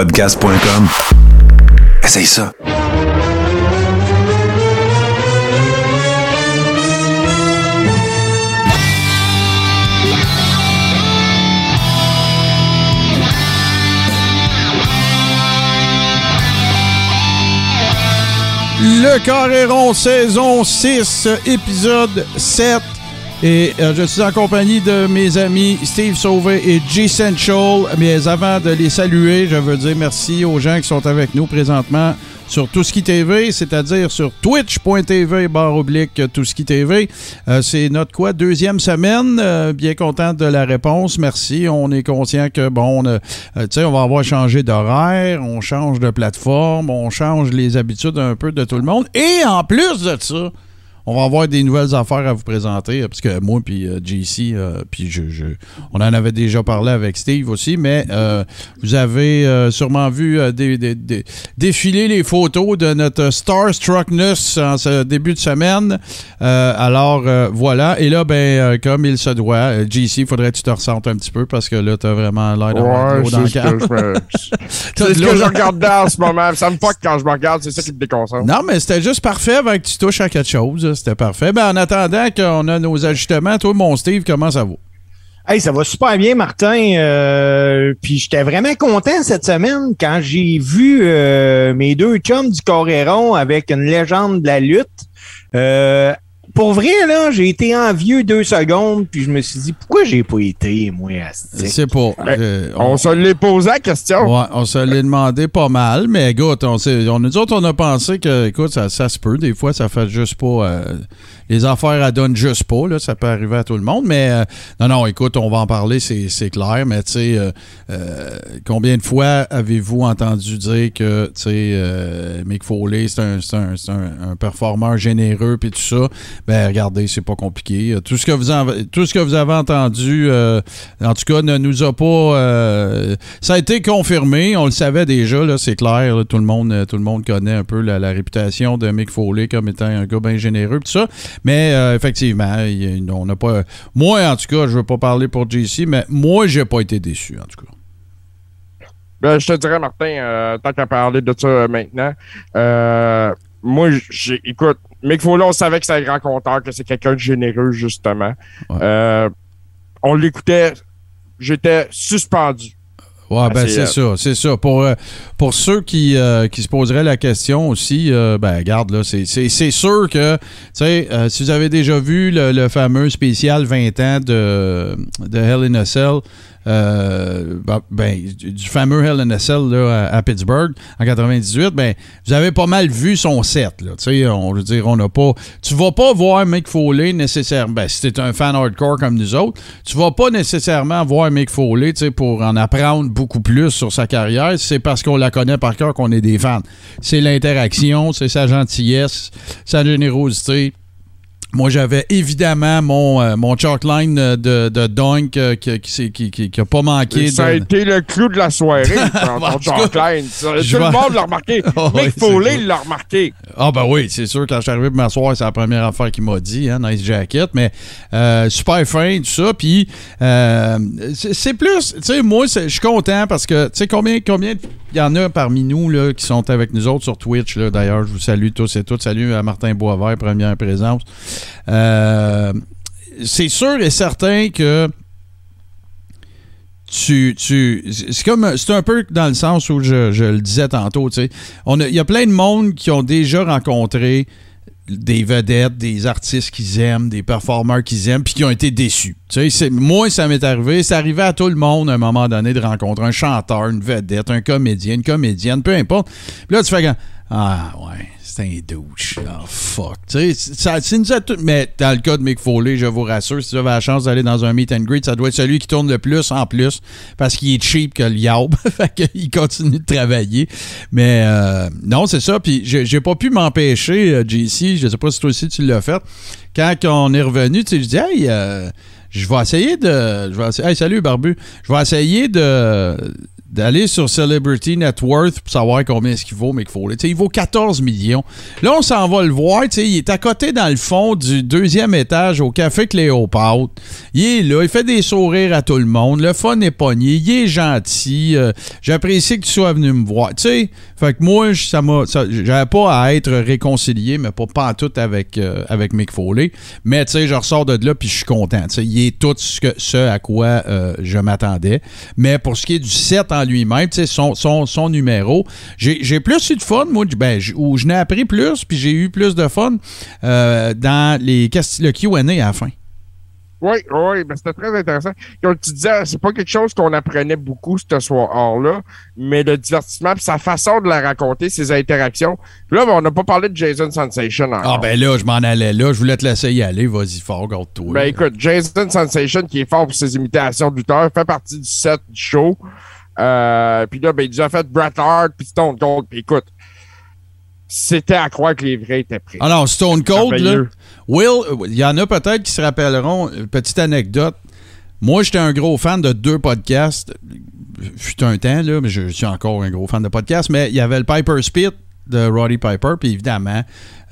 podcast.com. Essaye ça. Le Carréron, saison 6, épisode 7. Et euh, je suis en compagnie de mes amis Steve Sauvé et G Central. Mais avant de les saluer, je veux dire merci aux gens qui sont avec nous présentement sur Touski TV, c'est-à-dire sur twitch.tv barre oblique Touski TV. Euh, c'est notre quoi deuxième semaine? Euh, bien content de la réponse. Merci. On est conscient que bon, on, euh, on va avoir changé d'horaire, on change de plateforme, on change les habitudes un peu de tout le monde. Et en plus de ça, on va avoir des nouvelles affaires à vous présenter, euh, parce que moi puis euh, JC, euh, puis je, je- on en avait déjà parlé avec Steve aussi, mais euh, vous avez sûrement vu des- des- des- défiler les photos de notre Starstruckness en ce début de semaine. Alors voilà, et là, ben, comme il se doit, JC, faudrait que tu te ressentes un petit peu, parce que là, t'as vraiment l'air d'avoir Ouais, dans le T'as c'est ce que je regarde dans en ce moment. Ça me fuck quand je me regarde, c'est ça qui me déconcentre. Non, mais c'était juste parfait avant que tu touches à quelque chose. C'était parfait. Ben, en attendant qu'on a nos ajustements, toi, mon Steve, comment ça va? Hey, ça va super bien, Martin. Euh, puis j'étais vraiment content cette semaine quand j'ai vu euh, mes deux chums du Coréron avec une légende de la lutte. Euh, pour vrai, là, j'ai été envieux deux secondes, puis je me suis dit, pourquoi j'ai pas été, moi, à ce C'est pas. Euh, On se l'est posé la question. Ouais, on se l'est demandé pas mal, mais écoute, on, on, nous autres, on a pensé que, écoute, ça, ça se peut. Des fois, ça fait juste pas. euh, les affaires, elles donnent juste pas, là. Ça peut arriver à tout le monde, mais euh, non, non, écoute, on va en parler, c'est c'est clair, mais tu sais, euh, euh, combien de fois avez-vous entendu dire que, tu sais, euh, Mick Foley, c'est un, c'est un, c'est un, un performeur généreux, puis tout ça? Ben, regardez, c'est pas compliqué. Tout ce que vous, tout ce que vous avez entendu, euh, en tout cas, ne nous a pas. euh, ça a été confirmé, on le savait déjà, là, c'est clair. tout, le monde, euh, tout le monde connaît un peu la, réputation de Mick Foley comme étant un gars bien généreux, tout ça. Mais effectivement, on n'a pas. Moi, en tout cas, je veux pas parler pour JC, mais moi, j'ai pas été déçu, en tout cas. Ben, je te dirais, Martin, tant qu'à parler de ça maintenant, moi, j'ai, écoute, Mick Foley, on savait que c'était un grand compteur, que c'est quelqu'un de généreux, justement. Ouais. Euh, on l'écoutait, j'étais suspendu. Ouais, ben c'est, c'est euh, ça, c'est ça. Pour, euh, pour ceux qui, euh, qui se poseraient la question aussi, euh, ben regarde, là, c'est- c'est c'est sûr que, tu sais, euh, si vous avez déjà vu le, le fameux spécial 20 ans de, de Hell in a Cell, euh, ben, ben, du fameux Hell in a Cell là, à, Pittsburgh en 98, ben, vous avez pas mal vu son set, là. On veut dire, on n'a pas. Tu vas pas voir Mick Foley nécessairement. Ben, si t'es un fan hardcore comme nous autres, tu vas pas nécessairement voir Mick Foley, pour en apprendre beaucoup plus sur sa carrière. C'est parce qu'on la connaît par cœur qu'on est des fans. C'est l'interaction, c'est sa gentillesse, sa générosité. Moi, j'avais évidemment mon, euh, mon chalkline de, de Dunk euh, qui, qui, a pas manqué. Ça a de- été le clou de la soirée, ton. Ça, je Tout vais- le monde l'a remarqué. Oui, Mick Foley l'a remarqué. Ah ben oui, c'est sûr, quand je suis arrivé pour m'asseoir, c'est la première affaire qu'il m'a dit, hein, nice jacket, mais euh, super fin, tout ça, puis euh, c'est plus, tu sais, moi, je suis content parce que, tu sais, combien, combien il y en a parmi nous, là, qui sont avec nous autres sur Twitch, d'ailleurs, je vous salue tous et toutes, salut à Martin Boisvert, première présence. Euh, c'est sûr et certain que tu, tu c'est comme c'est un peu dans le sens où je, je le disais tantôt, tu Il y a plein de monde qui ont déjà rencontré des vedettes, des artistes qu'ils aiment, des performeurs qu'ils aiment, puis qui ont été déçus. Tu sais, moi, ça m'est arrivé. C'est arrivé à tout le monde à un moment donné de rencontrer un chanteur, une vedette, un comédien, une comédienne, peu importe. Puis là, tu fais Ah, ouais, c'est un douche. Ah, fuck. Tu sais, ça, ça nous a tout- Mais dans le cas de Mick Foley, je vous rassure, si vous avez la chance d'aller dans un meet and greet, ça doit être celui qui tourne le plus en plus parce qu'il est cheap que le yaub. fait qu'il continue de travailler. Mais euh, non, c'est ça. Puis j'ai pas pu m'empêcher, euh, JC, je sais pas si toi aussi tu l'as fait. Quand on est revenu, tu sais, je dis, hey, euh, je vais essayer de. Je vais essayer- hey, salut, Barbu. Je vais essayer de d'aller sur Celebrity Net Worth pour savoir combien est-ce qu'il vaut. Tu sais, il vaut 14 millions. Là, on s'en va le voir. Il est à côté dans le fond du deuxième étage au Café Cléopâtre. Il est là, il fait des sourires à tout le monde. Le fun est pogné. Il est gentil. Euh, J'apprécie que tu sois venu me voir. Fait que moi, ça m'a. J'avais pas à être réconcilié, mais pas, pas en tout avec, euh, avec Mick Foley. Mais je ressors de là puis je suis content. Il est tout ce, que- à quoi euh, je m'attendais. Mais pour ce qui est du set en lui-même, son, son, son numéro, j'ai plus eu de fun, moi, ben, où je n'ai appris plus, puis j'ai eu plus de fun euh, dans les le QA à la fin. Oui, oui, ben c'était très intéressant. Comme tu disais, c'est pas quelque chose qu'on apprenait beaucoup ce soir-là, mais le divertissement puis sa façon de la raconter, ses interactions. Puis là, ben, on n'a pas parlé de Jason Sensation encore. Ah, ben là, je m'en allais là. Je voulais te laisser y aller. Vas-y, fort, garde-toi. Ben écoute, Jason Sensation, qui est fort pour ses imitations d'uteurs, fait partie du set du show. Euh, puis là, ben, il nous a fait Bret Hart, puis Stone Cold. Puis écoute, c'était à croire que les vrais étaient prêts. Alors, Stone Cold, là. Will, euh, il y en a peut-être qui se rappelleront, une petite anecdote. Moi, j'étais un gros fan de deux podcasts. Fut un temps, là, mais je suis encore un gros fan de podcasts. Mais il y avait le Piper Spit de Roddy Piper, puis évidemment,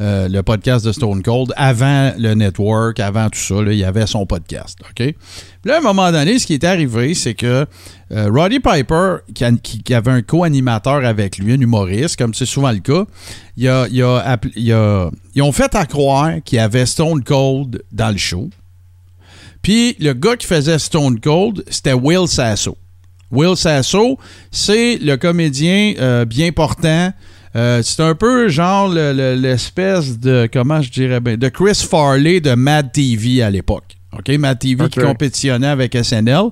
euh, le podcast de Stone Cold. Avant le network, avant tout ça, il y avait son podcast. OK? Puis là, à un moment donné, ce qui est arrivé, c'est que euh, Roddy Piper, qui, avait un co-animateur avec lui, un humoriste, comme c'est souvent le cas, ils ont fait à croire qu'il y avait Stone Cold dans le show. Puis le gars qui faisait Stone Cold, c'était Will Sasso. Will Sasso, c'est le comédien euh, bien portant. Euh, c'est un peu genre le- le- l'espèce de, comment je dirais bien, de Chris Farley de Mad TV à l'époque. OK, Mad TV qui compétitionnait avec SNL.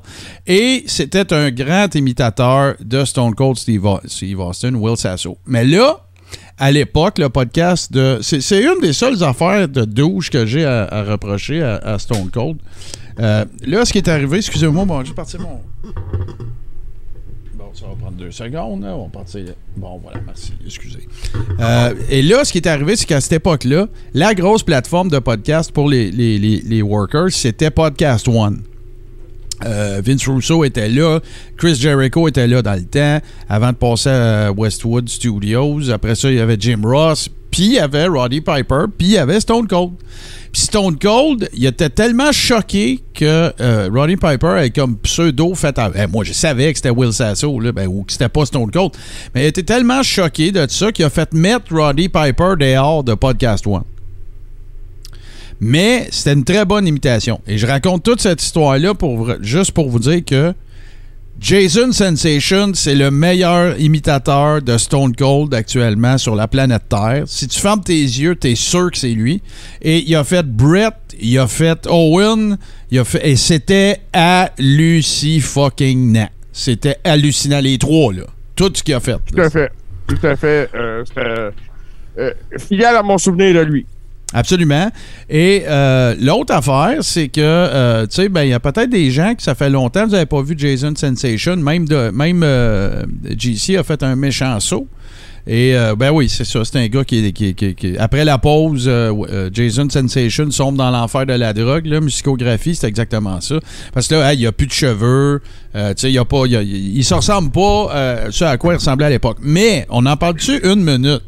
Et c'était un grand imitateur de Stone Cold Steve, Au- Steve Austin, Will Sasso. Mais là, à l'époque, le podcast de. C'est c'est une des seules affaires de douche que j'ai à, à reprocher à, à Stone Cold. Euh, là, ce qui est arrivé, excusez-moi, bon, j'ai parti mon. Ça va prendre deux secondes. On va partir. Bon, voilà, merci. Excusez. Euh, et là, ce qui est arrivé, c'est qu'à cette époque-là, la grosse plateforme de podcast pour les, les, les, les workers, c'était Podcast One. Euh, Vince Russo était là, Chris Jericho était là dans le temps, avant de passer à Westwood Studios. Après ça, il y avait Jim Ross, puis il y avait Roddy Piper, puis il y avait Stone Cold. Puis Stone Cold, il était tellement choqué que euh, Roddy Piper est comme pseudo fait à- Eh, moi, je savais que c'était Will Sasso, ben, ou que c'était pas Stone Cold. Mais il était tellement choqué de ça qu'il a fait mettre Roddy Piper dehors de Podcast One. Mais c'était une très bonne imitation. Et je raconte toute cette histoire-là pour, juste pour vous dire que Jason Sensation, c'est le meilleur imitateur de Stone Cold actuellement sur la planète Terre. Si tu fermes tes yeux, t'es sûr que c'est lui. Et il a fait Brett, il a fait Owen, il a fait, et c'était hallucinant C'était hallucinant, les trois, là. Tout ce qu'il a fait. Tout à fait. Tout à fait. Euh, euh, fidèle à mon souvenir de lui. Absolument. Et euh, l'autre affaire, c'est que, euh, tu sais, ben, il y a peut-être des gens que ça fait longtemps vous n'avez pas vu Jason Sensation. Même, de, même euh, GC a fait un méchant saut. Et, euh, ben oui, c'est ça. C'est un gars qui, qui, qui- qui- Après la pause, Jason Sensation sombre dans l'enfer de la drogue. Là, musicographie, c'est exactement ça. Parce que là, hey, il n'y a plus de cheveux. il il se ressemble pas euh, ce à quoi il ressemblait à l'époque. Mais, on en parle dessus une minute?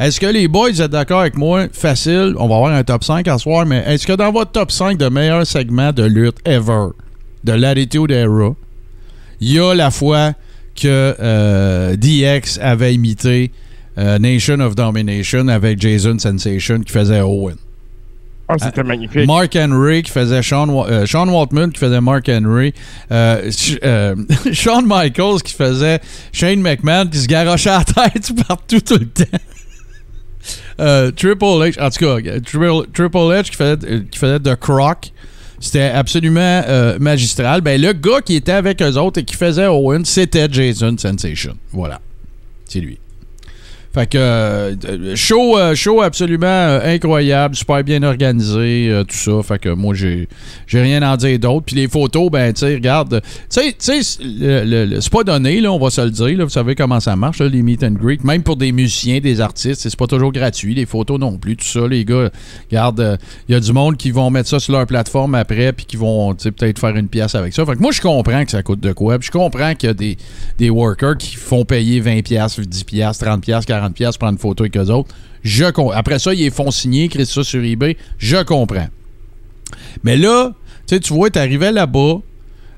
Est-ce que les boys êtes d'accord avec moi? Facile, on va avoir un top 5 à soir, mais est-ce que dans votre top 5 de meilleurs segments de lutte ever, de l'Attitude Era, il y a la fois que euh, DX avait imité euh, Nation of Domination avec Jason Sensation qui faisait Owen? Ah, c'était magnifique. Mark Henry qui faisait Sean, euh, Sean Waltman qui faisait Mark Henry. Euh, euh, Shawn Michaels qui faisait Shane McMahon qui se garochait à la tête partout tout le temps. Euh, Triple H, en tout cas, euh, Triple, Triple H qui faisait, euh, qui faisait The Croc. C'était absolument magistral. Ben, le gars qui était avec eux autres et qui faisait Owen, c'était Jason Sensation. Voilà. C'est lui. Fait que euh, show, euh, show absolument euh, incroyable, super bien organisé, tout ça. Fait que moi, j'ai j'ai rien à en dire d'autre. Puis les photos, ben, tu regarde. Tu sais, c'est pas donné, là, on va se le dire. Là, vous savez comment ça marche, là, les meet and greet. Même pour des musiciens, des artistes, c'est pas toujours gratuit. Les photos non plus, tout ça, les gars. Regarde, il y a du monde qui vont mettre ça sur leur plateforme après, puis qui vont, peut-être faire une pièce avec ça. Fait que moi, je comprends que ça coûte de quoi. Je comprends qu'il y a des, des workers qui font payer 20 pièces, 10 pièces, 30 pièces, 40 pièces pour prendre une photo avec eux autres. Je Après ça, ils les font signer, créent ça sur eBay. Je comprends. Mais là, tu sais, tu vois, t'arrivais là-bas,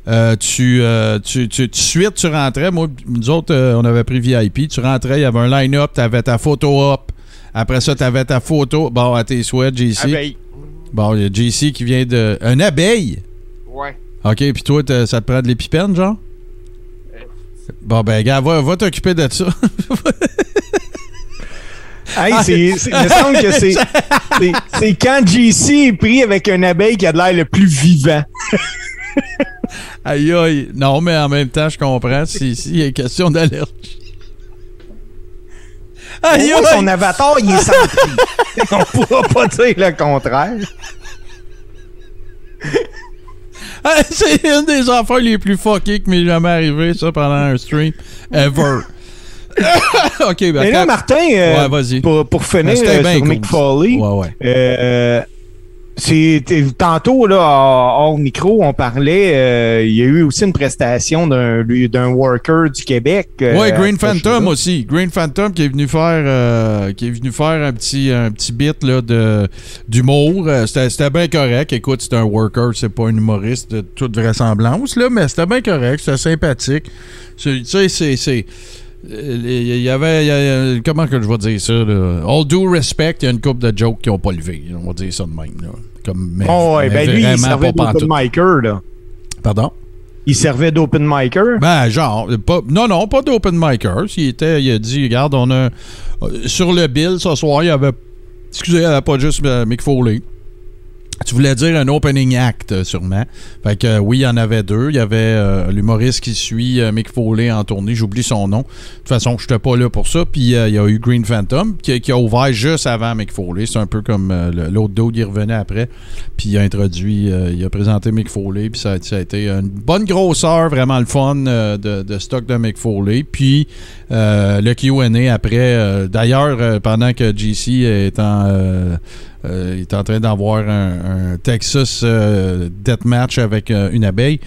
euh, tu, euh, tu, tu, suite, tu rentrais. Moi, nous autres, euh, on avait pris VIP. Tu rentrais, il y avait un line-up, t'avais ta photo up. Après ça, t'avais ta photo. Bon, à tes souhaits, JC. Abeille. Bon, il y a JC qui vient de. Un abeille? Ouais. OK, puis toi, ça te prend de l'épipène, genre? Bon, ben, gars, va, va t'occuper de ça. Hey, c'est, c'est- il me semble que c'est, c'est, quand JC est pris avec un abeille qui a de l'air le plus vivant. aïe, aïe. Non, mais en même temps, je comprends si, si il y a question d'allergie. Aïe, aïe. son avatar, il est centré. On pourra pas dire le contraire. Ah, C'est une des affaires les plus fuckées qui m'est jamais arrivé, ça, pendant un stream. Ever. ok, ben. Mais là, Martin, euh, Ouais, vas-y. pour, pour finir Ben, euh, sur cool, Mick. Foley, Ouais, ouais. euh, tantôt là hors micro on parlait euh, il y a eu aussi une prestation d'un worker du Québec euh, Ouais, Green Phantom aussi. Green Phantom qui est venu faire qui est venu faire un petit un petit bit là d'humour. C'était c'était bien correct. Écoute, c'est un worker, c'est pas un humoriste de toute vraisemblance là, mais c'était bien correct, c'était sympathique. Tu sais, c'est il y avait, il y a- comment que je vais dire ça, là? All due respect, il y a une couple de jokes qui ont pas levé. On va dire ça de même, là. Comme, mais, Oh, ouais, mais ben lui il servait d'open micer là Pardon? il servait d'open micer? Ben, genre, pas, non, non, pas d'open micers. Il, était, il a dit, regarde, on a. euh, Sur le bill ce soir, il y avait. Excusez, il n'y avait pas juste euh, Mick Foley. Tu voulais dire un opening act, euh, sûrement. Fait que euh, oui, il y en avait deux. Il y avait euh, l'humoriste qui suit Mick Foley en tournée. J'oublie son nom. De toute façon, je n'étais pas là pour ça. Puis il y a eu Green Phantom qui, qui a ouvert juste avant Mick Foley. C'est un peu comme l'autre dude, il revenait après. Puis il a introduit, il a présenté Mick Foley. Puis ça, a- été une bonne grosseur, vraiment le fun de, de stock de Mick Foley. Puis le QA après. D'ailleurs, pendant que GC est en. Euh, il est en train d'avoir un, un Texas euh, Deathmatch avec euh, une abeille.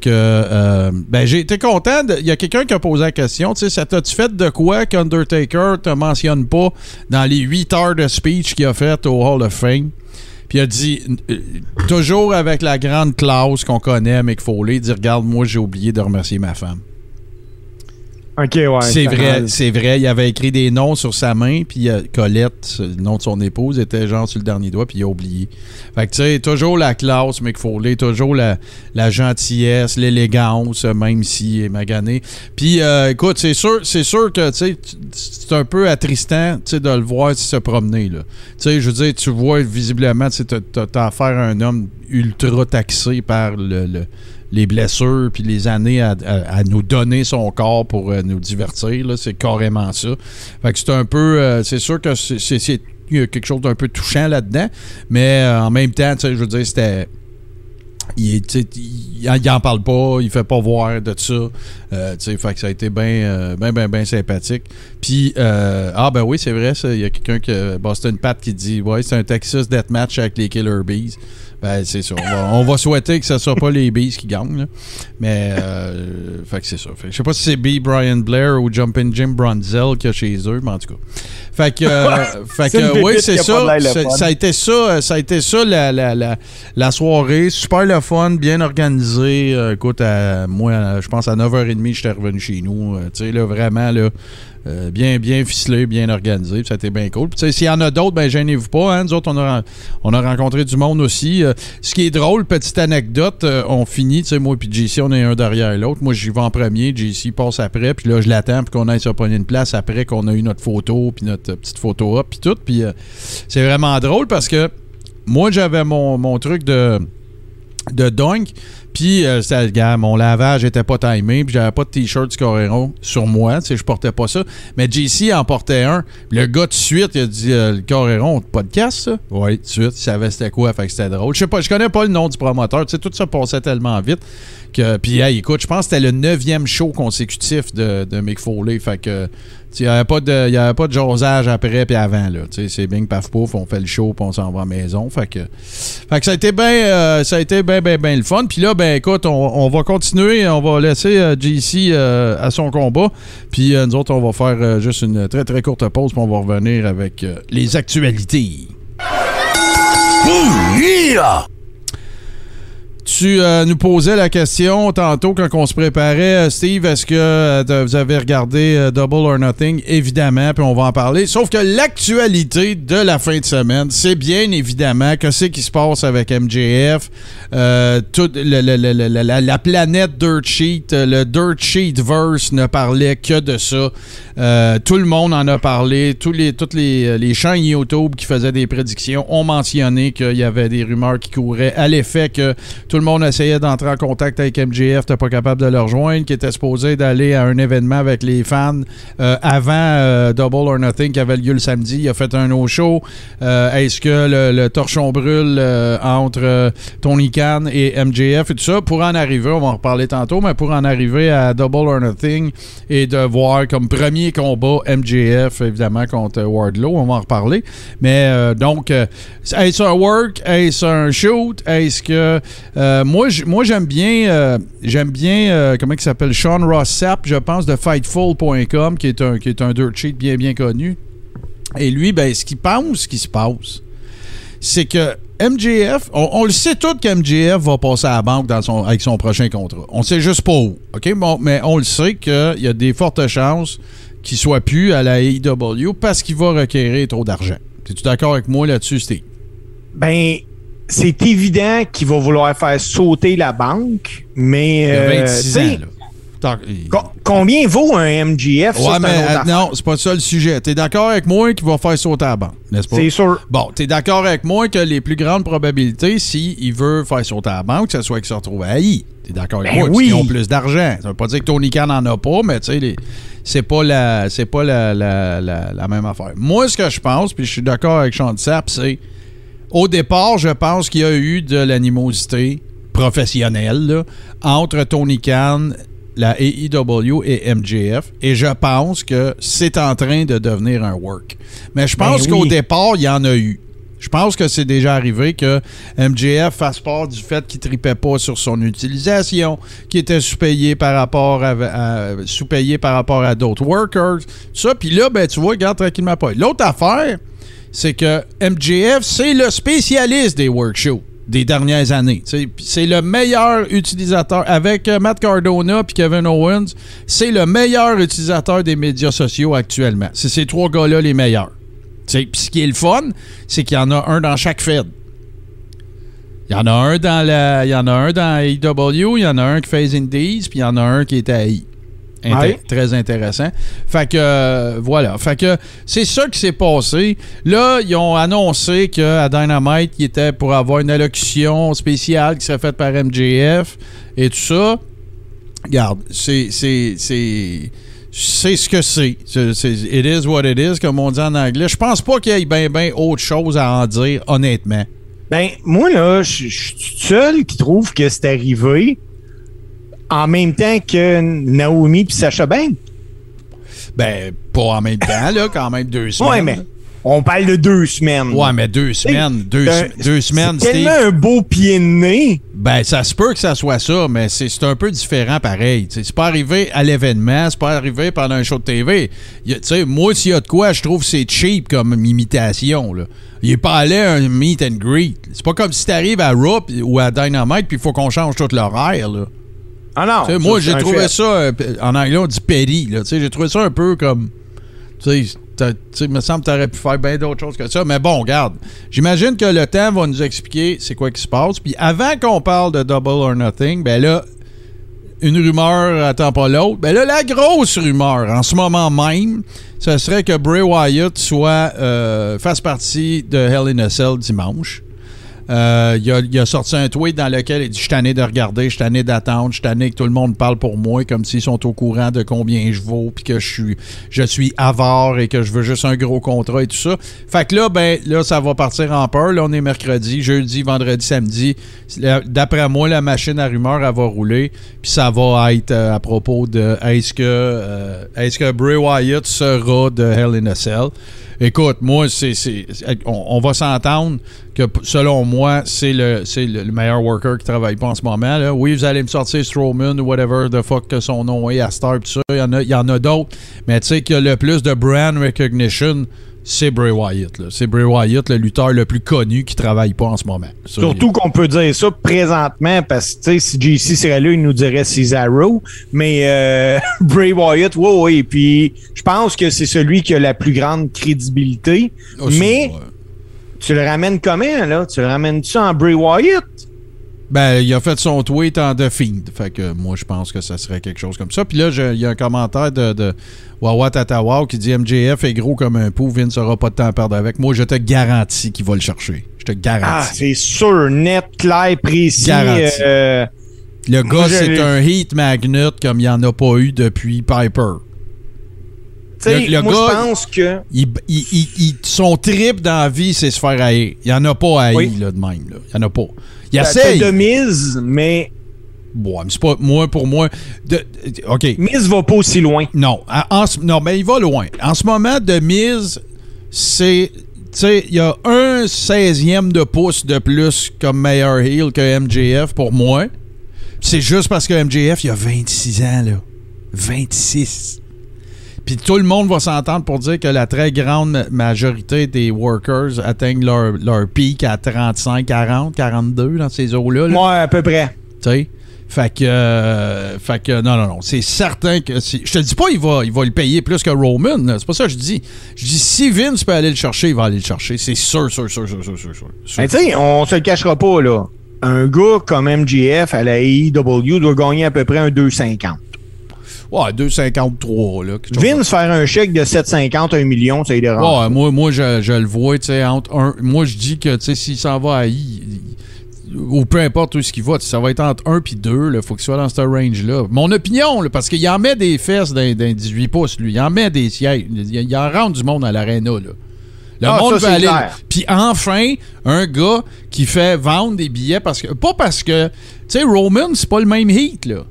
que ben j'ai été content. Il y a quelqu'un qui a posé la question. Tu sais, ça t'a-tu fait de quoi qu'Undertaker te mentionne pas dans les 8 heures de speech qu'il a fait au Hall of Fame? Puis il a dit, toujours avec la grande classe qu'on connaît, Mick Foley, il dit Regarde, moi j'ai oublié de remercier ma femme. Ok ouais C'est vrai, c'est vrai. Il avait écrit des noms sur sa main, puis euh, Colette, le nom de son épouse, était genre sur le dernier doigt, puis il a oublié. Fait que tu sais, toujours la classe, Mick Foley, toujours la, la gentillesse, l'élégance, euh, même s'il est magané. Puis euh, écoute, c'est sûr, c'est sûr que tu sais, c'est un peu attristant, tu sais, de le voir se promener là. Tu sais, je veux dire, tu vois visiblement, tu t'as affaire à un homme ultra taxé par le- le les blessures puis les années à, nous donner son corps pour euh, nous divertir. C'est carrément ça. Fait que c'est un peu. euh, c'est sûr que c'est- quelque chose d'un peu touchant là-dedans. Mais euh, en même temps, je veux dire, c'était. Il, il, en parle pas, il fait pas voir de ça. Euh, fait que ça a été bien, sympathique. Puis, euh, ah ben oui, c'est vrai, il y a quelqu'un que Boston Pat qui dit, ouais, c'est un Texas Deathmatch avec les Killer Bees. Ben, c'est ça. On va, souhaiter que ce soit pas les Bees qui gagnent. là. Mais, euh, fait que c'est ça. Fait que je sais pas si c'est B. Brian Blair ou Jumpin' Jim Brunzel qu'il y a chez eux, mais en tout cas. Fait que, euh, fait que oui, c'est ça. Ça a été ça, euh, ça a été ça la, la, la, la soirée. Super le fun, bien organisé. Euh, écoute, à, moi, je pense à 9h30, j'étais revenu chez nous. Euh, tu sais, là, vraiment, là. euh, bien, bien ficelé, bien organisé, puis ça a été bien cool. Puis, s'il y en a d'autres, ben gênez-vous pas. Hein. Nous autres, on a, on a rencontré du monde aussi. Euh, ce qui est drôle, petite anecdote, euh, on finit, tu sais, moi puis JC, on est un derrière l'autre. Moi, j'y vais en premier, JC passe après, puis là, je l'attends, puis qu'on aille se prendre une place après qu'on a eu notre photo, puis notre euh, petite photo up, puis tout. Puis euh, c'est vraiment drôle parce que moi, j'avais mon, mon truc de, de dunk, Puis, euh, gars, mon lavage était pas timé, puis j'avais pas de t-shirt du Coréron sur moi, tu sais, je portais pas ça. Mais JC en portait un. Le gars, tout de suite, il a dit euh, Le Coréron, podcast, ça? Oui, tout de suite, il savait c'était quoi, fait que c'était drôle. Je sais pas, je connais pas le nom du promoteur, tu sais, tout ça passait tellement vite. Que, puis, hey, écoute, je pense que c'était le neuvième show consécutif de, de Mick Foley, fait que. Il n'y avait pas de, y pas de jasage après puis avant. C'est bing, paf, pouf, on fait le show puis on s'en va à la maison. Fait que, ça a été bien euh, ça a été bien le fun. Puis là, ben écoute, on, va continuer. On va laisser euh, JC euh, à son combat. Puis nous autres, on va faire juste une très, très courte pause. Puis on va revenir avec les actualités. Tu euh, nous posais la question tantôt quand on se préparait, euh, Steve, est-ce que euh, vous avez regardé Double or Nothing? Évidemment, puis on va en parler. Sauf que l'actualité de la fin de semaine, c'est bien évidemment que c'est qui se passe avec MJF, toute la, la planète Dirt Sheet, le Dirt Sheet verse ne parlait que de ça. Tout le monde en a parlé. Tous les, toutes les, les chaînes YouTube qui faisaient des prédictions ont mentionné qu'il y avait des rumeurs qui couraient à l'effet que tout le monde essayait d'entrer en contact avec MJF, t'es pas capable de le rejoindre, qui était supposé d'aller à un événement avec les fans euh, avant euh, Double or Nothing qui avait lieu le samedi. Il a fait un no-show. Euh, Est-ce que le, le torchon brûle entre Tony Khan et MJF et tout ça? Pour en arriver, on va en reparler tantôt, mais pour en arriver à Double or Nothing et de voir comme premier combat MJF, évidemment, contre Wardlow, on va en reparler. Mais donc, est-ce un work? Est-ce un shoot? Est-ce que. Euh, moi, j'aime bien, euh, j'aime bien, euh, comment il s'appelle? Sean Ross Sapp, je pense, de Fightful.com, qui est un, qui est un dirt sheet bien, bien connu. Et lui, ben, ce qu'il pense, ce qui se passe, c'est que MJF, on, le sait tout que MJF va passer à la banque dans son, avec son prochain contrat. On sait juste pas où. OK? Bon, mais on le sait qu'il y a des fortes chances qu'il soit plus à la AEW parce qu'il va requérir trop d'argent. Es-tu d'accord avec moi là-dessus, Steve? Ben, c'est évident qu'il va vouloir faire sauter la banque, mais. Il a euh, 26 tu sais, ans, là. Tant- il- co- combien vaut un MGF? Ça, Ouais, c'est mais un euh, non, c'est pas ça le sujet. T'es d'accord avec moi qu'il va faire sauter la banque, n'est-ce pas? C'est sûr. Bon, t'es d'accord avec moi que les plus grandes probabilités, s'il veut faire sauter la banque, que ce soit qu'il se retrouve à I. T'es d'accord avec Ben moi? oui. Qu'ils ont plus d'argent. Ça veut pas dire que Tony Khan en a pas, mais tu sais, c'est pas, la, c'est pas la, la- la- la même affaire. Moi, ce que je pense, puis je suis d'accord avec Sean Sapp, c'est au départ, je pense qu'il y a eu de l'animosité professionnelle là, entre Tony Khan, la AEW et MJF. Et je pense que c'est en train de devenir un work. Mais je pense Ben qu'au oui. départ, il y en a eu. Je pense que c'est déjà arrivé que MJF fasse part du fait qu'il tripait pas sur son utilisation, qu'il était sous-payé par rapport à, à- sous-payé par rapport à d'autres workers. Ça, puis là, ben tu vois, regarde tranquillement pas. L'autre affaire, c'est que MJF, c'est le spécialiste des workshops des dernières années. C'est le meilleur utilisateur, avec euh, Matt Cardona et Kevin Owens, c'est le meilleur utilisateur des médias sociaux actuellement. C'est ces trois gars-là les meilleurs. Puis ce qui est le fun, c'est qu'il y en a un dans chaque Fed. Il y en a un dans la, il y en a un dans AEW, il y en a un qui fait Indies, puis il y en a un qui est à AI. Ouais. Très intéressant. Fait que euh, voilà. Fait que c'est ça qui s'est passé. Là, ils ont annoncé qu'à Dynamite, il était pour avoir une allocution spéciale qui serait faite par MJF et tout ça. Regarde, c'est. c'est, ce que c'est. It is what it is, comme on dit en anglais. Je pense pas qu'il y ait bien, bien autre chose à en dire, honnêtement. Ben, moi, là, je suis seul qui trouve que c'est arrivé en même temps que Naomi puis Sacha Banks. Ben, pas en même temps, là, quand même deux semaines. Ouais, mais on parle de deux semaines. Ouais, mais deux semaines. Deux, deux semaines, C'est Steve. tellement un beau pied de nez. Ben, ça se peut que ça soit ça, mais c'est un peu différent pareil. C'est pas arrivé à l'événement, c'est pas arrivé pendant un show de TV. Tu sais, moi, s'il y a de quoi, je trouve que c'est cheap comme imitation. Là. Il est pas allé à un meet and greet. C'est pas comme si t'arrives à Raw ou à Dynamite puis il faut qu'on change tout l'horaire. Ah non. Moi, j'ai trouvé fait. ça, euh, en anglais, on dit sais, J'ai trouvé ça un peu comme. Tu sais, me semble que tu aurais pu faire bien d'autres choses que ça. Mais bon, regarde. J'imagine que le temps va nous expliquer c'est quoi qui se passe. Puis avant qu'on parle de Double or Nothing, ben là, une rumeur attend pas l'autre. Ben là, la grosse rumeur en ce moment même, ce serait que Bray Wyatt soit euh, fasse partie de Hell in a Cell dimanche. Euh, il, a, sorti un tweet dans lequel il dit Je suis de regarder, je suis d'attendre, je suis que tout le monde parle pour moi comme s'ils sont au courant de combien je vaux, puis que je suis, je suis avare et que je veux juste un gros contrat et tout ça. Fait que là, ben, là, ça va partir en peur. Là, on est mercredi, jeudi, vendredi, samedi. D'après moi, la machine à rumeurs, elle va rouler, puis ça va être euh, à propos de est-ce que, euh, est-ce que Bray Wyatt sera de Hell in a Cell? Écoute, moi, c'est, c'est- on, va s'entendre que selon moi, c'est le, c'est le, le meilleur worker qui travaille pas en ce moment. Oui, vous allez me sortir Strowman ou whatever the fuck que son nom est à Star pis ça. Il y en a, il y en a d'autres. Mais tu sais qu'il y a le plus de brand recognition, c'est Bray Wyatt. C'est Bray Wyatt, le lutteur le plus connu qui travaille pas en ce moment. Surtout qu'on peut dire ça présentement parce que si JC serait là, il nous dirait Cesaro. Mais euh, Bray Wyatt, oui, oui. Puis je pense que c'est celui qui a la plus grande crédibilité. il- aussi, mais ouais. tu le ramènes comment, là? Tu le ramènes-tu en Bray Wyatt? Ben, il a fait son tweet en The Fiend. Fait que moi, je pense que ça serait quelque chose comme ça. Puis là, il y a un commentaire de, de Wawa Tatawa qui dit MJF est gros comme un pou, Vince n'aura pas de temps à perdre avec. Moi, je te garantis qu'il va le chercher. Je te Ah, garantis. c'est sûr, net, clair, précis. Garanti. euh, le gars, c'est un heat magnet comme il n'y en a pas eu depuis Piper. Le- le moi, gars- je pense que. Il, il- il- il- son trip dans la vie, c'est se faire haïr. Il n'y en a pas Oui. là, de même. Là. Il n'y en a pas. Il essaye. de mise, mais Ouais, mais c'est pas moi, pour moi. de- OK. mise va pas aussi loin. Non, en- non, mais il va loin. En ce moment, de mise, c'est. Tu sais, il y a un 16e de pouce de plus comme meilleur heel que MJF pour moi. C'est juste parce que MJF, il a 26 ans, là. 26. Puis tout le monde va s'entendre pour dire que la très grande majorité des workers atteignent leur, leur pic à 35, 40, 42 dans ces eaux-là. là. Moi, à peu près. Tu sais? Fait que, euh, fait que, non, non, non. C'est certain que. Je te dis pas il va, il va le payer plus que Roman. C'est pas ça que je dis. Je dis si Vince peut aller le chercher, il va aller le chercher. C'est sûr, sûr, sûr, sûr, sûr, sûr, sûr. Mais tu sais, on se le cachera pas, là. Un gars comme MGF à la AEW doit gagner à peu près un 2,50. Ouais, 2,53, là. Vince faire un chèque de 7,50 à 1 million, ça lui dérange. Ouais, moi, moi je, je le vois, tu sais, entre un. Moi, je dis que, tu sais, s'il s'en va à I, ou peu importe où ce qu'il va, ça va être entre 1 puis 2, il faut qu'il soit dans ce range-là. Mon opinion, là, parce qu'il en met des fesses dans 18 pouces, lui. Il en met des sièges. Il, en rentre du monde à l'aréna, là. Le Ah, monde ça, veut aller. Puis enfin, un gars qui fait vendre des billets parce que. Pas parce que. Tu sais, Roman, c'est pas le même heat, là.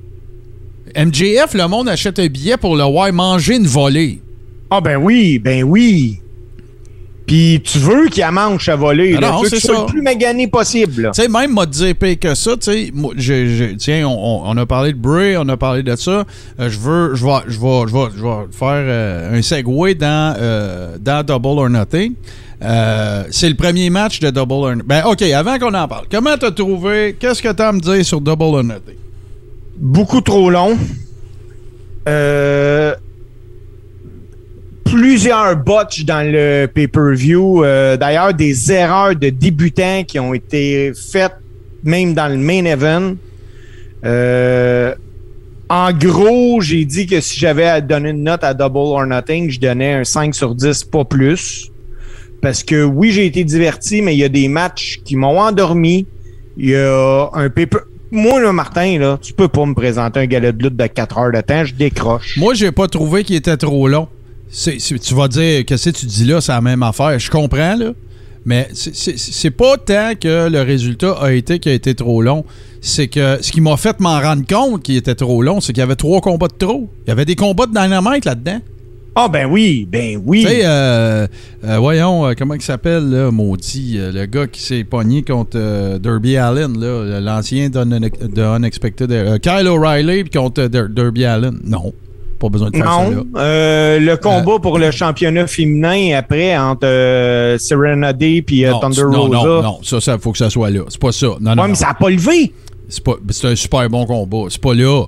MJF, le monde achète un billet pour le voir manger une volée. Ah ben oui, ben oui. Puis tu veux qu'il mange à voler. Non, tu veux soit ça. le plus magané possible. Tu sais, même m'a dit que ça, tu sais, tiens, on, a parlé de Bray, on a parlé de ça. Euh, je veux, je vais, je vais, je vais, je vais faire euh, un segue dans, euh, dans Double or Nothing. C'est le premier match de Double or Nothing. Ben, OK, avant qu'on en parle, comment t'as trouvé, qu'est-ce que t'as à me dire sur Double or Nothing? Beaucoup trop long. Euh, plusieurs botches dans le pay-per-view. Euh, D'ailleurs, des erreurs de débutants qui ont été faites même dans le main event. Euh, en gros, j'ai dit que si j'avais à donner une note à Double or Nothing, je donnais un 5 sur 10, pas plus. Parce que oui, j'ai été diverti, mais il y a des matchs qui m'ont endormi. Il y a un paper. Moi, là, Martin, là, tu peux pas me présenter un galet de lutte de 4 heures de temps, je décroche. Moi, j'ai pas trouvé qu'il était trop long. Tu vas dire, qu'est-ce que tu dis là, c'est la même affaire. Je comprends, là. Mais c'est- pas tant que le résultat a été qu'il a été trop long. C'est que ce qui m'a fait m'en rendre compte qu'il était trop long, c'est qu'il y avait trois combats de trop. Il y avait des combats de dynamite là-dedans. Ah, ben oui, ben oui. Tu sais, euh, euh, voyons, euh, comment il s'appelle, là, maudit, euh, le gars qui s'est pogné contre Derby Allen, là, l'ancien de, Unex- de Unexpected. Kyle O'Reilly puis contre Der- Derby Allen. Non, pas besoin de faire ça là. non, le combat pour le championnat féminin après entre euh, Serenade et non, Thunder non, Rosa. non, non, ça, ça faut que ça soit là. C'est pas ça. Non, non, Ouais, non. mais ça n'a pas levé. C'est pas- c'est un super bon combat. C'est pas là.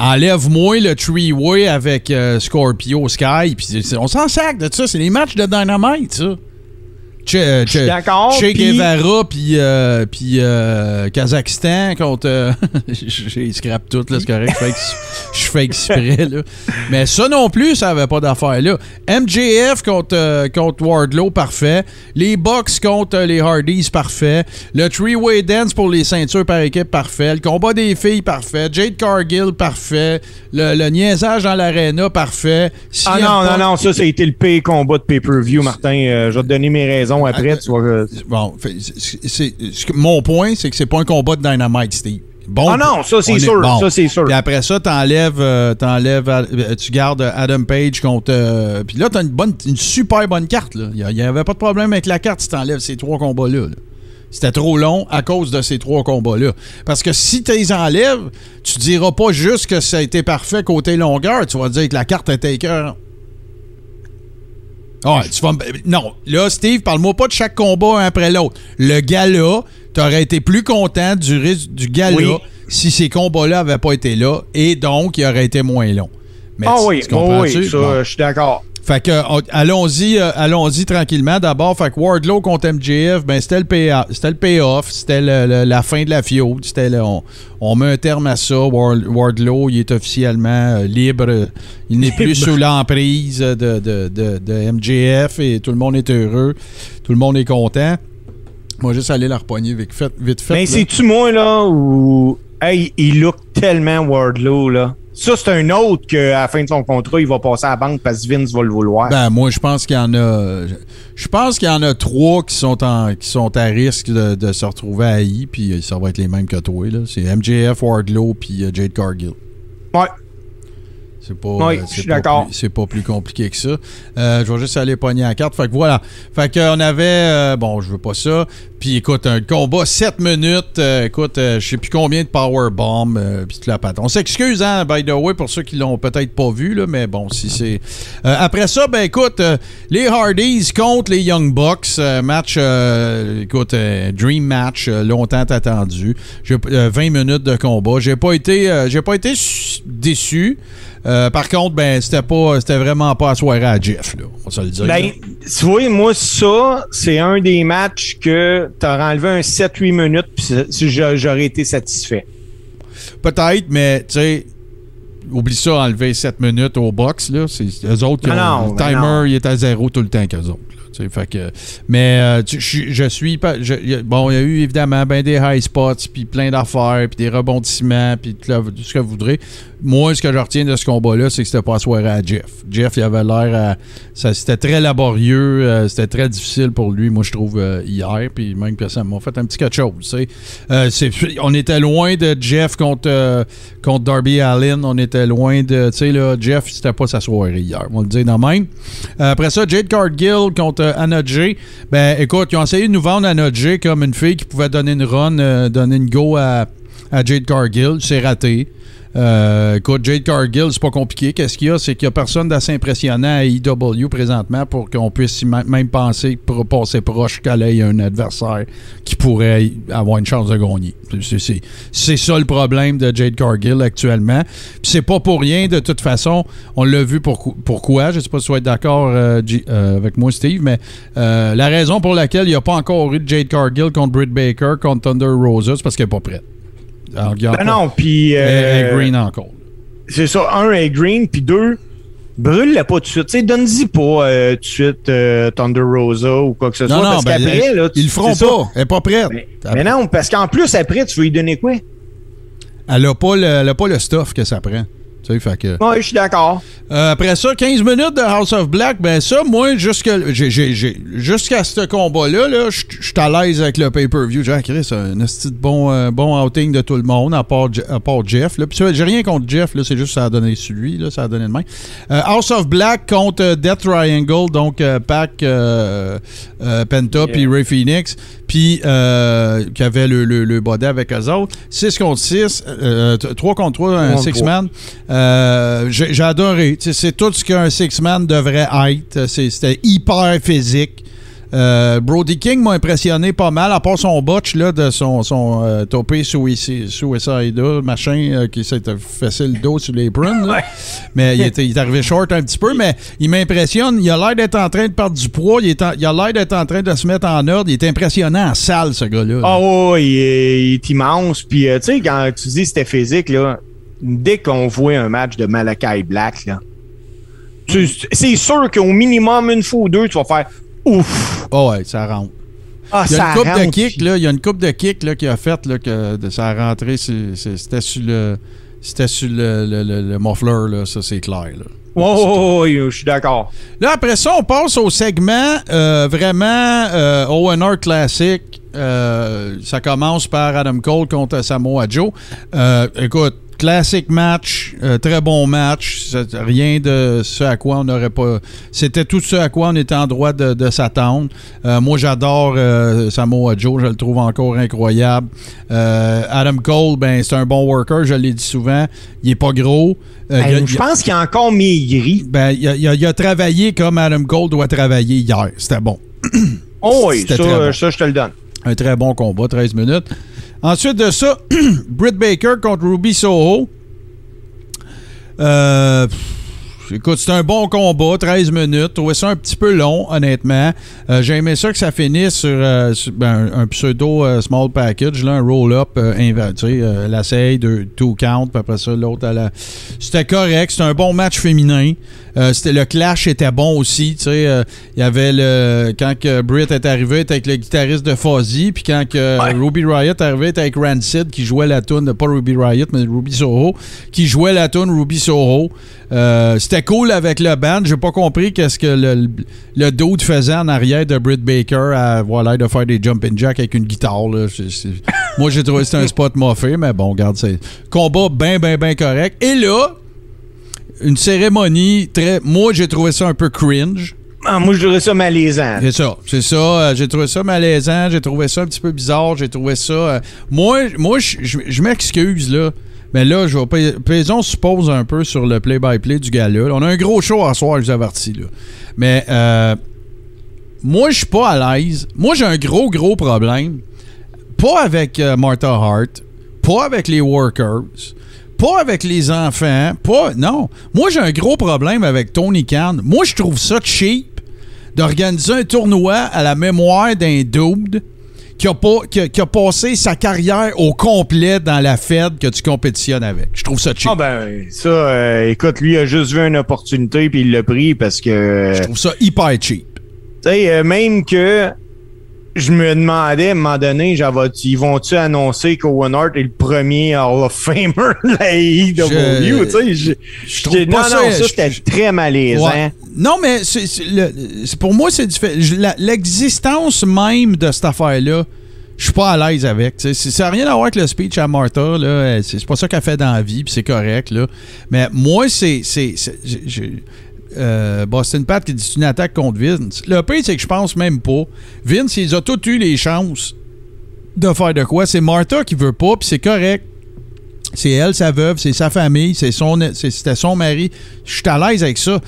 Enlève-moi le three-way avec euh, Scorpio Sky. Puis on s'en sac de ça. C'est les matchs de Dynamite, ça. Che, euh, Che- d'accord. Che Guevara puis euh, puis euh, Kazakhstan contre j'ai scrap tout là c'est correct je fais exprès là. Mais ça non plus ça avait pas d'affaire là. MJF contre contre Wardlow parfait. Les Bucks contre les Hardys parfait. Le three way dance pour les ceintures par équipe parfait. Le combat des filles parfait. Jade Cargill parfait. Le, le niaisage dans l'arena parfait. Ah non, non, non, ça, ça a été le pire combat de pay-per-view, Martin. Euh, je vais te donner mes raisons après. Tu vas, euh, Bon, c'est- c'est- c'est- mon point, c'est que c'est pas un combat de Dynamite, Steve. Bon, Ah non, ça, c'est sûr, bon. ça, c'est sûr. Puis après ça, t'enlèves, euh, t'enlèves, euh, tu gardes Adam Page contre. euh, puis là, t'as une bonne, une super bonne carte. là. Il y avait pas de problème avec la carte si t'enlèves ces trois combats-là. là. C'était trop long à cause de ces trois combats-là. Parce que si tu les enlèves, tu diras pas juste que ça a été parfait côté longueur. Tu vas dire que la carte était écœurante. Tu vas Non, là, Steve, parle-moi pas de chaque combat un après l'autre. Le gala, t'aurais été plus content du risque du gala Oui. si ces combats-là avaient pas été là et donc il aurait été moins long. Mais Ah oui, tu oh oui, ça, Bon. je suis d'accord. Fait que on- allons-y, euh, allons-y tranquillement. D'abord, fait que Wardlow contre MJF, ben c'était le pay- c'était le payoff, c'était la fin de la fiode, c'était on, on met un terme à ça. Ward- Wardlow, il est officiellement euh, libre, il n'est plus sous l'emprise de, de, de, de MJF et tout le monde est heureux, tout le monde est content. Moi, juste aller la repogner vite fait, vite fait. Mais là. c'est-tu moi, là, où. Hey, il look tellement Wardlow, là? Ça, c'est un autre qu'à la fin de son contrat, il va passer à la banque parce que Vince va le vouloir. Ben, moi, je pense qu'il y en a. Je pense qu'il y en a trois qui sont, en, qui sont à risque de, de se retrouver à I, puis ça va être les mêmes que toi. là. C'est MJF, Wardlow, puis euh, Jade Cargill. ouais. C'est pas, Oui, euh, c'est pas d'accord. plus- C'est pas plus compliqué que ça. Euh, je vais juste aller pogner la carte. Fait que voilà. Fait qu'on avait. euh, bon, je veux pas ça. Puis écoute, un combat 7 minutes. écoute, je sais plus combien de powerbomb. Puis toute la patte. On s'excuse, hein, by the way, pour ceux qui l'ont peut-être pas vu, là, mais bon, si c'est. Après ça, ben écoute, les Hardys contre les Young Bucks. match, écoute, Dream Match, longtemps attendu. J'ai- euh, 20 minutes de combat. J'ai pas été, j'ai pas été déçu. Euh, par contre, ben, c'était pas, c'était vraiment pas à soirée à Jeff, là. On va se le dire. Ben, tu vois, moi, ça, c'est un des matchs que t'aurais enlevé un 7-8 minutes, puis j'aurais été satisfait. Peut-être, mais, tu sais, oublie ça, enlever 7 minutes au box, là. C'est eux autres qui Ah ont, non, le ben timer, il est à zéro tout le temps qu'eux autres. Mais euh, je, suis pas. bon, il y a eu évidemment ben des high spots, puis plein d'affaires, puis des rebondissements, puis tout, ce que vous voudrez. Moi, ce que je retiens de ce combat-là, c'est que c'était pas soirée à Jeff. Jeff, il avait l'air à. C'était très laborieux, euh, c'était très difficile pour lui, moi, je trouve, euh, hier, puis même que ça m'a fait un petit quelque chose. tu on était loin de Jeff contre, contre Darby Allin, on était loin de. Tu sais, là, Jeff, c'était pas sa soirée hier, on va le dire dans même. Après ça, Jade Cargill contre euh, Anna. Ben, écoute, ils ont essayé de nous vendre Anna Jay comme une fille qui pouvait donner une run, euh, donner une go à, à Jade Cargill. C'est raté. Euh, écoute, Jade Cargill, c'est pas compliqué. Qu'est-ce qu'il y a? C'est qu'il y a personne d'assez impressionnant à EW présentement pour qu'on puisse même penser pour passer proche qu'elle ait un adversaire qui pourrait avoir une chance de gagner. C'est- ça le problème de Jade Cargill actuellement. C'est pas pour rien, de toute façon. On l'a vu pour, pourquoi. Je sais pas si tu vas d'accord euh, euh, avec moi, Steve, mais la raison pour laquelle il n'y a pas encore eu de Jade Cargill contre Britt Baker, contre Thunder Rosa, c'est parce qu'elle n'est pas prête. Alors, Ben non, puis. elle est euh, green encore. C'est ça, un est green, puis deux, brûle-la pas tout de suite. Tu sais, donne-y pas euh, tout de suite euh, Thunder Rosa ou quoi que ce soit. Non, non, parce ben, qu'après, là, tu- ils le feront c'est ça. pas. Elle n'est pas prête. Mais, mais non, parce qu'en plus, après, tu veux lui donner quoi? Elle n'a pas, le- elle a pas le stuff que ça prend. Tu sais, fait que... Ouais, je suis d'accord. Euh, après ça, 15 minutes de House of Black, ben ça, moi, jusque- j'ai- j'ai- j'ai- jusqu'à ce combat-là, là, je je suis à l'aise avec le pay-per-view. J'ai Chris, c'est un esti de bon, euh, bon outing de tout le monde, à part, à part Jeff. Là. Puis ça, j'ai rien contre Jeff, là, c'est juste que ça a donné sur lui, là, ça a donné de main. Euh, House of Black contre Death Triangle, donc euh, Pac, euh, euh, Penta, puis Ray Phoenix, puis euh, qui avait le, le, le body avec eux autres. 6 contre 6, 3 contre 3, un 6-man. Euh, j'ai adoré. C'est tout ce qu'un six-man devrait être. C'était hyper physique. Euh, Brody King m'a impressionné pas mal, à part son botch là, de son, son euh, topé Suicide, machin, euh, qui s'est fait le dos sur les prunes. Ouais. Mais il, était- il est arrivé short un petit peu, mais il m'impressionne. Il a l'air d'être en train de perdre du poids. Il, est en- il a l'air d'être en train de se mettre en ordre. Il est impressionnant en salle, ce gars-là. Ah ouais, ouais, il, est, il est immense. Puis, euh, tu sais, quand tu dis que c'était physique, là, dès qu'on voit un match de Malachi Black, là, c'est sûr qu'au minimum une fois ou deux, tu vas faire ouf. Ah ouais, ça rentre. Ah, Il y a une coupe de kick, là. Il y a une coupe de kick là, qu'il a faite, que de sa rentrée, c'était sur le. C'était sur le, le, le- le muffler, là, ça c'est clair. Là. Ouais, ouais, ouais, ouais, je suis d'accord. Là, après ça, on passe au segment euh, vraiment euh, ONR classique. Euh, ça commence par Adam Cole contre Samoa Joe. Euh, écoute, classique match, euh, très bon match. Rien de ce à quoi on n'aurait pas. C'était tout ce à quoi on était en droit de, de s'attendre. Euh, moi, j'adore euh, Samoa Joe. Je le trouve encore incroyable. Euh, Adam Cole, ben, c'est un bon worker. Je l'ai dit souvent. Il est pas gros. Euh, a- je pense qu'il a encore maigri. ben, il a, il a- il a travaillé comme Adam Cole doit travailler hier. C'était bon. Oh oui, ça, bon. ça, je te le donne. Un très bon combat, 13 minutes. Ensuite de ça, Britt Baker contre Ruby Soho. Euh, écoute, c'est un bon combat, 13 minutes. Trouvais ça un petit peu long, honnêtement. Euh, J'ai aimé ça que ça finisse sur, euh, sur, ben, un, un pseudo euh, small package, là, un roll-up euh, euh, la seille, deux, two count, puis après ça, l'autre à la. C'était correct, c'était un bon match féminin. C'était le clash était bon aussi, tu sais. Il y avait le quand que Britt est arrivé, était avec le guitariste de Fozzy, puis quand que Ouais. Ruby Riot est arrivé, était avec Rancid qui jouait la tune, pas Ruby Riot, mais Ruby Soho, qui jouait la tune Ruby Soho. Euh, c'était cool avec le band. J'ai pas compris qu'est-ce que le, le dude faisait en arrière de Britt Baker à avoir l'air de faire des jumping jacks avec une guitare. là. C'est- c'est- Moi, j'ai trouvé que c'était un spot moffé, mais bon, regarde, c'est combat bien, bien, bien correct. Et là, une cérémonie très. Moi, j'ai trouvé ça un peu cringe. Ah, moi, je dirais ça malaisant. C'est ça, c'est ça. Euh, j'ai trouvé ça malaisant, j'ai trouvé ça un petit peu bizarre, j'ai trouvé ça. euh, moi, moi, je- je je m'excuse là, mais là, je vais. Paison suppose un peu sur le play-by-play du gars-là. On a un gros show à soir, je vous avertis là. Mais euh, moi, je suis pas à l'aise. Moi, j'ai un gros, gros problème. Pas avec euh, Martha Hart, pas avec les workers, pas avec les enfants, pas. Non. Moi, j'ai un gros problème avec Tony Khan. Moi, je trouve ça cheap d'organiser un tournoi à la mémoire d'un dude qui a, pas, qui, a, qui a passé sa carrière au complet dans la Fed que tu compétitionnes avec. Je trouve ça cheap. Ah ben, ça, euh, écoute, lui a juste vu une opportunité puis il l'a pris parce que, Je tu trouve ça hyper cheap. sais, euh, même que je me demandais à un moment donné, ils vont-tu annoncer qu'Owen Hart est le premier Hall of Famer de la AEW, je- Je trouve pas non, ça. non, ça, c'était très malaisant. Ouais. Non, mais le- pour moi, c'est différent. L'existence même de cette affaire-là, je suis pas à l'aise avec. Ça n'a rien à voir avec le speech à Martha. C'est c'est pas ça qu'elle fait dans la vie, puis c'est correct. Là. Mais moi, c'est. Euh, Boston Pat qui dit une attaque contre Vince. Le pire, c'est que je pense même pas. Vince, ils ont tous eu les chances de faire de quoi. C'est Martha qui veut pas, puis c'est correct. C'est elle, sa veuve, c'est sa famille, c'est son, son mari. Je suis à l'aise avec ça.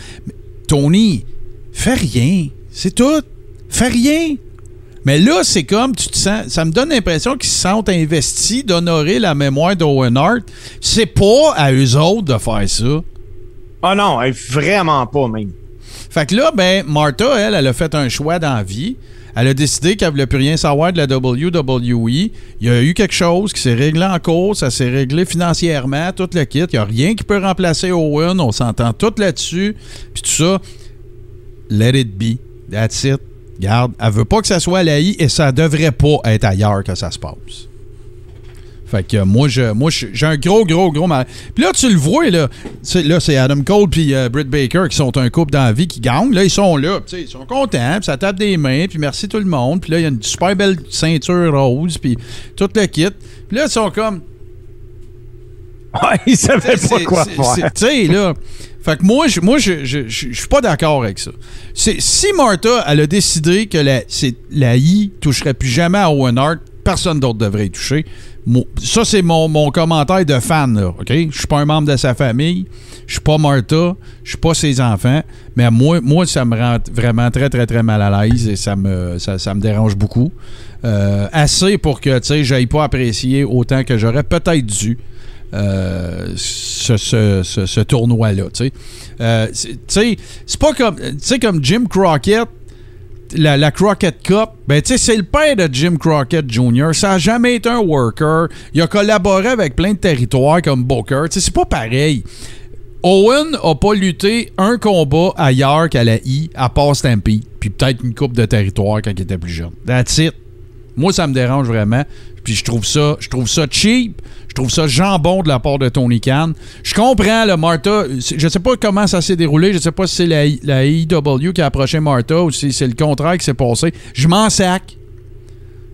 Tony, fais rien. C'est tout. Fais rien. Mais là, c'est comme tu te sens. Ça me donne l'impression qu'ils se sentent investis d'honorer la mémoire d'Owen Hart. C'est pas à eux autres de faire ça. Ah non, vraiment pas, même. Fait que là, ben, Martha, elle, elle a fait un choix dans la vie. Elle a décidé qu'elle voulait plus rien savoir de la WWE. Il y a eu quelque chose qui s'est réglé en cours, ça s'est réglé financièrement, tout le kit. Il n'y a rien qui peut remplacer Owen, on s'entend tout là-dessus. Puis tout ça, let it be. That's it. Garde, elle veut pas que ça soit à l'AI et ça devrait pas être ailleurs que ça se passe. Fait que moi, je, moi, j'ai un gros, gros, gros mal. Puis là, tu le vois, là, c'est, là, c'est Adam Cole puis euh, Britt Baker qui sont un couple dans la vie qui gagnent. Là, ils sont là, ils sont contents, puis ça tape des mains, puis merci tout le monde. Puis là, il y a une super belle ceinture rose, puis tout le kit. Puis là, ils sont comme... Ouais, il savait pas quoi faire. Tu sais, là. Fait que moi, je, moi, je, je, je, je suis pas d'accord avec ça. C'est, si Martha, elle a décidé que la, c'est, la I toucherait plus jamais à Owen Hart, personne d'autre devrait y toucher. Ça, c'est mon, mon commentaire de fan, là, OK? Je suis pas un membre de sa famille. Je suis pas Martha. Je suis pas ses enfants. Mais moi, moi, ça me rend vraiment très, très, très mal à l'aise et ça me, ça, ça me dérange beaucoup. Euh, assez pour que, tu sais, j'aille pas apprécier autant que j'aurais peut-être dû euh, ce, ce- ce- tournoi-là, tu sais. Euh, c'est- pas comme, comme Jim Crockett, la, Crockett Cup, ben, tu c'est le père de Jim Crockett Jr. Ça a jamais été un worker. Il a collaboré avec plein de territoires comme Booker. Tu sais, c'est pas pareil. Owen a pas lutté un combat ailleurs qu'à la I, à part Stampede. Puis peut-être une coupe de territoire quand il était plus jeune. That's it. Moi, ça me dérange vraiment. Puis je trouve ça, je trouve ça cheap. Je trouve ça jambon de la part de Tony Khan. Je comprends, le Martha. Je sais pas comment ça s'est déroulé. Je sais pas si c'est la, la AEW qui a approché Martha ou si c'est le contraire qui s'est passé. Je m'en sac.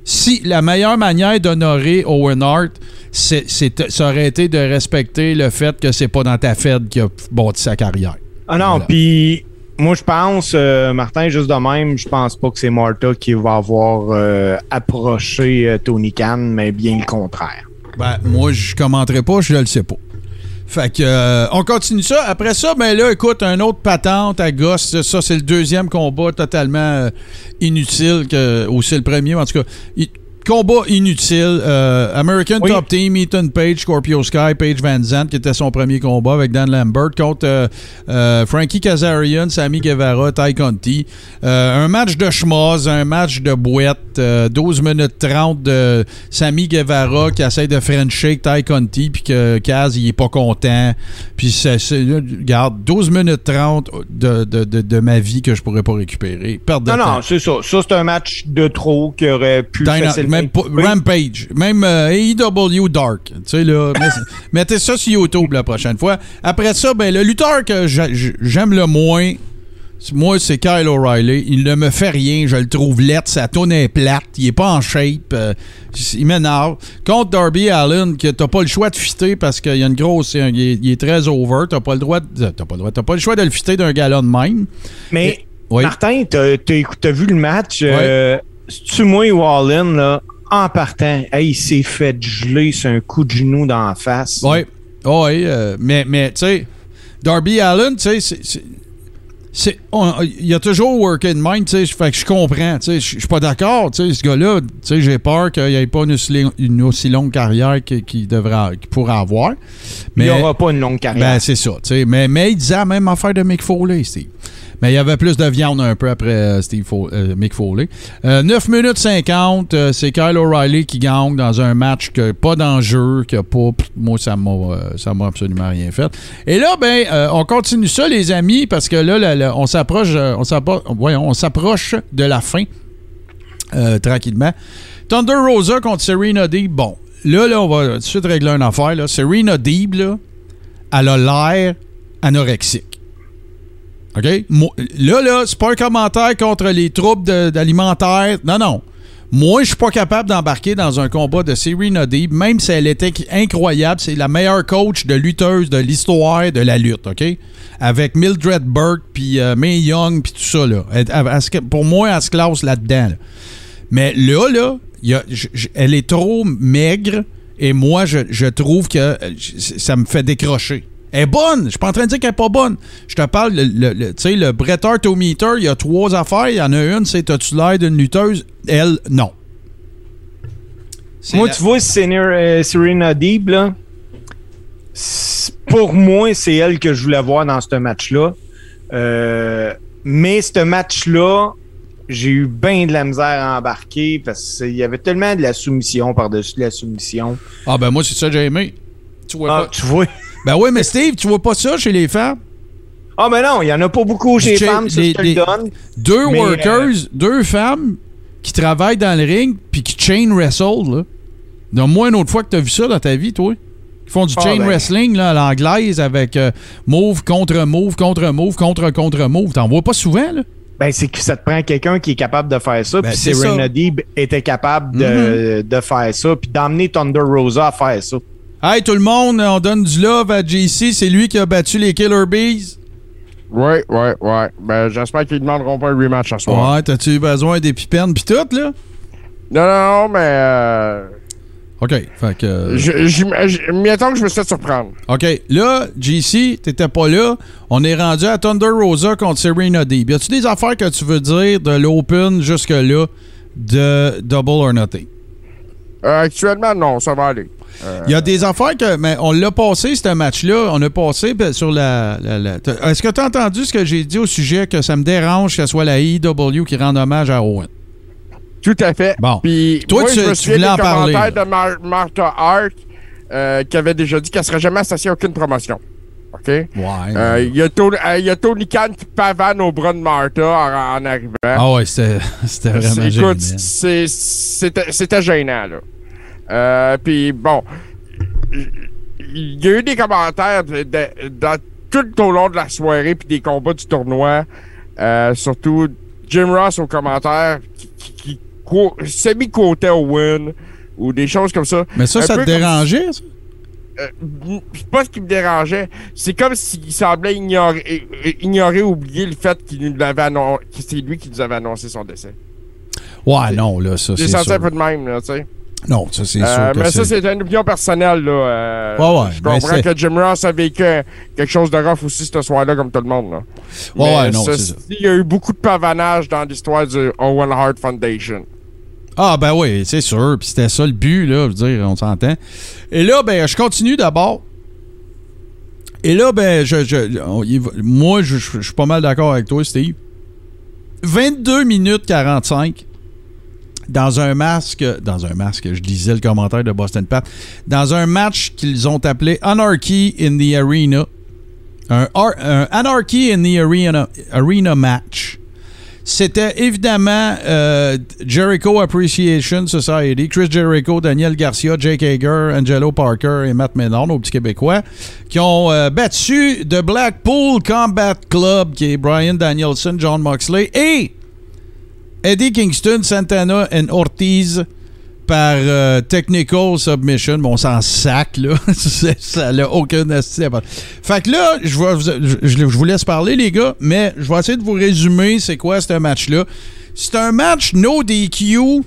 Si la meilleure manière d'honorer Owen Hart, c'est- ça aurait été de respecter le fait que c'est pas dans ta Fed qu'il a bâti sa carrière. Ah non, Voilà. puis moi je pense, euh, Martin, juste de même, je pense pas que c'est Martha qui va avoir euh, approché euh, Tony Khan, mais bien le contraire. Ben, moi, je commenterai pas, je le sais pas. Fait que, on continue ça. Après ça, ben là, écoute, un autre patente à gosse. Ça, c'est le deuxième combat totalement inutile, que, ou c'est le premier, en tout cas. Combat inutile. euh, American Oui. Top Team, Ethan Page, Scorpio Sky, Page Van Zandt, qui était son premier combat avec Dan Lambert, contre euh, euh, Frankie Kazarian, Sammy Guevara, Ty Conti. Un match de schmoz, un match de boîte. euh, 12 minutes 30 de Sammy Guevara qui essaie de French shake Ty Conti, puis que Kaz, il est pas content. Puis, c'est- regarde, 12 minutes 30 de, de, de, de ma vie que je pourrais pas récupérer. De Non, temps. non, c'est ça. Ça, c'est un match de trop qui aurait pu facilement... même pas- Oui. Rampage, même euh, AEW Dark. Tu sais, là, mettez ça sur YouTube la prochaine fois. Après ça, ben, le lutteur que j'a- j'aime le moins, moi, c'est Kyle O'Reilly. Il ne me fait rien. Je le trouve laid. Sa tonne est plate. Il est pas en shape. euh, il m'énerve. Contre Darby Allen, que t'as pas le choix de fitter parce qu'il y a une grosse. Il est, il est très over. T'as pas le droit T'as pas le droit. T'as pas le choix de le fitter d'un galon de même. Mais Oui. Martin, t'as as, vu le match. Euh, tu moi et Wallen, là, en partant, hey, il s'est fait geler sur un coup de genou dans la face. Oui. Oui, euh, mais, mais tu sais, Darby Allen, tu sais, Il y a toujours work in mind, tu sais, fait que je comprends, tu sais, je suis pas d'accord, tu sais, ce gars-là, tu sais, j'ai peur qu'il n'y ait pas une aussi, li- une aussi longue carrière qu'il qu'il pourrait avoir. Il n'y Mais, aura pas une longue carrière. ben, c'est ça, tu sais, mais, mais il disait la même affaire de Mick Foley, Steve. Mais il y avait plus de viande un peu après euh, Steve euh, Mick Foley. Euh, 9 minutes 50, euh, c'est Kyle O'Reilly qui gagne dans un match que pas d'enjeu, que pas. pff, Moi, ça m'a, euh, absolument rien fait. Et là, ben, euh, on continue ça, les amis, parce que là, là, là, on s'approche, euh, on s'approche, de la fin euh, tranquillement. Thunder Rosa contre Serena Deeb. Bon, là, là, on va tout de suite régler une affaire. Là. Serena Deeb, là, elle a l'air anorexique. OK? Là, là, c'est pas un commentaire contre les troubles de- d'alimentaire. Non, non. Moi, je suis pas capable d'embarquer dans un combat de Serena Deeb, même si elle était incroyable. C'est la meilleure coach de lutteuse de l'histoire de la lutte, OK? Avec Mildred Burke, puis euh, Mae Young, puis tout ça, là. Pour moi, elle se classe là-dedans. là. Mais là, là, elle est trop maigre et moi, je, trouve que euh, ça me fait décrocher. Elle est bonne. Je suis pas en train de dire qu'elle est pas bonne. Je te parle, le, le- le- tu sais, le Bret Hart au meter, il y a trois affaires. Il y en a une, c'est as-tu l'air d'une lutteuse? Elle, non. Moi, la- tu vois, Serena, euh, Serena Deeb, là, pour moi, c'est elle que je voulais voir dans ce match-là. Euh, mais ce match-là, j'ai eu bien de la misère à embarquer parce qu'il y avait tellement de la soumission par-dessus de la soumission. Ah, ben moi, c'est ça que j'ai aimé. Tu vois Ah, pas- tu vois? Ben oui, mais Steve, tu vois pas ça chez les femmes? Ah, mais non, il y en a pas beaucoup chez les femmes, ça, les- je te les- le donne. Deux Mais, workers, deux femmes qui travaillent dans le ring puis qui chain wrestle, là. Donne-moi une autre fois que t'as vu ça dans ta vie, toi. Qui font du Ah, chain ben. wrestling là, à l'anglaise avec euh, move contre move contre move contre contre move. T'en vois pas souvent, là? Ben, c'est que ça te prend quelqu'un qui est capable de faire ça. Ben, puis c'est Serena. Deeb était capable de, de faire ça, puis d'emmener Thunder Rosa à faire ça. Hey, tout le monde, on donne du love à JC. C'est lui qui a battu les Killer Bees. Ouais, ouais, ouais. Ben, j'espère qu'ils demanderont pas un rematch ce soir. Ouais, t'as-tu besoin des pipennes pis tout, là? Non, non, non, mais. Euh, OK. Fait que. Je- j'- Mettons que je me suis fait surprendre. OK. Là, JC, t'étais pas là. On est rendu à Thunder Rosa contre Serena Deeb. Y a-tu des affaires que tu veux dire de l'Open jusque-là de Double or Nothing? Euh, actuellement, non, ça va aller. Il y a des affaires que. Mais on l'a passé, ce match-là. On a passé sur la. la- la- t'as- Est-ce que tu as entendu ce que j'ai dit au sujet que ça me dérange que ce soit la IW qui rende hommage à Owen? Tout à fait. Bon. Puis Toi, moi, tu- je me tu voulais des en parler, de Mar- Martha Hart euh, qui avait déjà dit qu'elle serait jamais associée à aucune promotion. OK? Ouais. Euh, Il y, a Tony- euh, il y a Tony Khan qui pavane au bras de Martha en, en arrivant. ah ouais, c'était vraiment. Écoute, c'était gênant, là. Euh, Puis bon, il y a eu des commentaires de- tout au long de la soirée puis des combats du tournoi. Euh, surtout Jim Ross aux commentaires qui, qui, qui co- semi-côté Owen ou des choses comme ça. Mais ça, un ça te peu comme- dérangeait, ça? Euh, c'est pas ce qui me dérangeait. C'est comme s'il semblait ignorer, euh, ignorer, oublier le fait qu'il nous l'avait annon- que c'est lui qui nous avait annoncé son décès. Ouais, non, là, ça, J'ai c'est senti sûr. un peu de même, là, tu sais. Non, ça, c'est Euh, sûr que mais ça, c'est... une opinion personnelle, là. Euh, Ouais, ouais, Je mais comprends que Jim Ross a vécu quelque chose de rough aussi ce soir-là, comme tout le monde, là. Ouais, Mais non, ceci Il y a eu beaucoup de pavanage dans l'histoire du Owen Hart Foundation. Ah, ben oui, c'est sûr. Puis c'était ça le but, là. Je veux dire, on s'entend. Et là, ben, je continue d'abord. Et là, ben, je, je- on y va- moi, je, je- je suis pas mal d'accord avec toi, Steve. 22 minutes 45 dans un masque, dans un masque, je lisais le commentaire de Boston Pat, dans un match qu'ils ont appelé Anarchy in the Arena. Un, ar- un Anarchy in the Arena, arena match. C'était évidemment euh, Jericho Appreciation Society, Chris Jericho, Daniel Garcia, Jake Hager, Angelo Parker et Matt Menard, nos petits Québécois, qui ont euh, battu The Blackpool Combat Club, qui est Brian Danielson, John Moxley, et Eddie Kingston, Santana et Ortiz par euh, Technical Submission. Bon, on s'en sac, là. Ça n'a aucun part. Fait que là, je, vous- laisse parler, les gars, mais je vais essayer de vous résumer c'est quoi ce match-là. C'est un match no DQ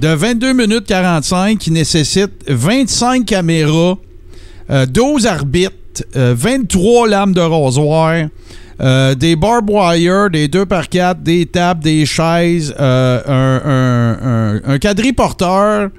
de 22 minutes 45 qui nécessite 25 caméras, euh, 12 arbitres, euh, 23 lames de rasoir, euh, des barbed wire, des 2 par 4 des tables, des chaises, euh, un, un- un- un quadriporteur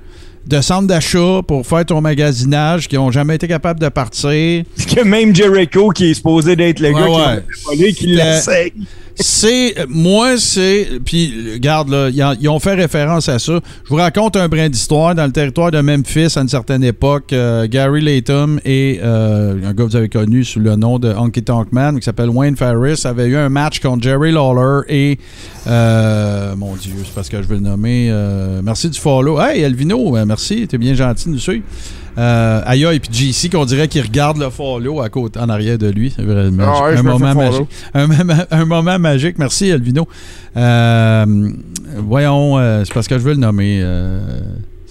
de centre d'achat pour faire ton magasinage qui n'ont jamais été capables de partir. que même Jericho, qui est supposé d'être le Ouais, gars ouais. qui voler, qui l'essaye. C'est. Moi, c'est. Puis, regarde, là, ils ont fait référence à ça. Je vous raconte un brin d'histoire. Dans le territoire de Memphis, à une certaine époque, euh, Gary Latham et euh, un gars que vous avez connu sous le nom de Honky Tonk Man, qui s'appelle Wayne Farris, avaient eu un match contre Jerry Lawler et. euh, mon Dieu, c'est parce que je veux le nommer. merci du follow. Hey, Elvino, merci. T'es bien gentil de nous suivre. Euh, Aya et puis JC, qu'on dirait qu'il regarde le follow à côté, en arrière de lui. C'est vraiment Ah ouais, un moment magique. Un, moment- un moment magique. Merci, Elvino. Euh, voyons, euh, c'est parce que je veux le nommer.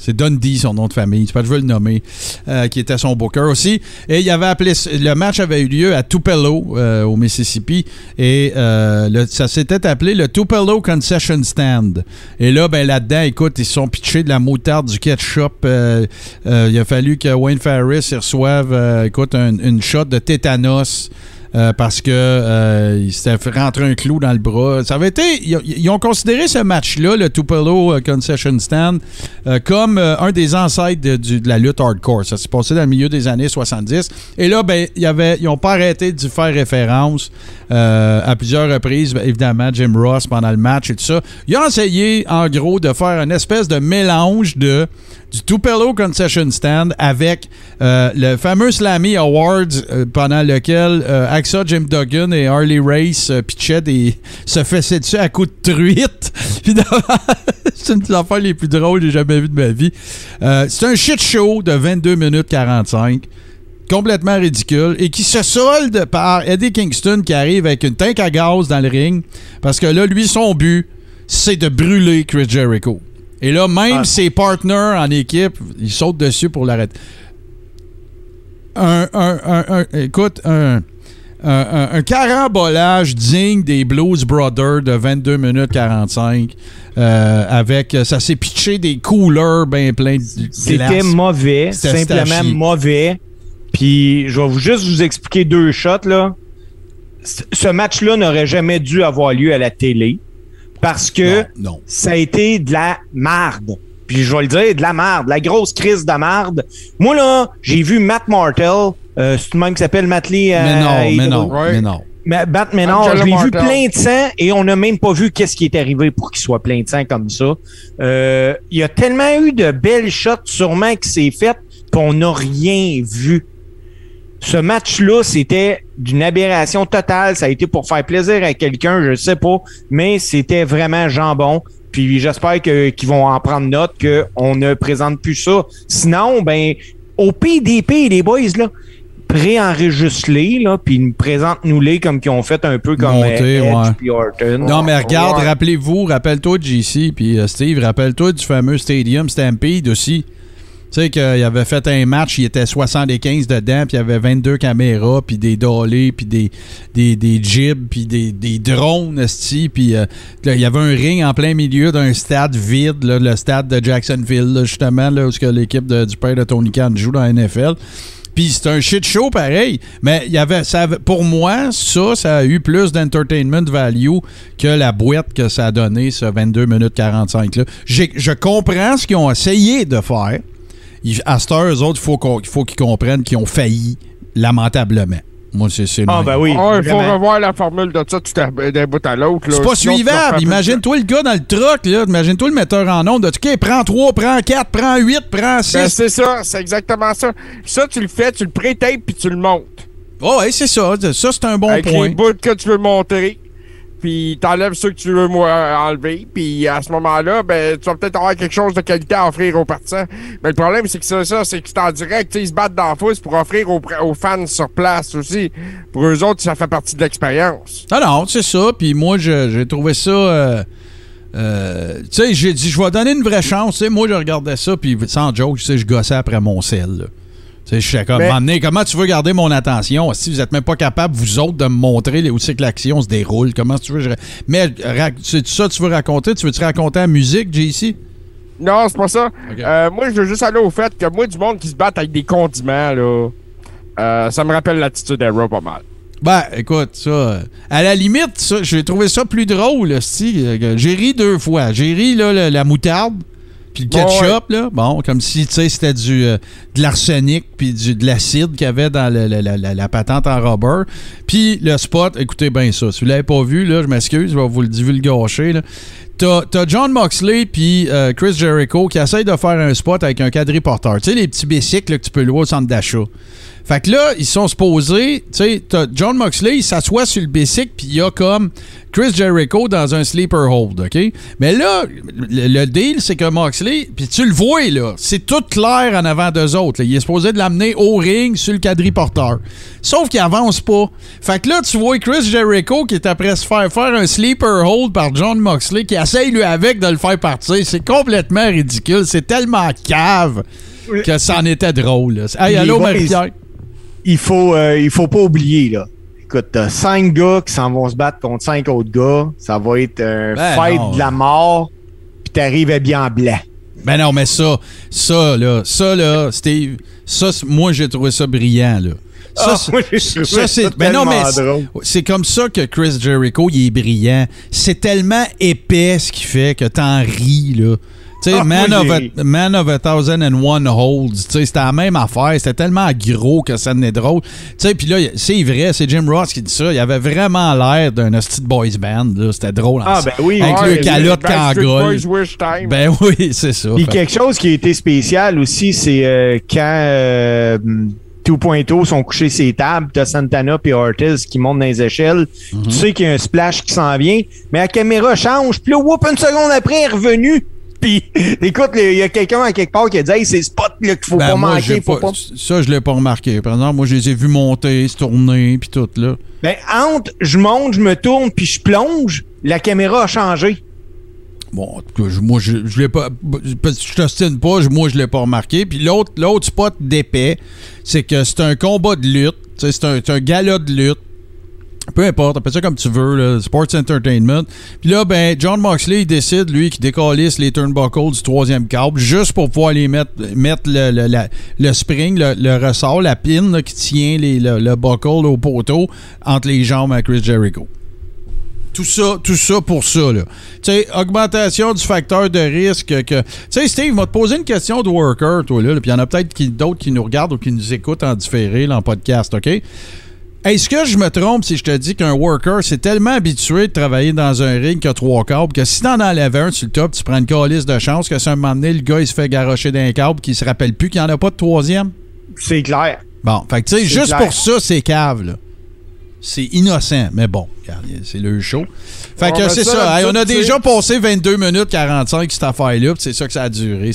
C'est Dundee, son nom de famille. C'est que je veux le nommer. euh, qui était son booker aussi. Et il avait appelé. Le match avait eu lieu à Tupelo, euh, au Mississippi. Et euh, ça s'était appelé le Tupelo Concession Stand. Et là, ben là-dedans, écoute, ils se sont pitchés de la moutarde, du ketchup. il a fallu que Wayne Farris il reçoive, écoute, un- une shot de tétanos. Euh, parce que euh, il s'était rentrer un clou dans le bras. Ça avait été. Ils, ont considéré ce match-là, le Tupelo euh, Concession Stand, euh, comme un des ancêtres de, la lutte hardcore. Ça s'est passé dans le milieu des années 70. Et là, ben, ils n'ont pas arrêté d'y faire référence à plusieurs reprises. Ben, évidemment, Jim Ross pendant le match et tout ça. Ils ont essayé, en gros, de faire une espèce de mélange de du Tupelo Concession Stand avec euh, le fameux Slammy Awards euh, pendant lequel euh, Axa, Jim Duggan et Harley Race pitchaient des se faisaient dessus à coups de truite. C'est une des affaires les plus drôles que j'ai jamais vues de ma vie. C'est un shit show de 22 minutes 45 complètement ridicule et qui se solde par Eddie Kingston qui arrive avec une tank à gaz dans le ring parce que là, lui, son but, c'est de brûler Chris Jericho. Et là, même Ah. ses partenaires en équipe, ils sautent dessus pour l'arrêter. Un, un- un- un- écoute, un, un, carambolage digne des Blues Brothers de 22 minutes 45. euh, avec, ça s'est pitché des couleurs bien pleins de C'était mauvais, simplement mauvais. Puis je vais vous- juste vous expliquer deux shots là. C- Ce match-là n'aurait jamais dû avoir lieu à la télé parce que Non, non. ça a été de la marde. Puis je vais le dire, de la marde, la grosse crise de marde. Moi là, j'ai vu Matt Martel, euh, c'est le même qui s'appelle Matt Lee. euh, Mais non, à mais non, Ouais. mais non. Mais je l'ai vu plein de sang et on n'a même pas vu qu'est-ce qui est arrivé pour qu'il soit plein de sang comme ça. Euh, Il y a tellement eu de belles shots sûrement qui s'est fait qu'on n'a rien vu. Ce match-là, c'était d'une aberration totale. Ça a été pour faire plaisir à quelqu'un, je sais pas, mais c'était vraiment jambon. Puis j'espère que- qu'ils vont en prendre note qu'on ne présente plus ça. Sinon, ben, au PDP, les boys, là, préenregistrés, là, puis nous présente-nous-les comme qu'ils ont fait un peu comme Monter, euh, Edge ouais. puis Orton. Non, mais regarde, Ouais. rappelez-vous, rappelle-toi de JC, puis euh, Steve, rappelle-toi du fameux Stadium Stampede aussi. Tu sais qu'il avait fait un match, il était 75 dedans, puis il y avait 22 caméras, puis des dolés, puis des, des, des jibs, puis des, des drones, puis euh, il y avait un ring en plein milieu d'un stade vide, le stade de Jacksonville, justement, là, où l'équipe du père de Tony Khan joue dans la NFL. Puis c'est un shit show pareil, mais il y avait, ça pour moi, ça, ça a eu plus d'entertainment value que la boîte que ça a donné, ce 22 minutes 45 là. Je comprends ce qu'ils ont essayé de faire. Ils- À cette heure, eux autres, il faut qu'on- il faut qu'ils comprennent qu'ils ont failli lamentablement. Moi, c'est c'est Ah, ben oui. Ouais, il faut vraiment. revoir la formule de ça d'un bout à l'autre. là. C'est pas Sinon, tu vas suivable. Imagine-toi le gars dans le truck, là. Imagine-toi le metteur en onde. OK, prends 3, prends 4, prends 8, prends 6. Ben, c'est ça, c'est exactement ça. Ça, tu le fais, tu le pré-tapes puis tu le montes. oh, ouais, c'est ça. Ça, c'est un bon avec point. les bouts que tu veux montrer. Puis t'enlèves ceux que tu veux moi, enlever. Puis à ce moment-là, ben, tu vas peut-être avoir quelque chose de qualité à offrir aux partisans. Mais le problème, c'est que c'est ça, c'est que c'est en direct. Ils se battent dans la fosse pour offrir aux, fans sur place aussi. Pour eux autres, ça fait partie de l'expérience. Ah non, c'est ça. Puis moi, j'ai trouvé ça. euh, euh, tu sais, j'ai dit, je vais donner une vraie chance. Tu sais, moi, je regardais ça, puis sans joke, je gossais après mon sel. là. Je suis comme, Mais- comment tu veux garder mon attention? Si vous êtes même pas capable, vous autres, de me montrer où c'est que l'action se déroule, comment tu veux. je- Mais c'est ça que tu veux raconter? Tu veux-tu raconter la musique, JC? Non, c'est pas ça. Euh, moi, je veux juste aller au fait que moi, du monde qui se bat avec des condiments, là, euh, ça me rappelle l'attitude d'Arrow pas mal. Ben, écoute, ça. euh, À la limite, j'ai trouvé ça plus drôle, si. J'ai ri deux fois. J'ai ri, là, la, la moutarde, puis le Bon, ketchup, là. Bon, comme si, tu sais, c'était du, euh, de l'arsenic, puis du, de l'acide qu'il y avait dans le- la, la- la patente en rubber. Puis le spot, écoutez bien ça. Si vous l'avez pas vu, là, je m'excuse, je vais vous le divulgacher, là. T'as t'as John Moxley puis euh, Chris Jericho qui essayent de faire un spot avec un quadriporteur. Tu sais, les petits bicycles là, que tu peux louer au centre d'achat. Fait que là, ils sont supposés, tu sais, John Moxley, il s'assoit sur le bicycle, puis il y a comme Chris Jericho dans un sleeper hold, OK? Mais là, le, le deal, c'est que Moxley, puis tu le vois, là, c'est tout clair en avant d'eux autres. là. Il est supposé de l'amener au ring sur le quadriporteur. Sauf qu'il avance pas. Fait que là, tu vois Chris Jericho qui est après se faire faire un sleeper hold par John Moxley, qui essaye, lui, avec, de le faire partir. C'est complètement ridicule. C'est tellement cave que ça en était drôle. là. Hey, allô, Marie-Pierre? Il faut, euh, il faut pas oublier, là. Écoute, t'as cinq gars qui s'en vont se battre contre cinq autres gars. Ça va être un Ben fight non. de la mort. Puis t'arrives habillé en blanc. Ben non, mais ça, ça, là, ça, là, Steve, ça, moi, j'ai trouvé ça brillant, là. Ça, Ah, c'est- ça, Ben non, mais c'est comme ça que Chris Jericho, il est brillant. C'est tellement épais ce qu'il fait que t'en ris, là. Tu sais, Ah, man, man of a Thousand and One Holds. Tu sais, c'était la même affaire. C'était tellement gros que ça n'est drôle. Tu sais, puis là, c'est vrai, c'est Jim Ross qui dit ça. Il avait vraiment l'air d'un hostie boys band. C'était drôle. Ah, ben oui. Avec le calotte. Ben oui, c'est ça. Puis quelque chose qui a été spécial aussi, c'est euh, quand euh, 2.0 sont couchés ses tables, t'as Santana et Ortiz qui montent dans les échelles. Mhm. Tu sais qu'il y a un splash qui s'en vient, mais la caméra change, puis là, whoop, une seconde après, elle est revenue. Puis, écoute, il y a quelqu'un à quelque part qui a dit, hey, c'est spot là qu'il faut Ben, pas moi, manquer. Faut pas- pas... Ça, je l'ai pas remarqué. Par exemple, moi, je les ai vus monter, se tourner, puis tout, là. Ben, entre, je monte, je me tourne, puis je plonge, la caméra a changé. Bon, en tout moi, je, je l'ai pas. Je t'ostine pas, moi, je l'ai pas remarqué. Puis l'autre, l'autre spot d'épais, c'est que c'est un combat de lutte. C'est un, un gala de lutte. Peu importe, appelle ça comme tu veux, là, Sports Entertainment. Puis là, ben, John Moxley, il décide, lui, qu'il décalisse les turnbuckles du troisième câble juste pour pouvoir les mettre, mettre le, le, le spring, le, le ressort, la pin là, qui tient les, le, le buckle au poteau entre les jambes à Chris Jericho. Tout ça, tout ça pour ça, là. Tu sais, augmentation du facteur de risque que... Tu sais, Steve, m'a te posé une question de worker, toi, là, puis il y en a peut-être d'autres qui nous regardent ou qui nous écoutent en différé, là, en podcast, OK? Est-ce que je me trompe si je te dis qu'un worker, c'est tellement habitué de travailler dans un ring qu'il a trois câbles que si t'en enlèves un sur le top, tu prends une calice de chance que si à un moment donné, le gars, il se fait garrocher d'un câble qu'il se rappelle plus qu'il n'y en a pas de troisième? C'est clair. Bon, fait que tu sais, C'est juste clair. pour ça, c'est cave, là. C'est innocent, mais bon, c'est le show. Fait que va c'est ça ça. Hey, on a déjà passé 22 minutes 45 cette affaire-là, c'est ça que ça a duré.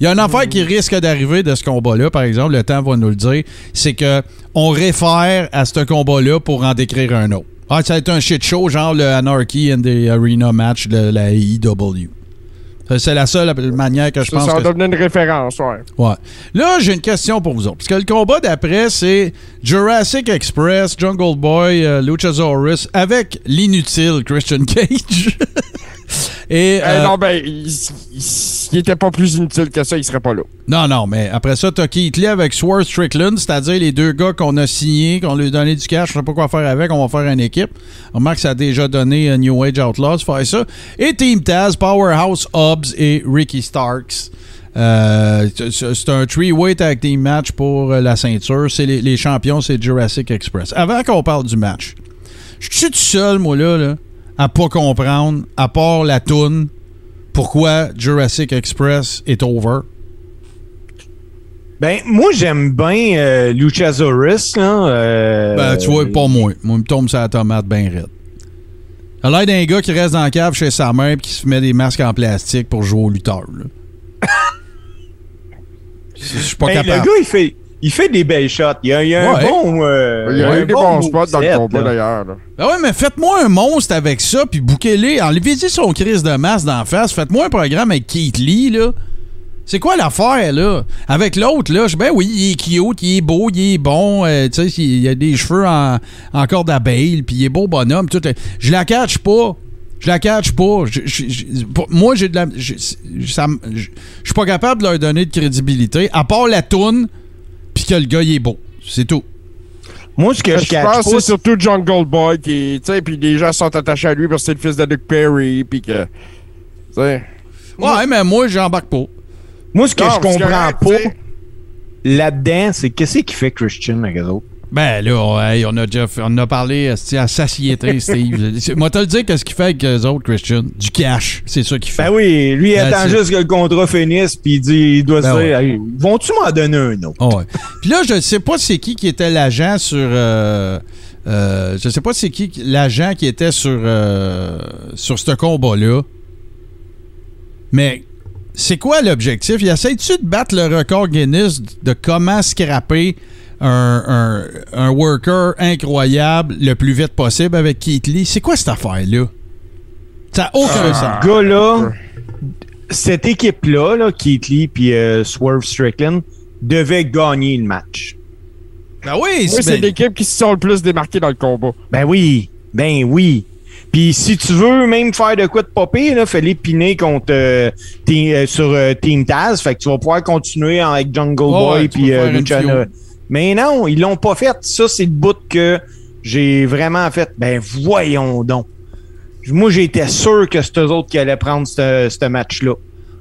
Il y a une affaire qui risque d'arriver de ce combat-là, par exemple, le temps va nous le dire, c'est que on réfère à ce combat-là pour en décrire un autre. Ah, ça a été un shit show, genre le Anarchy and the Arena match de la AEW. Ça, C'est la seule manière que je Ça, pense ça va que devenir une référence, ouais. Ouais. Là, j'ai une question pour vous autres. Parce que le combat d'après, c'est Jurassic Express, Jungle Boy, euh, Luchasaurus avec l'inutile Christian Cage. Et. Eh euh, non, ben, il, il- il était pas plus inutile que ça, il serait pas là. non, non, mais après ça, t'as Keith Lee avec Swerve Strickland, c'est-à-dire les deux gars qu'on a signés, qu'on lui a donné du cash, je sais pas quoi faire avec, on va faire une équipe. Remarque, ça a déjà donné euh, New Age Outlaws faire ça. Et Team Taz, Powerhouse Hobbs et Ricky Starks. Euh, c'est un three-way tag team match pour euh, la ceinture. C'est les, les champions, c'est Jurassic Express. Avant qu'on parle du match, je suis tout seul, moi, là, là, à pas comprendre, à part la toune, pourquoi Jurassic Express est over. Ben, moi, j'aime bien euh, Luchasaurus, là. euh, Ben, tu vois, pas moi. Moi, il me tombe sur la tomate bien raide. A l'air d'un gars qui reste dans la cave chez sa mère et qui se met des masques en plastique pour jouer au lutteur. Je suis pas ben, le capable. gars, il fait, il fait des belles shots. Il y a, il y a Ouais. un bon. euh, Il y a un eu des bon bons spots dans le combat, d'ailleurs. Ben ouais, mais faites-moi un monstre avec ça, puis bouquez-les. Enlevez-y son crise de masse d'en face. Faites-moi un programme avec Keith Lee, là. C'est quoi l'affaire, là? Avec l'autre, là, je ben oui, il est cute, il est beau, il est bon, euh, tu sais, il a des cheveux en, en corde d'abeille, puis il est beau bonhomme, tout. Je la catch pas. Je la catch pas. Je- je- je- moi, j'ai de la. Je suis pas capable de leur donner de crédibilité, à part la toune, puis que le gars, il est beau. C'est tout. Moi, ce que je Je pense c'est surtout Jungle Boy qui, tu sais, puis les gens sont attachés à lui parce que c'est le fils de Luke Perry, puis que, tu sais. Ouais, mais moi, j'embarque pas. moi, ce que Non, je comprends pas là-dedans, c'est qu'est-ce qui fait Christian avec autres? Ben là, hey, on a déjà fait- on a parlé à satiété, Steve. Moi, te le dire, qu'est-ce qu'il fait avec eux autres, Christian? Du cash. C'est ça qu'il fait. Ben oui, lui, il Ben, attend juste que le contrat finisse, puis il, dit, il doit Ben se dire ouais. Hey, Vont-tu m'en donner un autre? Ah ouais. Puis là, je ne sais pas c'est qui qui était l'agent sur. euh, euh, je sais pas c'est qui qui- l'agent qui était sur, euh, sur ce combat-là. Mais c'est quoi l'objectif? Il essaie-tu de battre le record Guinness de comment scraper un, un, un worker incroyable le plus vite possible avec Keith Lee? C'est quoi cette affaire-là? Ça n'a aucun sens. Ce gars-là, cette équipe-là, là, Keith Lee puis euh, Swerve Strickland, devait gagner le match. Ben oui, Oui, c'est c'est ben- l'équipe qui se sont le plus démarquées dans le combat. Ben oui, ben oui. Puis si tu veux même faire de quoi de popper, là, fais l'épiner contre euh, Team- euh, sur euh, Team Taz. Fait que tu vas pouvoir continuer avec Jungle Boy puis euh, Lucha-. Mais non, ils l'ont pas fait. Ça, c'est le bout que j'ai vraiment fait. Ben voyons donc. Moi, j'étais sûr que c'était eux autres qui allaient prendre ce match-là.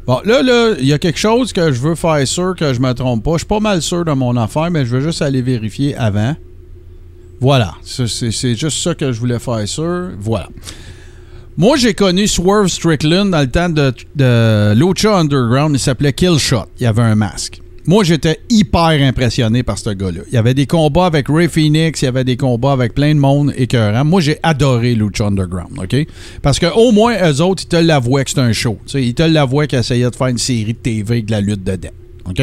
Bon, là, là, il y a quelque chose que je veux faire sûr que je me trompe pas. Je suis pas mal sûr de mon affaire, mais je veux juste aller vérifier avant. Voilà. C'est c'est juste ça que je voulais faire sûr. Voilà. Moi, j'ai connu Swerve Strickland dans le temps de, de Underground. Il s'appelait Killshot. Il avait un masque. Moi, j'étais hyper impressionné par ce gars-là. Il y avait des combats avec Ray Phoenix, il y avait des combats avec plein de monde écœurant. Moi, j'ai adoré Lucha Underground, OK? Parce qu'au moins, eux autres, ils te l'avouaient que c'était un show. Ils te l'avouaient qu'ils essayaient de faire une série de TV de la lutte dedans, OK?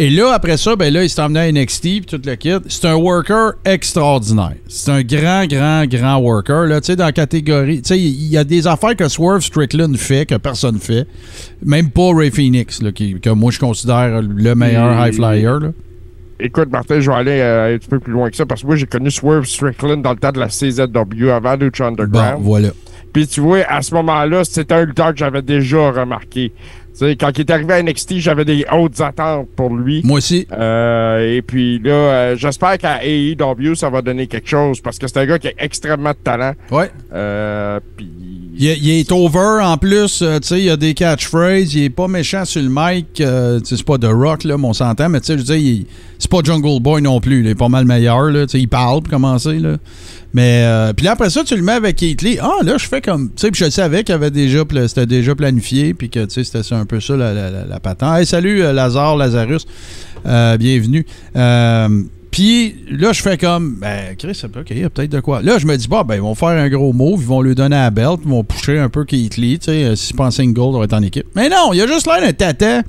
Et là, après ça, ben là, il s'est emmené à NXT puis tout le kit. C'est un worker extraordinaire. C'est un grand, grand, grand worker. Là, tu sais, dans la catégorie. Tu sais, il y a des affaires que Swerve Strickland fait que personne fait. Même pas Ray Phoenix, là, qui, que moi je considère le meilleur high flyer. Là. écoute, Martin, je vais aller euh, un petit peu plus loin que ça parce que moi, j'ai connu Swerve Strickland dans le temps de la CZW avant Lucha Bon, Underground. voilà. Puis tu vois, à ce moment-là, c'était un lutteur que j'avais déjà remarqué. Tu sais, quand il est arrivé à NXT, j'avais des hautes attentes pour lui. Moi aussi. Euh, et puis là, euh, j'espère qu'à AEW, ça va donner quelque chose parce que c'est un gars qui a extrêmement de talent. Ouais. Euh, puis Il, est- over en plus, euh, tu sais, il a des catchphrases, il est pas méchant sur le mic, euh, c'est pas The Rock, là, on s'entend, mais tu sais, je veux dire, c'est pas Jungle Boy non plus, il est pas mal meilleur, là, tu sais, il parle pour commencer, là. Mais, euh, puis après ça, tu le mets avec Keith Lee, ah, là, je fais comme, tu sais, puis je savais qu'il avait déjà, c'était déjà planifié, puis que, tu sais, c'était un peu ça, la, la, la, la patente. Hey, salut, euh, Lazare, Lazarus, Euh, bienvenue. Puis là, je fais comme, ben, Chris, OK, il y a peut-être de quoi. Là, je me dis, bah, ben, ils vont faire un gros move, ils vont lui donner la belt, ils vont pusher un peu Keith Lee, tu sais, euh, si c'est single, on va être en équipe. Mais non, il y a juste l'air d'un tata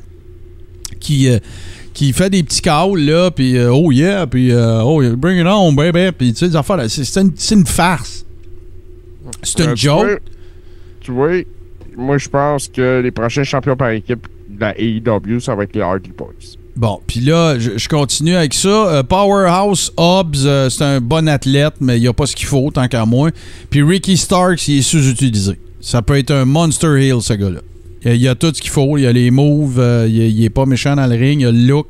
qui, euh, qui fait des petits calls, là, puis euh, oh yeah, puis euh, oh, bring it on, baby, puis tu sais, des affaires, c'est une, farce. C'est une Euh, tu joke. vois- Tu vois, moi, je pense que les prochains champions par équipe de la AEW, ça va être les Hardy Boys. Bon, puis là, je, continue avec ça. Euh, Powerhouse Hobbs, euh, c'est un bon athlète, mais il n'y a pas ce qu'il faut, tant qu'à moi. Puis Ricky Starks, il est sous-utilisé. Ça peut être un Monster Hill, ce gars-là. Il y a, tout ce qu'il faut. Il y a les moves, euh, il, est- il est pas méchant dans le ring, il a le look,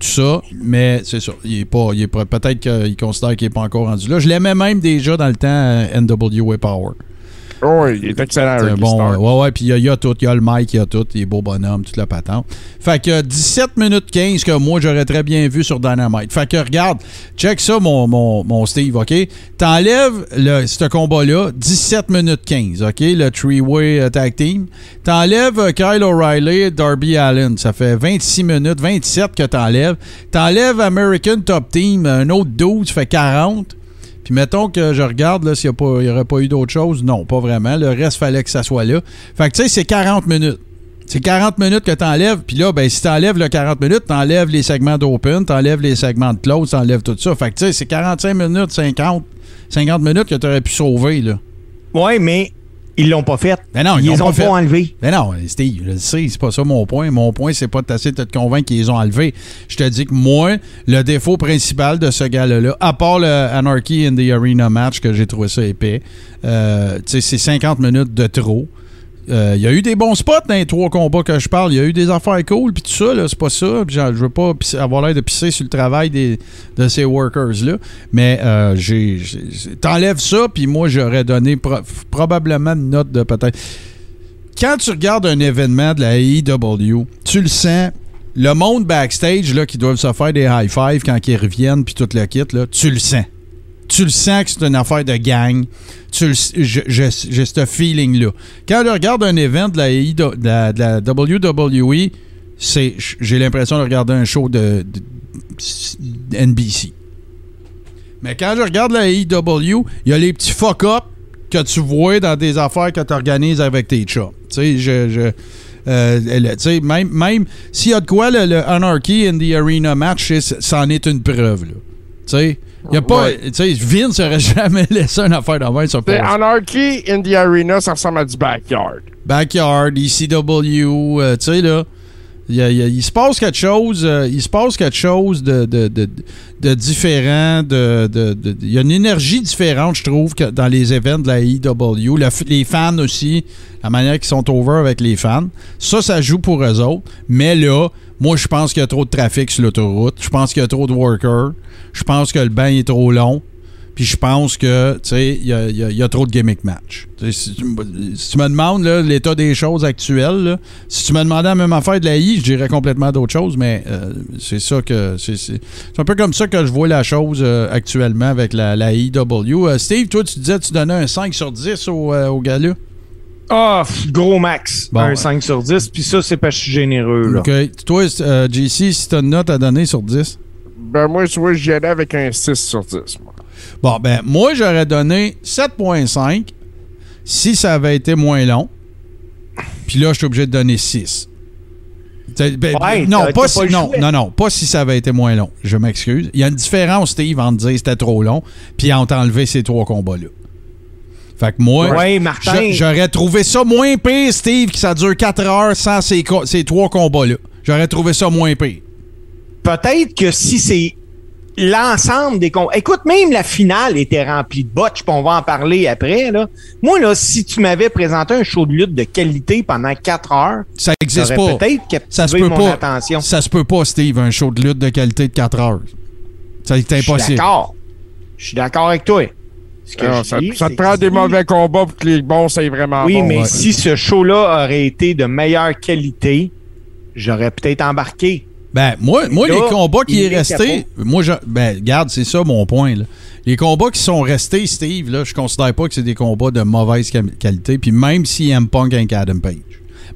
tout ça. Mais c'est ça. Il est pas. Il est Peut-être qu'il considère qu'il n'est pas encore rendu là. Je l'aimais même déjà dans le temps à NWA Power. Oh, oui, il est excellent, C'est un bon, Starks. ouais, ouais, puis il y a, il y a tout. Il y a le mic, il y a tout. Il est beau bonhomme, toute la patente. Fait que 17 minutes 15 que moi, j'aurais très bien vu sur Dynamite. Fait que regarde, check ça, mon, mon, mon Steve, OK? T'enlèves ce combat-là, 17 minutes 15, OK? Le three-way euh, tag team. T'enlèves euh, Kyle O'Reilly et Darby Allen. Ça fait 26 minutes, 27 que t'enlèves. T'enlèves American Top Team, un autre 12, ça fait 40. Puis mettons que je regarde s'il n'y aurait pas eu d'autre chose. Non, pas vraiment. Le reste, fallait que ça soit là. Fait que tu sais, c'est 40 minutes. C'est 40 minutes que tu enlèves. Puis là, ben, si tu enlèves le 40 minutes, tu enlèves les segments d'open, tu enlèves les segments de close, tu enlèves tout ça. Fait que tu sais, c'est 45 minutes, 50, 50 minutes que tu aurais pu sauver. Là. Ouais, mais ils l'ont pas fait. Ben non, ils ils l'ont les pas ont fait. pas enlevés. Mais non, Steve, je le sais, c'est pas ça mon point. Mon point, c'est pas de t'essayer de te convaincre qu'ils les ont enlevés. Je te dis que moi, le défaut principal de ce gars-là, à part le Anarchy in the Arena match que j'ai trouvé ça épais, euh, c'est 50 minutes de trop. Euh, Il y a eu des bons spots dans les trois combats que je parle. Il y a eu des affaires cool, puis tout ça, c'est pas ça. Genre, je veux pas avoir l'air de pisser sur le travail des, de ces workers-là. Mais euh, t'enlèves ça, puis moi, j'aurais donné pro- probablement une note de peut-être quand tu regardes un événement de la AEW, tu le sens. Le monde backstage là, qui doivent se faire des high five quand ils reviennent puis tout le kit, là, tu le sens. Tu le sens que c'est une affaire de gang. Tu le- J'ai ce feeling-là. Quand je regarde un événement de la, WWE, c'est- j'ai l'impression de regarder un show de, NBC. Mais quand je regarde la AEW, il y a les petits fuck-up que tu vois dans des affaires que tu organises avec tes chats. Tu sais, je. je euh, même, même s'il y a de quoi, le, le Anarchy in the Arena match, c'en est une preuve. Là. Tu sais, il y a pas. Tu sais, Vince aurait jamais laissé une affaire de même sur. Anarchy in the Arena, ça ressemble à du backyard. Backyard, ECW, euh, tu sais, là. Il, se passe quelque chose, euh, il se passe quelque chose de, de, de, de différent. Il y a une énergie différente, je trouve, que dans les événements de la. Le f- les fans aussi, la manière qu'ils sont over avec les fans. Ça, ça joue pour eux autres. Mais là, moi, je pense qu'il y a trop de trafic sur l'autoroute. Je pense qu'il y a trop de workers. Je pense que le bain est trop long. Puis je pense que, tu sais, il y a, il y a- il y a trop de gimmick match. Tu sais, Si tu, me- si tu me demandes l'état des choses actuelles, là, si tu me demandais la même affaire de la I, je dirais complètement d'autres choses, mais euh, c'est ça que. C'est un peu comme ça que je vois la chose euh, actuellement avec la, la IW. Euh, Steve, toi, tu disais que tu donnais un 5 sur 10 au, euh, au gars-là. Ah, pff, gros max. Bon, un ouais. 5 sur 10. Puis ça, c'est parce que je suis généreux. Là. OK. Toi, euh, JC, si tu as une note à donner sur 10. Ben, moi, tu vois, j'y allais avec un 6 sur 10. moi. Bon, ben, moi, j'aurais donné 7.5 si ça avait été moins long. Puis là, je suis obligé de donner 6. T'sais, ben, Ouais, non, pas si, non, non, non, pas si ça avait été moins long. Je m'excuse. Il y a une différence, Steve, entre dire c'était trop long, puis entre enlever ces trois combats-là. Fait que moi, Ouais, j'aurais trouvé ça moins pire, Steve, que ça dure 4 heures sans ces, co- ces trois combats-là. J'aurais trouvé ça moins pire. Peut-être que si c'est l'ensemble des combats. Écoute, même la finale était remplie de botches, puis on va en parler après. Là. Moi, là, si tu m'avais présenté un show de lutte de qualité pendant quatre heures, Ça n'existe j'aurais pas. peut-être Ça se peut mon pas. attention. Ça se peut pas, Steve, un show de lutte de qualité de 4 heures. Ça est Je suis impossible. d'accord. Je suis d'accord avec toi. Je ça, dis, ça c'est te prend que des mauvais combats pour que les bons soient vraiment Oui, bons. mais ouais. si ce show-là aurait été de meilleure qualité, j'aurais peut-être embarqué. Ben, moi, moi Là, les combats qui est est resté, moi, je, ben, regarde, c'est ça mon point, là. Les combats qui sont restés, Steve, là, je considère pas que c'est des combats de mauvaise qualité, puis même si M Punk avec Adam Page.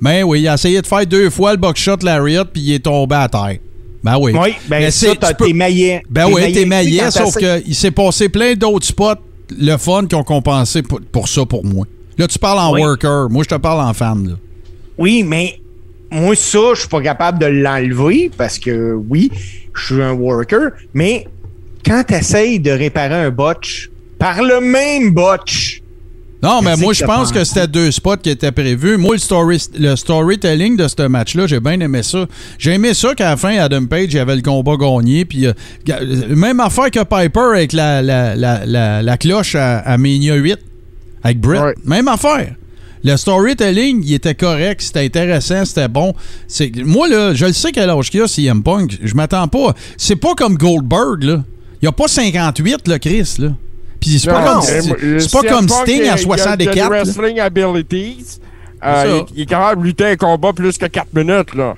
Mais oui, il a essayé de faire deux fois le buckshot Lariat, puis il est tombé à terre. Ben oui. Oui, ben Mais ça, peux- tes maillets. Ben oui, t'es maillé, sauf qu'il s'est passé plein d'autres spots, le fun, qui ont compensé pour, pour ça, pour moi. Là, tu parles en Oui. worker, moi, je te parle en fan, là. Oui, mais moi, ça, je suis pas capable de l'enlever parce que oui, je suis un worker, mais quand tu essayes de réparer un botch par le même botch, Non, mais moi, je pense que c'était deux spots qui étaient prévus. Moi, le, story, le storytelling de ce match-là, j'ai bien aimé ça. J'ai aimé ça qu'à la fin, Adam Page il avait le combat gagné. Puis, euh, euh, même affaire que Piper avec la, la, la, la, la cloche à, à Mania 8, avec Britt. Ouais. Même affaire. Le storytelling, il était correct, c'était intéressant, c'était bon. C'est Moi, là, je le sais quel âge qu'il a, CM Punk. Je m'attends pas. C'est pas comme Goldberg, là. Il a pas 58, là, Chris, là. Puis c'est pas, Non, comme, c'est pas comme Sting à a- 64. Il a wrestling abilities. Euh, il, il est capable de lutter un combat plus que 4 minutes, là.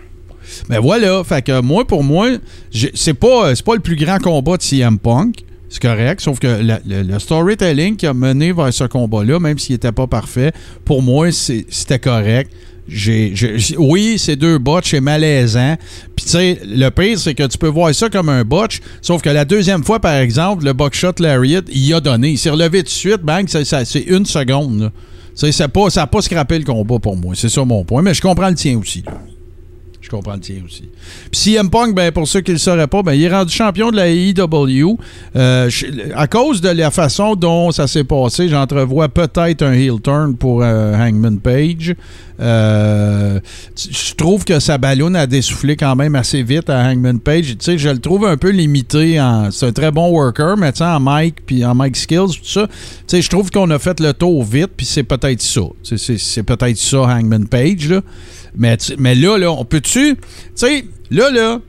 Mais voilà, fait que moi, pour moi, j'ai- c'est pas, c'est pas le plus grand combat de CM Punk. C'est correct, sauf que le, storytelling qui a mené vers ce combat-là, même s'il était pas parfait, pour moi, c'était correct. J'ai- oui, c'est deux botches, c'est malaisant. Puis tu sais, le pire, c'est que tu peux voir ça comme un botch, sauf que la deuxième fois, par exemple, le buckshot Lariat, il a donné. Il s'est relevé de suite, bang, ça- ça- c'est une seconde. là. Sais, c'est pas, ça n'a pas le combat pour moi. C'est ça mon point. Mais je comprends le tien aussi. Je comprends le tien aussi. Puis CM Punk, ben, pour ceux qui ne le sauraient pas, ben, il est rendu champion de la AEW. Euh, à cause de la façon dont ça s'est passé, j'entrevois peut-être un heel turn pour euh, Hangman Page. Euh, je trouve que sa ballonne a dessoufflé quand même assez vite à Hangman Page. Tu sais, je le trouve un peu limité. En, c'est un très bon worker, mais tu sais, en mic puis en mic skills, tout ça. Tu sais, je trouve qu'on a fait le tour vite, puis c'est peut-être ça. C'est, c'est- c'est peut-être ça, Hangman Page, là. Mais, mais là, là, on peut-tu. Tu sais, là, là,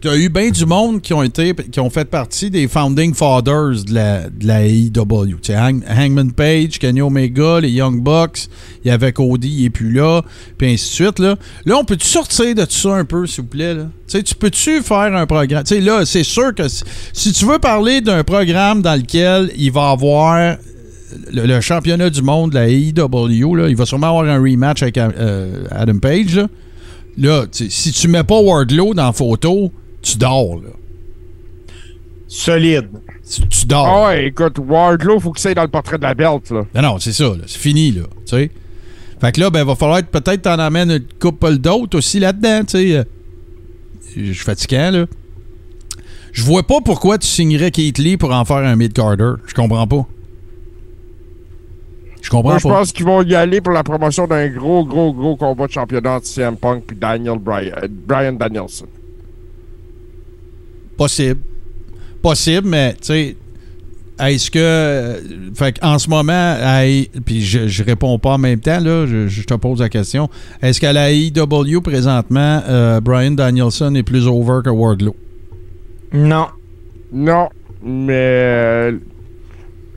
tu as eu bien du monde qui ont été qui ont fait partie des founding fathers de la, de la AEW. Hangman Page, Kenny Omega, les Young Bucks, il y avait Cody, il est plus là, puis ainsi de suite. Là, là on peut-tu sortir de tout ça un peu, s'il vous plaît? Là? Tu sais, tu peux-tu faire un programme? Tu sais, là, c'est sûr que si, si tu veux parler d'un programme dans lequel il va avoir le, le championnat du monde de la AEW, là, il va sûrement avoir un rematch avec euh, Adam Page. Là, si tu mets pas Wardlow dans la photo, tu dors. Là. solide. Tu, tu dors. Ah ouais, écoute, Wardlow, faut qu'il s'aille dans le portrait de la belt, là. Non, non, c'est ça. là. C'est fini, là. Tu sais. Fait que là, ben, va falloir que peut-être t'en amènes une couple d'autres aussi là-dedans, tu sais. Euh, Je suis fatiguant, là. Je vois pas pourquoi tu signerais Keith Lee pour en faire un mid-carder. Je comprends pas. Je comprends Moi, je pense qu'ils vont y aller pour la promotion d'un gros, gros, gros combat de championnat entre CM Punk et Daniel Bryan, euh, Bryan Danielson. Possible. Possible, mais tu sais, est-ce que. euh, Fait en ce moment, puis je, je réponds pas en même temps, là, je, je te pose la question. Est-ce qu'à la AEW présentement, euh, Brian Danielson est plus over que Wardlow? Non. Non, mais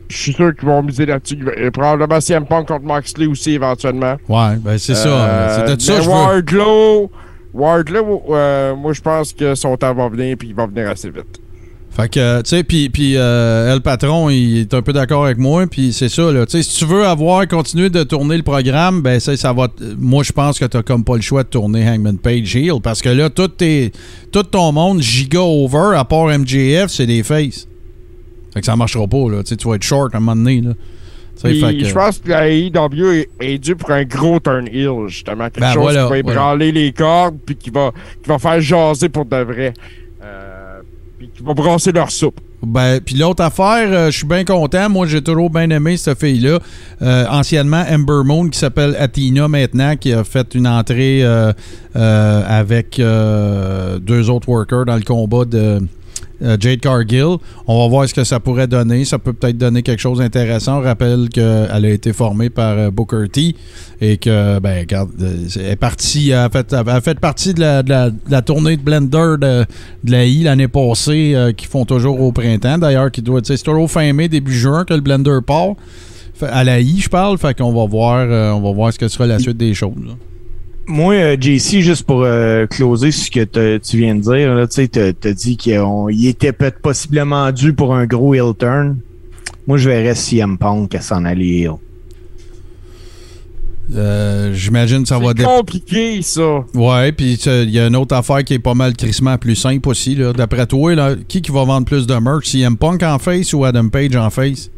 je suis sûr qu'ils vont miser là-dessus. Et Probablement CM Punk contre Moxley aussi éventuellement. Ouais, ben c'est ça. Euh, C'est de ça je. Wardlow, Wardlow euh, moi je pense que son temps va venir puis il va venir assez vite. Fait que, tu sais, puis, puis euh, El Patron, il est un peu d'accord avec moi, puis c'est ça, là. Tu sais, si tu veux avoir, continuer de tourner le programme, ben ça, ça va... Moi, je pense que t'as comme pas le choix de tourner Hangman Page Heel, parce que là, tout, tes, tout ton monde giga over, à part MJF, c'est des faces. Fait que ça marchera pas, là. Tu sais, tu vas être short à un moment donné, là. Tu sais, Puis, fait que- Je pense que la AEW est, est due pour un gros turn heel, justement. Quelque Ben, chose voilà, qui va voilà. ébranler les cordes puis qui va, qui va faire jaser pour de vrai. Euh, puis qui va brasser leur soupe. Ben, puis l'autre affaire, euh, je suis bien content. Moi, j'ai toujours bien aimé cette fille-là. Euh, anciennement, Ember Moon, qui s'appelle Athena maintenant, qui a fait une entrée avec deux autres workers dans le combat de Jade Cargill. On va voir ce que ça pourrait donner. Ça peut peut-être donner quelque chose d'intéressant. On rappelle qu'elle a été formée par euh, Booker T et que, ben, regarde, euh, elle est partie, elle a fait, elle a fait partie de la, de la- de la tournée de Blender de, de la I l'année passée, euh, qui font toujours au printemps. D'ailleurs, qui doit, c'est toujours fin mai, début juin que le Blender part. À la I, je parle. Fait qu'on va voir, euh, on va voir ce que sera la suite des choses. là. Moi, euh, JC, juste pour euh, closer ce que tu viens de dire, là, tu sais, t'as t'as dit qu'il était peut-être possiblement dû pour un gros heel turn. Moi, je verrais CM Punk à s'en aller heel. Euh, J'imagine que ça va C'est compliqué, ça. Ouais, puis il y a une autre affaire qui est pas mal crissement plus simple aussi. D'après toi, là, qui, qui va vendre plus de merch? CM Punk en face ou Adam Page en face?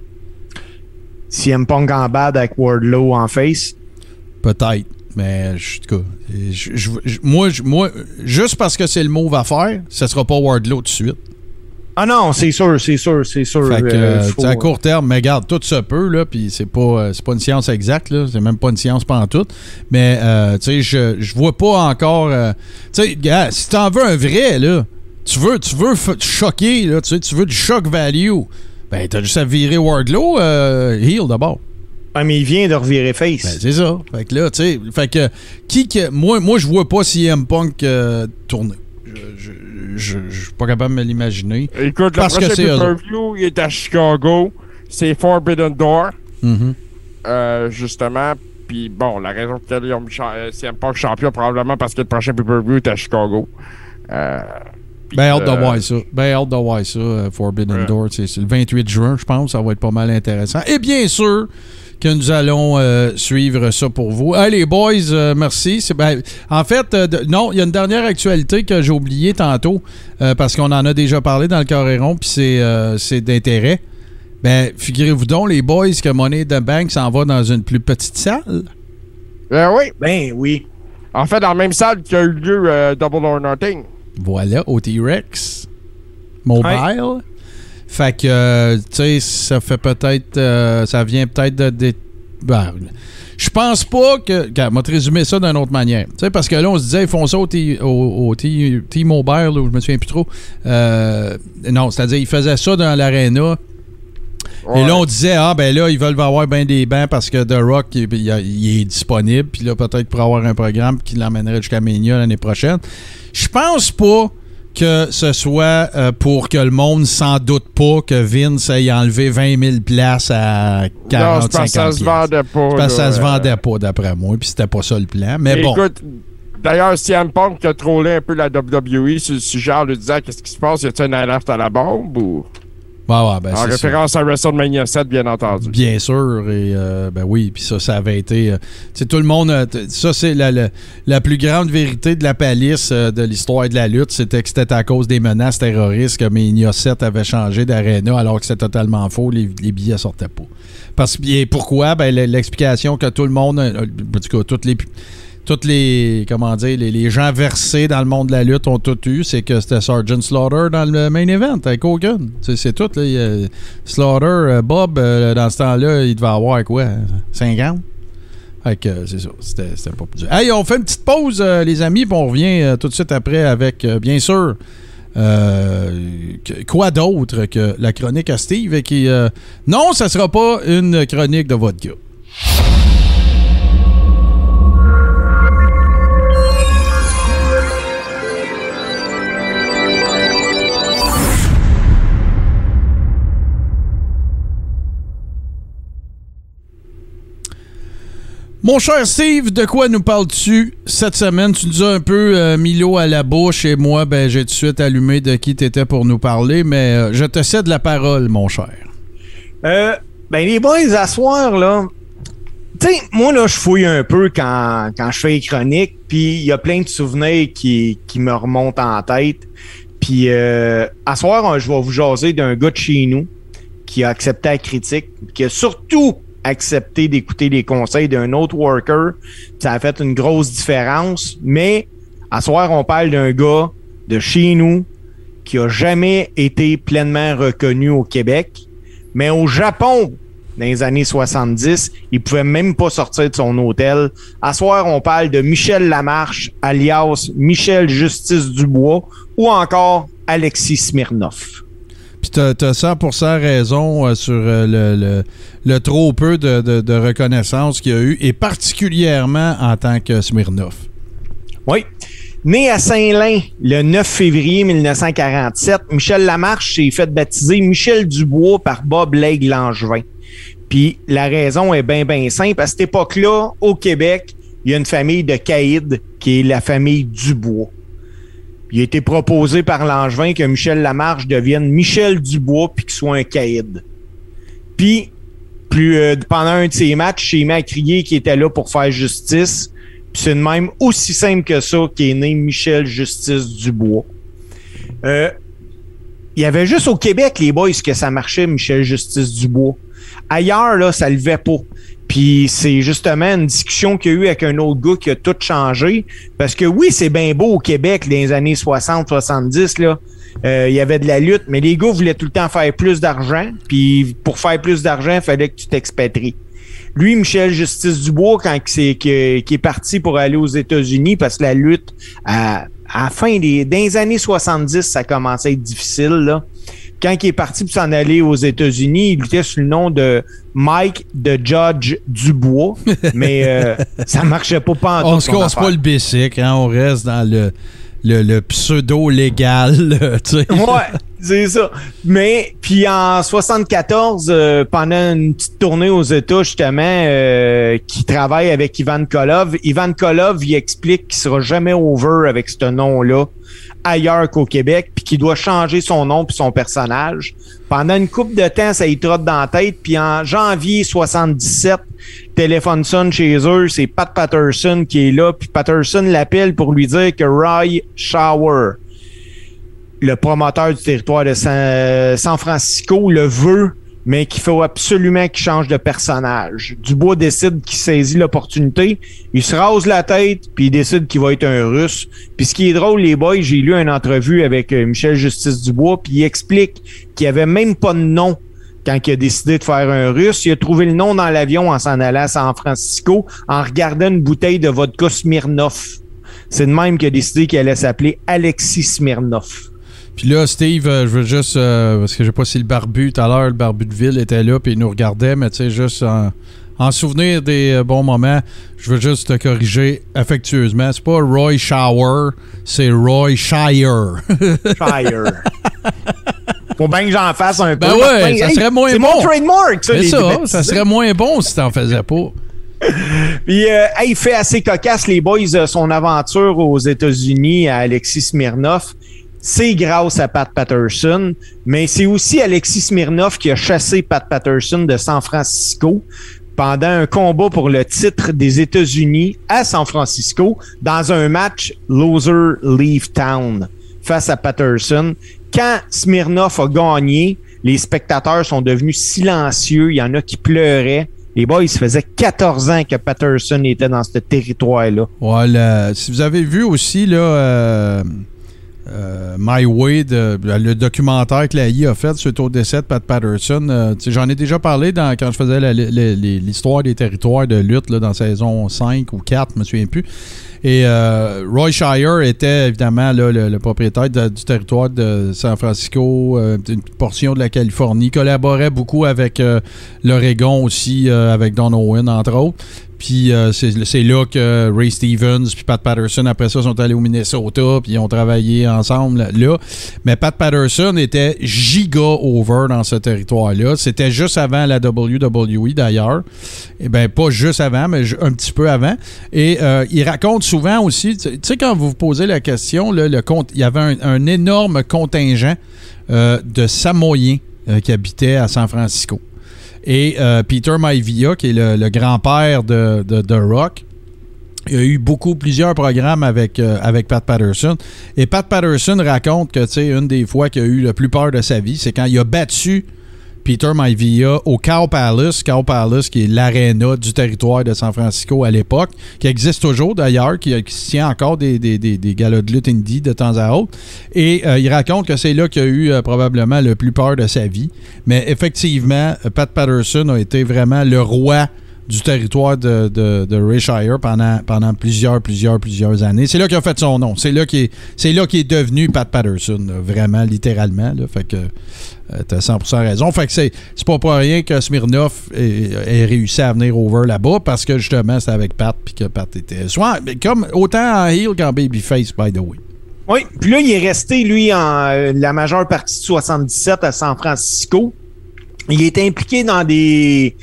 CM Punk en bad avec Wardlow en face? Peut-être. Mais je- en tout cas, je- je- je- moi, juste parce que c'est le move à faire, ça sera pas Wardlow tout de suite. Ah non, c'est sûr, c'est sûr, c'est sûr. Fait que, euh, euh, faut- à court terme, mais regarde, tout se peut, là, puis c'est pas, euh, c'est pas une science exacte, là, c'est même pas une science pantoute, mais, euh, tu sais, je, je vois pas encore, euh, tu sais, si t'en veux un vrai, là, tu veux, tu veux choquer, là, tu veux du shock value, ben, t'as juste à virer Wardlow, euh, heel d'abord. Ah, mais il vient de revirer face. Ben, c'est ça. Fait que là, tu sais, fait que, qui que, moi, moi, je vois pas CM Punk euh, tourner. Je, je, je, je suis pas capable de me l'imaginer. Écoute, Parce le prochain pay-per-view, il est à Chicago. C'est Forbidden Door, Mhm. euh, justement. Puis bon, la raison pour laquelle ils ont cha- euh, CM Punk champion, probablement parce que le prochain pay-per-view est à Chicago. Euh, Ben, hâte de euh, voir ça. Ben, hâte de voir ça, euh, Forbidden Ouais. Door. C'est c'est le 28 juin, je pense. Ça va être pas mal intéressant. Et bien sûr que nous allons euh, suivre ça pour vous. Allez, boys, euh, merci. C'est- ben, en fait, euh, de- non, il y a une dernière actualité que j'ai oubliée tantôt, parce qu'on en a déjà parlé dans le Coréron, puis c'est c'est d'intérêt. Ben, figurez-vous donc, les boys, que Money the Bank s'en va dans une plus petite salle. euh, oui, Ben oui. en fait, dans la même salle qu'il y a eu lieu Double or Nothing. Voilà, au T-Rex Mobile. Fait que, euh, tu sais, ça fait peut-être. euh, ça vient peut-être de. de- ben, je pense pas que. Regarde, moi, te résumer ça d'une autre manière. Tu sais, parce que là, on se disait, ils font ça au T- au- au T-Mobile, je me souviens plus trop. Euh, non, c'est-à-dire, ils faisaient ça dans l'aréna. Et là, on disait, ah, ben là, ils veulent avoir bien des bancs parce que The Rock, il, est disponible. Puis là, peut-être pour avoir un programme qui l'emmènerait jusqu'à Mania l'année prochaine. Je pense pas que ce soit euh, pour que le monde s'en doute pas que Vince ait enlevé 20 000 places à 40 non, c'est parce que ça 50 se vendait pas. Parce que ça se euh, vendait pas, d'après moi. Puis c'était pas ça le plan. Mais bon. Écoute, d'ailleurs, CM Punk qui a trollé un peu la WWE sur le sujet en lui disant qu'est-ce qui se passe, y a-t-il une alerte à la bombe ou? Ouais, ben, en référence à WrestleMania 7, bien entendu. Bien sûr, et euh, ben oui, puis ça, ça avait été. euh, tout le monde. euh, ça, c'est la, la, la plus grande vérité de la palisse euh, de l'histoire de la lutte. C'était que c'était à cause des menaces terroristes que Mania 7 avait changé d'aréna, alors que c'était totalement faux. Les, les billets sortaient pas. Parce que et pourquoi? Ben, l'explication que tout le monde. En tout cas, toutes les. Toutes les, comment dire, les, gens versés dans le monde de la lutte ont tout eu, c'est que c'était Sergeant Slaughter dans le main event avec Hogan. C'est tout. Là. A- Slaughter, euh, Bob, euh, dans ce temps-là, il devait avoir quoi? 50? Fait que euh, c'est ça. C'était pas plus dur. Hey, on fait une petite pause, euh, les amis, puis on revient euh, tout de suite après avec, euh, bien sûr, euh, quoi d'autre que la chronique à Steve et qui. euh, non, ça sera pas une chronique de vodka. Mon cher Steve, de quoi nous parles-tu cette semaine? Tu nous as un peu euh, mis l'eau à la bouche et moi, ben, j'ai tout de suite allumé de qui tu étais pour nous parler, mais euh, je te cède la parole, mon cher. Euh, ben, les boys, à soir, là, tu moi, là, je fouille un peu quand, quand je fais les chroniques, puis il y a plein de souvenirs qui, qui me remontent en tête. Puis, euh, à soir, je vais vous jaser d'un gars de chez nous qui a accepté la critique, qui a surtout accepté d'écouter les conseils d'un autre worker. Ça a fait une grosse différence, mais à soir, on parle d'un gars de chez nous qui a jamais été pleinement reconnu au Québec, mais au Japon, dans les années 70. Il pouvait même pas sortir de son hôtel. À soir, on parle de Michel Lamarche, alias Michel Justice Dubois, ou encore Alexis Smirnov. Puis tu as, 100% raison euh, sur euh, le, trop peu de, reconnaissance qu'il y a eu, et particulièrement en tant que Smirnov. Oui. Né à Saint-Lin le 9 février 1947, Michel Lamarche s'est fait baptiser Michel Dubois par Bob Lake Langevin. Puis la raison est bien, bien simple. À cette époque-là, au Québec, il y a une famille de caïds qui est la famille Dubois. Il a été proposé par Langevin que Michel Lamarche devienne Michel Dubois puis qu'il soit un caïd. Puis, plus, euh, pendant un de ses matchs, il m'a crié qu'il était là pour faire justice. Puis c'est même aussi simple que ça qu'est né Michel Justice Dubois. Euh, il y avait juste au Québec, les boys, que ça marchait, Michel Justice Dubois. Ailleurs, là, ça levait pas. Puis c'est justement une discussion qu'il y a eu avec un autre gars qui a tout changé. Parce que oui, c'est bien beau au Québec, dans les années 60-70, là. Euh, il y avait de la lutte, mais les gars voulaient tout le temps faire plus d'argent. Puis pour faire plus d'argent, il fallait que tu t'expatries. Lui, Michel Justice Dubois, quand c'est qui est parti pour aller aux États-Unis, parce que la lutte, à, à la fin des, des années 70, ça commençait à être difficile. Là quand il est parti pour s'en aller aux États-Unis, il était sous le nom de Mike de Judge Dubois, mais euh, ça marchait pas pas On se casse pas le basic, hein, on reste dans le, le, pseudo légal, ouais, c'est ça. Mais puis en 74, euh, pendant une petite tournée aux États justement, euh, qui travaille avec Ivan Kolov, Ivan Kolov il explique qu'il sera jamais over avec ce nom-là ailleurs qu'au Québec, puis qui doit changer son nom puis son personnage. Pendant une coupe de temps, ça y trotte dans la tête, puis en janvier 77, téléphone sonne chez eux, c'est Pat Patterson qui est là, puis Patterson l'appelle pour lui dire que Roy Shower, le promoteur du territoire de San Francisco, le veut mais qu'il faut absolument qu'il change de personnage. Dubois décide qu'il saisit l'opportunité, il se rase la tête, puis il décide qu'il va être un russe. Puis ce qui est drôle, les boys, j'ai lu une entrevue avec euh, Michel Justice Dubois, puis il explique qu'il avait même pas de nom quand il a décidé de faire un russe. Il a trouvé le nom dans l'avion en s'en allant à San Francisco en regardant une bouteille de vodka Smirnoff. C'est de même qu'il a décidé qu'il allait s'appeler Alexis Smirnoff. Puis là, Steve, euh, je veux juste. Euh, parce que je sais pas si le barbu, tout à l'heure, le barbu de ville était là, puis il nous regardait, mais tu sais, juste en, souvenir des euh, bons moments, je veux juste te corriger affectueusement. C'est pas Roy Shower, c'est Roy Shire. Shire. Faut bien que j'en fasse un ben peu. Ben ouais, ça serait moins bon. C'est mon trademark, ça. C'est ça, ça serait moins bon si t'en faisais pas. Puis, il fait assez cocasse, les boys, son aventure aux États-Unis à Alexis Smirnov c'est grâce à Pat Patterson, mais c'est aussi Alexis Smirnov qui a chassé Pat Patterson de San Francisco pendant un combat pour le titre des États-Unis à San Francisco dans un match Loser Leave Town face à Patterson. Quand Smirnov a gagné, les spectateurs sont devenus silencieux. Il y en a qui pleuraient. Les boys, il se faisait 14 ans que Patterson était dans ce territoire-là. Voilà. Si vous avez vu aussi, là, euh, euh, My Way, le documentaire que l'AI a fait suite au décès de Pat Patterson. Euh, j'en ai déjà parlé quand je faisais l'histoire des territoires de lutte dans saison 5 ou 4, je me souviens plus. Et euh, Roy Shire était évidemment le, propriétaire du territoire de San Francisco, une portion de la Californie, collaborait beaucoup avec l'Oregon aussi, avec Don Owen entre autres. Puis euh, c'est là que Ray Stevens puis Pat Patterson, après ça, sont allés au Minnesota, puis ils ont travaillé ensemble là. Mais Pat Patterson était giga over dans ce territoire-là. C'était juste avant la WWE d'ailleurs. Et eh bien, pas juste avant, mais un petit peu avant. Et euh, il raconte souvent aussi, tu sais, quand vous vous posez la question, le il y avait un, énorme contingent euh, de Samoyens qui habitaient à San Francisco. Et euh, Peter Maivia, qui est le, grand-père de, Rock, il a eu beaucoup, plusieurs programmes avec, euh, Pat Patterson. Et Pat Patterson raconte que, tu une des fois qu'il a eu le plus peur de sa vie, c'est quand il a battu Peter Maivia au Cow Palace. Cow Palace, qui est l'aréna du territoire de San Francisco à l'époque, qui existe toujours d'ailleurs, qui, tient encore des, des galas de lutte indie de temps à autre. Et euh, il raconte que c'est là qu'il a eu euh, probablement le plus peur de sa vie. Mais effectivement, Pat Patterson a été vraiment le roi du territoire de, de, de pendant, pendant plusieurs, plusieurs, plusieurs années. C'est là qu'il a fait son nom. C'est là qu'il est, est devenu Pat Patterson, vraiment, littéralement. Fait que euh, t'as 100% raison. Fait que c'est, pas pour rien que Smirnov ait, ait réussi à venir over là-bas parce que justement, c'était avec Pat puis que Pat était... Soit, comme autant en heel qu'en babyface, by the way. Oui, puis là, il est resté, lui, en euh, la majeure partie de 77 à San Francisco. Il est impliqué dans des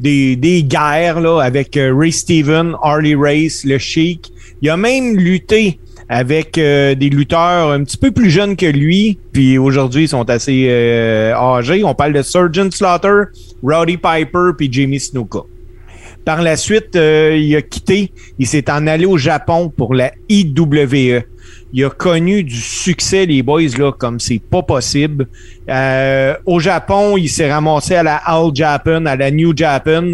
des, des guerres là, avec euh, Ray Steven, Harley Race, le Sheik. Il a même lutté avec euh, des lutteurs un petit peu plus jeunes que lui, puis aujourd'hui ils sont assez euh, âgés. On parle de Surgeon Slaughter, Rowdy Piper, puis Jamie Snuka. Par la suite, euh, il a quitté, il s'est en allé au Japon pour la IWE. Il a connu du succès, les boys, là, comme c'est pas possible. Euh, au Japon, il s'est ramassé à la All Japan, à la New Japan.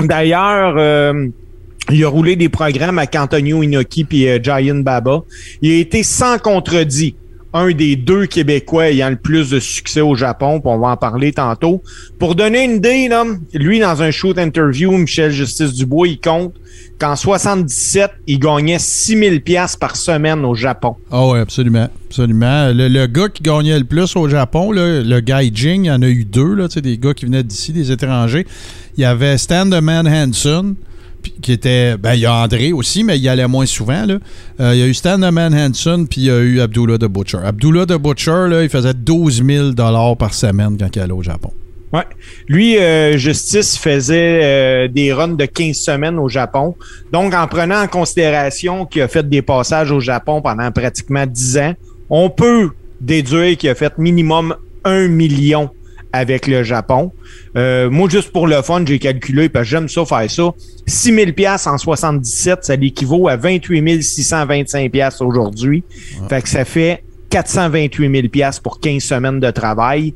D'ailleurs, euh, il a roulé des programmes avec Antonio Inoki puis euh, Giant Baba. Il a été sans contredit un des deux Québécois ayant le plus de succès au Japon, puis on va en parler tantôt. Pour donner une idée, lui, dans un shoot interview, Michel Justice Dubois, il compte qu'en 77, il gagnait 6000 pièces par semaine au Japon. Ah oui, absolument. absolument. Le, gars qui gagnait le plus au Japon, le Gaijin, il y en a eu deux, là, des gars qui venaient d'ici, des étrangers. Il y avait Stan the Man Hansen, qui était. Ben, il y a André aussi, mais il allait moins souvent. Là. Euh, il y a eu Stan Hansen, puis il y a eu Abdullah the Butcher. Abdullah the Butcher, là, il faisait 12 000 par semaine quand il allait au Japon. Ouais. Lui, euh, Justice faisait euh, des runs de 15 semaines au Japon. Donc, en prenant en considération qu'il a fait des passages au Japon pendant pratiquement 10 ans, on peut déduire qu'il a fait minimum 1 million avec le Japon. Euh, moi, juste pour le fun, j'ai calculé, parce que j'aime ça faire ça. 6 000 piastres en 77, ça l'équivaut à 28 625 piastres aujourd'hui. Ouais. Fait que ça fait 428 000 piastres pour 15 semaines de travail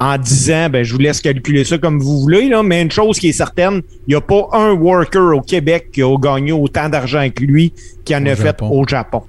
en 10 ans, ben, je vous laisse calculer ça comme vous voulez, là, mais une chose qui est certaine, il n'y a pas un worker au Québec qui a gagné autant d'argent que lui qui en Au a Japon. fait au Japon.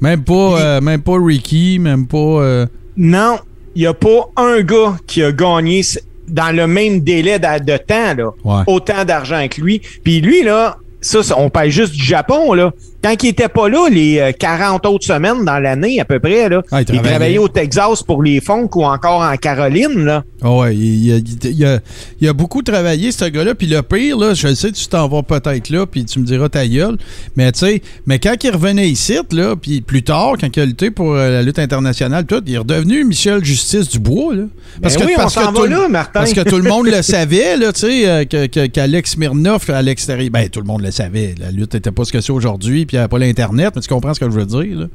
Même pas, euh, même pas Ricky, même pas. euh, Non, il n'y a pas un gars qui a gagné dans le même délai de, de temps, là, Ouais. autant d'argent que lui. Puis lui, là, ça, ça, on parle juste du Japon, là. Quand il était pas là, les euh, 40 autres semaines dans l'année, à peu près, là, Ah, il il, travaillait. au Texas pour les Funk ou encore en Caroline, là. Ah ouais, il, il a, il beaucoup travaillé, ce gars-là. Puis le pire, là, je sais, tu t'en vas peut-être là, puis tu me diras ta gueule. Mais tu sais, mais quand il revenait ici, là, puis plus tard, quand il a lutté pour euh, la lutte internationale, tout, il est redevenu Michel Justice Dubois, là. Ben oui, on s'en tout va là, Martin. Parce que tout le monde le savait, là, tu sais, euh, que- que- qu'Alex Smirnoff, à l'extérieur, ben tout le monde le savait. La lutte n'était pas ce que c'est aujourd'hui, puis il n'y avait pas l'Internet, mais tu comprends ce que je veux dire.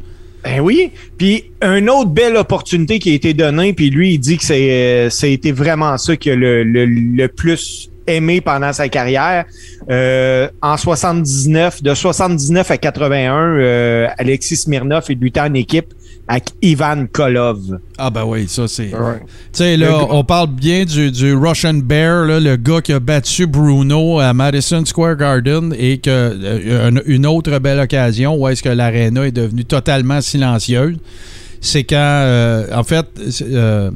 Ben oui. Puis une autre belle opportunité qui a été donnée, puis lui, il dit que c'est, euh, vraiment ça qu'il a le plus aimé pendant sa carrière. Euh, en 79, de 79 à 81, euh, Alexis Smirnov est lutté en équipe avec Ivan Kolov. Ah ben oui, ça c'est... Ouais. Tu sais, là, Le on parle bien du, du Russian Bear, là, le gars qui a battu Bruno à Madison Square Garden et que euh, une, une autre belle occasion où est-ce que l'aréna est devenue totalement silencieuse. C'est quand, euh, en fait, euh,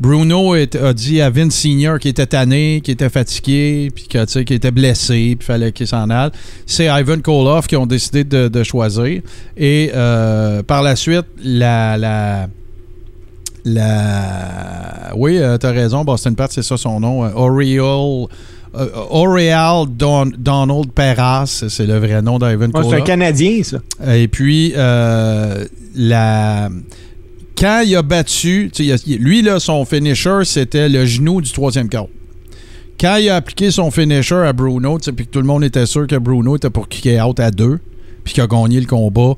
Bruno est- a dit à Vince Senior qu'il était tanné, qu'il était fatigué, puis qu'il était blessé, puis fallait qu'il s'en aille. C'est Ivan Koloff qui ont décidé de, de choisir. Et euh, par la suite, la, la, la... Oui, euh, t'as raison, Boston Pat, c'est ça son nom. Euh, Oriole... euh, Auréal Don- Donald Perras, c'est le vrai nom d'Ivan Ouais, c'est un. Canadien, ça. Et puis, la... quand il a battu, lui, son finisher, c'était le genou du troisième quart. Quand il a appliqué son finisher à Bruno, puis tout le monde était sûr que Bruno était pour kicker out à deux, puis qu'il a gagné le combat,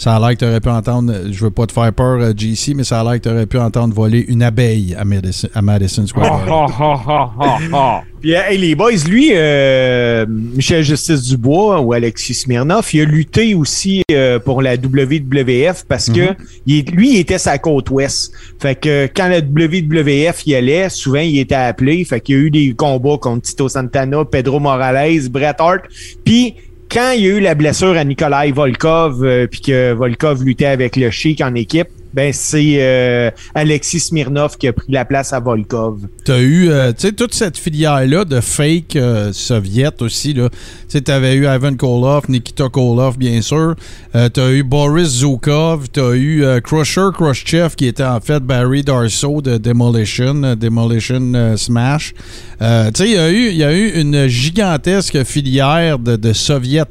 Ça a l'air que tu aurais pu entendre, je veux pas te faire peur, euh, GC, mais ça a l'air que tu aurais pu entendre voler une abeille à Madison, à Madison Square Garden. Puis, euh, hey, les boys, lui, euh, Michel Justice Dubois ou Alexis Smirnov, il a lutté aussi euh, pour la WWF parce que il est- lui, il était sa côte ouest. Fait que quand la WWF y allait, souvent, il était appelé. Fait qu'il y a eu des combats contre Tito Santana, Pedro Morales, Bret Hart. Puis, quand il y a eu la blessure à Nikolai Volkov, euh, puis que Volkov luttait avec le Sheik en équipe, ben c'est euh, Alexis Smirnov qui a pris la place à Volkov. T'as eu, euh, tu sais, toute cette filière-là de fake euh, soviètes aussi, là. Tu t'avais eu Ivan Koloff, Nikita Koloff, bien sûr. Euh, t'as eu Boris Zukov, t'as eu Crusher Khrushchev, qui était en fait Barry Darso de Demolition, Demolition Smash. Tu sais, il y, a eu- il y a eu une gigantesque filière de, de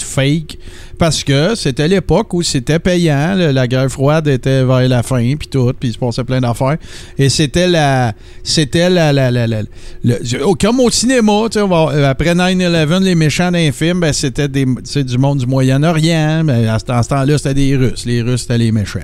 fake parce que c'était l'époque où c'était payant. la guerre froide était vers la fin, puis tout, puis il se passait plein d'affaires. Et c'était la. C'était la. la, la, la- oh, comme au cinéma, va- après 9-11, les méchants d'un film, ben, c'était des, du monde du Moyen-Orient. Mais à ce, temps-là, c'était des Russes. Les Russes, c'était les méchants.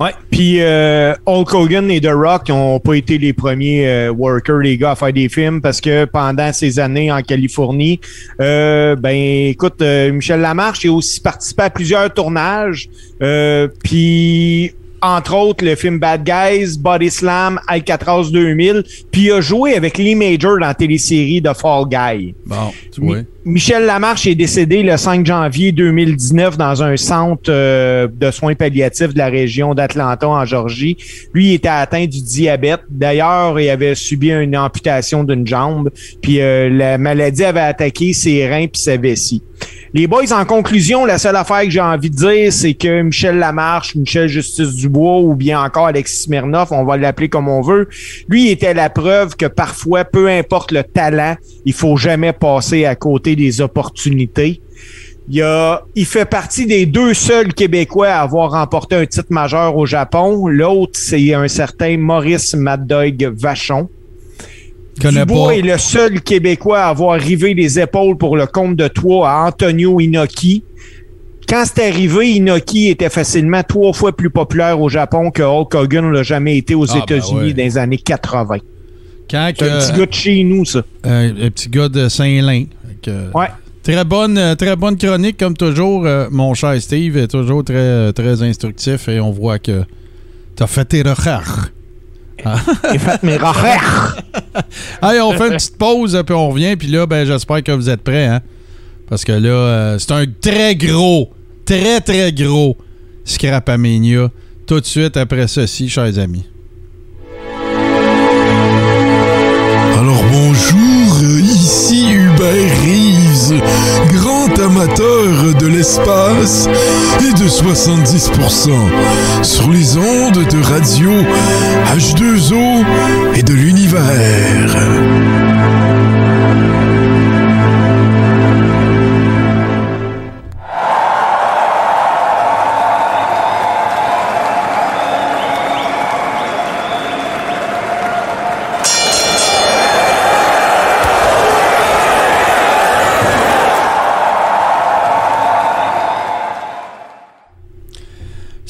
Ouais. Puis euh, Hulk Hogan et The Rock n'ont pas été les premiers euh, workers, les gars, à faire des films parce que pendant ces années en Californie, euh, ben écoute, euh, Michel Lamarche a aussi participé à plusieurs tournages. Euh, puis entre autres le film Bad Guys, Body Slam, Alcatraz 2000, puis il a joué avec Lee Major dans la télésérie de Fall Guy. Bon, tu Mi- vois. Michel Lamarche est décédé le 5 janvier 2019 dans un centre euh, de soins palliatifs de la région d'Atlanta en Georgie. Lui il était atteint du diabète. D'ailleurs, il avait subi une amputation d'une jambe, puis euh, la maladie avait attaqué ses reins puis sa vessie. Les boys, en conclusion, la seule affaire que j'ai envie de dire, c'est que Michel Lamarche, Michel Justice Dubois ou bien encore Alexis Smirnov, on va l'appeler comme on veut, lui était la preuve que parfois, peu importe le talent, il faut jamais passer à côté des opportunités. Il, a, il fait partie des deux seuls Québécois à avoir remporté un titre majeur au Japon. L'autre, c'est un certain Maurice Mad Dog Vachon. Dubois pas. est le seul Québécois à avoir rivé les épaules pour le compte de toi à Antonio Inoki. Quand c'est arrivé, Inoki était facilement trois fois plus populaire au Japon que Hulk Hogan l'a jamais été aux Ah, ben États-Unis ouais. dans les années 80. Quand C'est un petit gars de chez nous, ça. un, un petit gars de Saint-Lin. Que- Ouais. Très bonne, euh, très bonne chronique, comme toujours. euh, mon cher Steve est toujours très, euh, très instructif et on voit que t'as fait tes recherches. J'ai fait mes recherches. Allez, on fait une petite pause, puis on revient. Puis là, ben, j'espère que vous êtes prêts. Hein? Parce que là, euh, c'est un très gros, très, très gros Scrapamania. Tout de suite après ceci, chers amis. Alors bonjour, ici Hubert Grand amateur de l'espace et de 70% sur les ondes de radio H2O et de l'univers.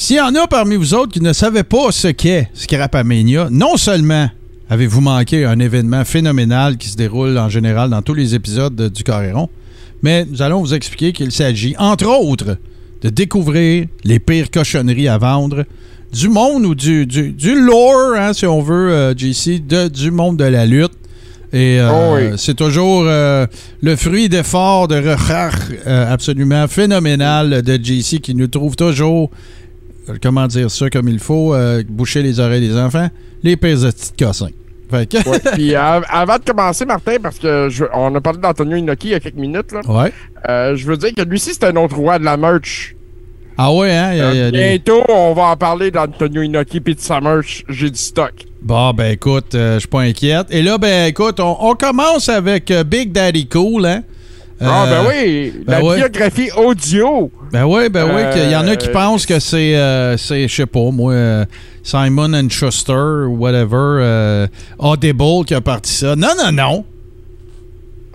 S'il y en a parmi vous autres qui ne savaient pas ce qu'est Scrapamania, non seulement avez-vous manqué un événement phénoménal qui se déroule en général dans tous les épisodes de- du Coréron, mais nous allons vous expliquer qu'il s'agit, entre autres, de découvrir les pires cochonneries à vendre du monde ou du, du, du lore, hein, si on veut, euh, JC, de, du monde de la lutte. Et euh, Oh oui. c'est toujours euh, le fruit d'efforts de recherche euh, absolument phénoménal de JC qui nous trouve toujours, comment dire ça comme il faut, euh, boucher les oreilles des enfants, les pires de petites cossins. Fait que, Ouais. Puis euh, avant de commencer, Martin, parce que je- on a parlé d'Antonio Inoki il y a quelques minutes, là, ouais. euh, je veux dire que lui aussi, c'est un autre roi de la merch. Ah ouais, hein? il y a- il y a Euh, des- bientôt, on va en parler d'Antonio Inoki puis de sa merch. J'ai du stock. Bon, ben écoute, euh, je suis pas inquiète. Et là, ben écoute, on, on commence avec euh, Big Daddy Cool, hein? Ah, Euh, ben oui, la ben ouais. biographie audio. Ben oui, ben oui. qu'il y en a qui Euh, pensent que c'est, euh, c'est, je sais pas, moi, Simon and Schuster whatever, Audible qui a parti ça. Non, non, non.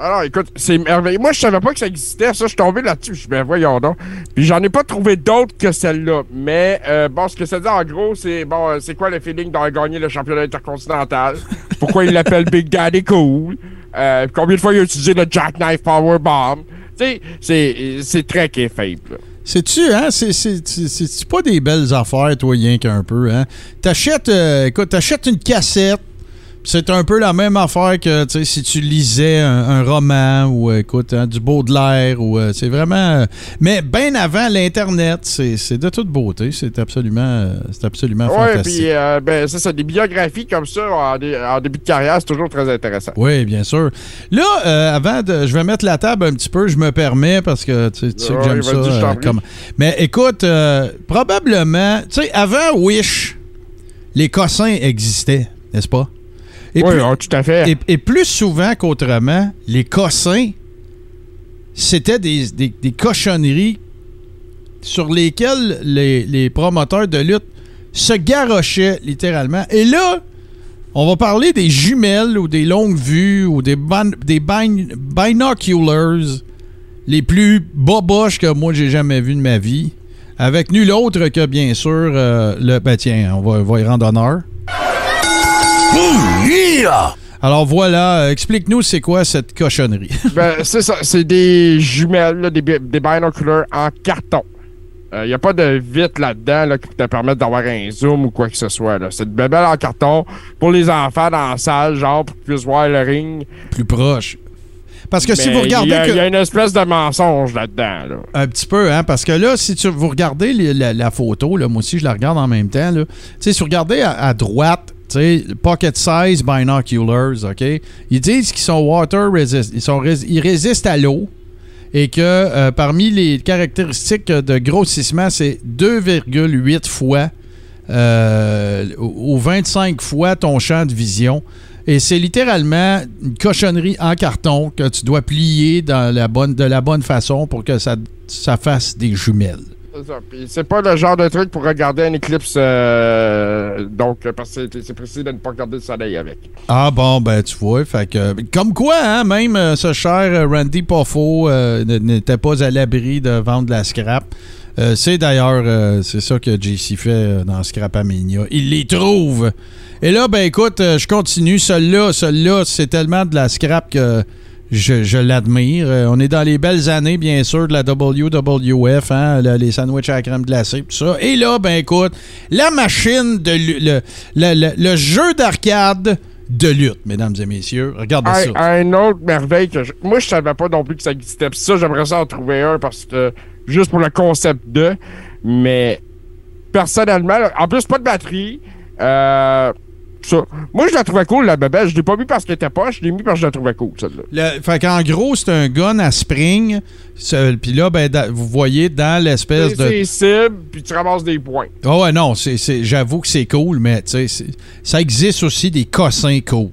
Alors, écoute, c'est merveilleux. Moi, je savais pas que ça existait. Ça, je suis tombé là-dessus. Je me voyons donc. Puis j'en ai pas trouvé d'autres que celle-là. Mais euh, bon, ce que ça dit en gros, c'est bon, c'est quoi le feeling d'avoir gagné le championnat intercontinental? Pourquoi il l'appelle Big Daddy Cool? Euh, combien de fois il a utilisé le Jackknife Powerbomb? Tu sais, c'est, très faible. C'est-tu, hein? C'est pas des belles affaires, toi, rien qu'un peu, hein? T'achètes, écoute, t'achètes une cassette c'est un peu la même affaire que si tu lisais un, roman ou écoute hein, du Baudelaire ou euh, c'est vraiment euh, mais bien avant l'internet c'est de toute beauté c'est absolument euh, c'est absolument ouais, fantastique. puis ben c'est ça des biographies comme ça en, début de carrière c'est toujours très intéressant. Oui bien sûr. Là avant de je vais mettre la table un petit peu je me permets parce que tu sais que j'aime ça comme mais écoute probablement tu sais avant Wish les cossins existaient n'est-ce pas? Et oui, plus, ah, tout à fait. Et, plus souvent qu'autrement, les cossins, c'était des, cochonneries sur lesquelles les, promoteurs de lutte se garochaient littéralement. Et là, on va parler des jumelles ou des longues vues ou des, des binoculars les plus boboches que moi j'ai jamais vu de ma vie. Avec nul autre que bien sûr euh, le. Ben tiens, on va, on va y rendre honneur. Alors voilà, euh, explique-nous c'est quoi cette cochonnerie. ben, c'est ça, c'est des jumelles, des, des binoculars en carton. Il euh, n'y a pas de vitre là-dedans qui te permettre d'avoir un zoom ou quoi que ce soit. C'est de bébelles en carton pour les enfants dans la salle, genre pour qu'ils puissent voir le ring. Plus proche. Parce que si vous regardez. Il y, a une espèce de mensonge là-dedans. Un petit peu, hein? Parce que là, si tu, vous regardez la, photo, là, moi aussi je la regarde en même temps, là, si vous regardez à droite, pocket size binoculars, OK? Ils disent qu'ils sont water resist, ils, sont ils résistent à l'eau et que euh, parmi les caractéristiques de grossissement, c'est 2,8 fois euh, ou 25 fois ton champ de vision. Et c'est littéralement une cochonnerie en carton que tu dois plier dans la bonne, de la bonne façon pour que ça, ça fasse des jumelles. C'est pas le genre de truc pour regarder un éclipse. Euh, donc, parce que c'est précis de ne pas regarder le soleil avec. Ah bon, ben tu vois. Fait que, comme quoi, hein, même euh, ce cher Randy Poffo euh, n'était pas à l'abri de vendre de la scrap. c'est d'ailleurs, c'est ça que JC fait dans Scrapamania. Il les trouve. Et là, ben écoute, je continue. Celui-là, celui-là, c'est tellement de la scrap que je, l'admire. Euh, on est dans les belles années, bien sûr, de la WWF, hein, les sandwichs à la crème glacée, tout ça. Et là, ben écoute, la machine de le, le, jeu d'arcade de lutte, mesdames et messieurs. Regardez ça. Un autre merveille que moi je savais pas non plus que ça existait. ça, j'aimerais ça en trouver un parce que juste pour le concept de. Mais personnellement, en plus pas de batterie. Euh, moi, je la trouvais cool, la bébelle. Je l'ai pas mis parce qu'elle était pas, je l'ai mis parce que je la trouvais cool, celle-là. Fait qu'en gros, c'est un gun à spring. Puis là, ben, vous voyez dans l'espèce de. C'est cible, puis tu ramasses des points. oh ouais, non, j'avoue que c'est cool, mais ça existe aussi des cossins cool.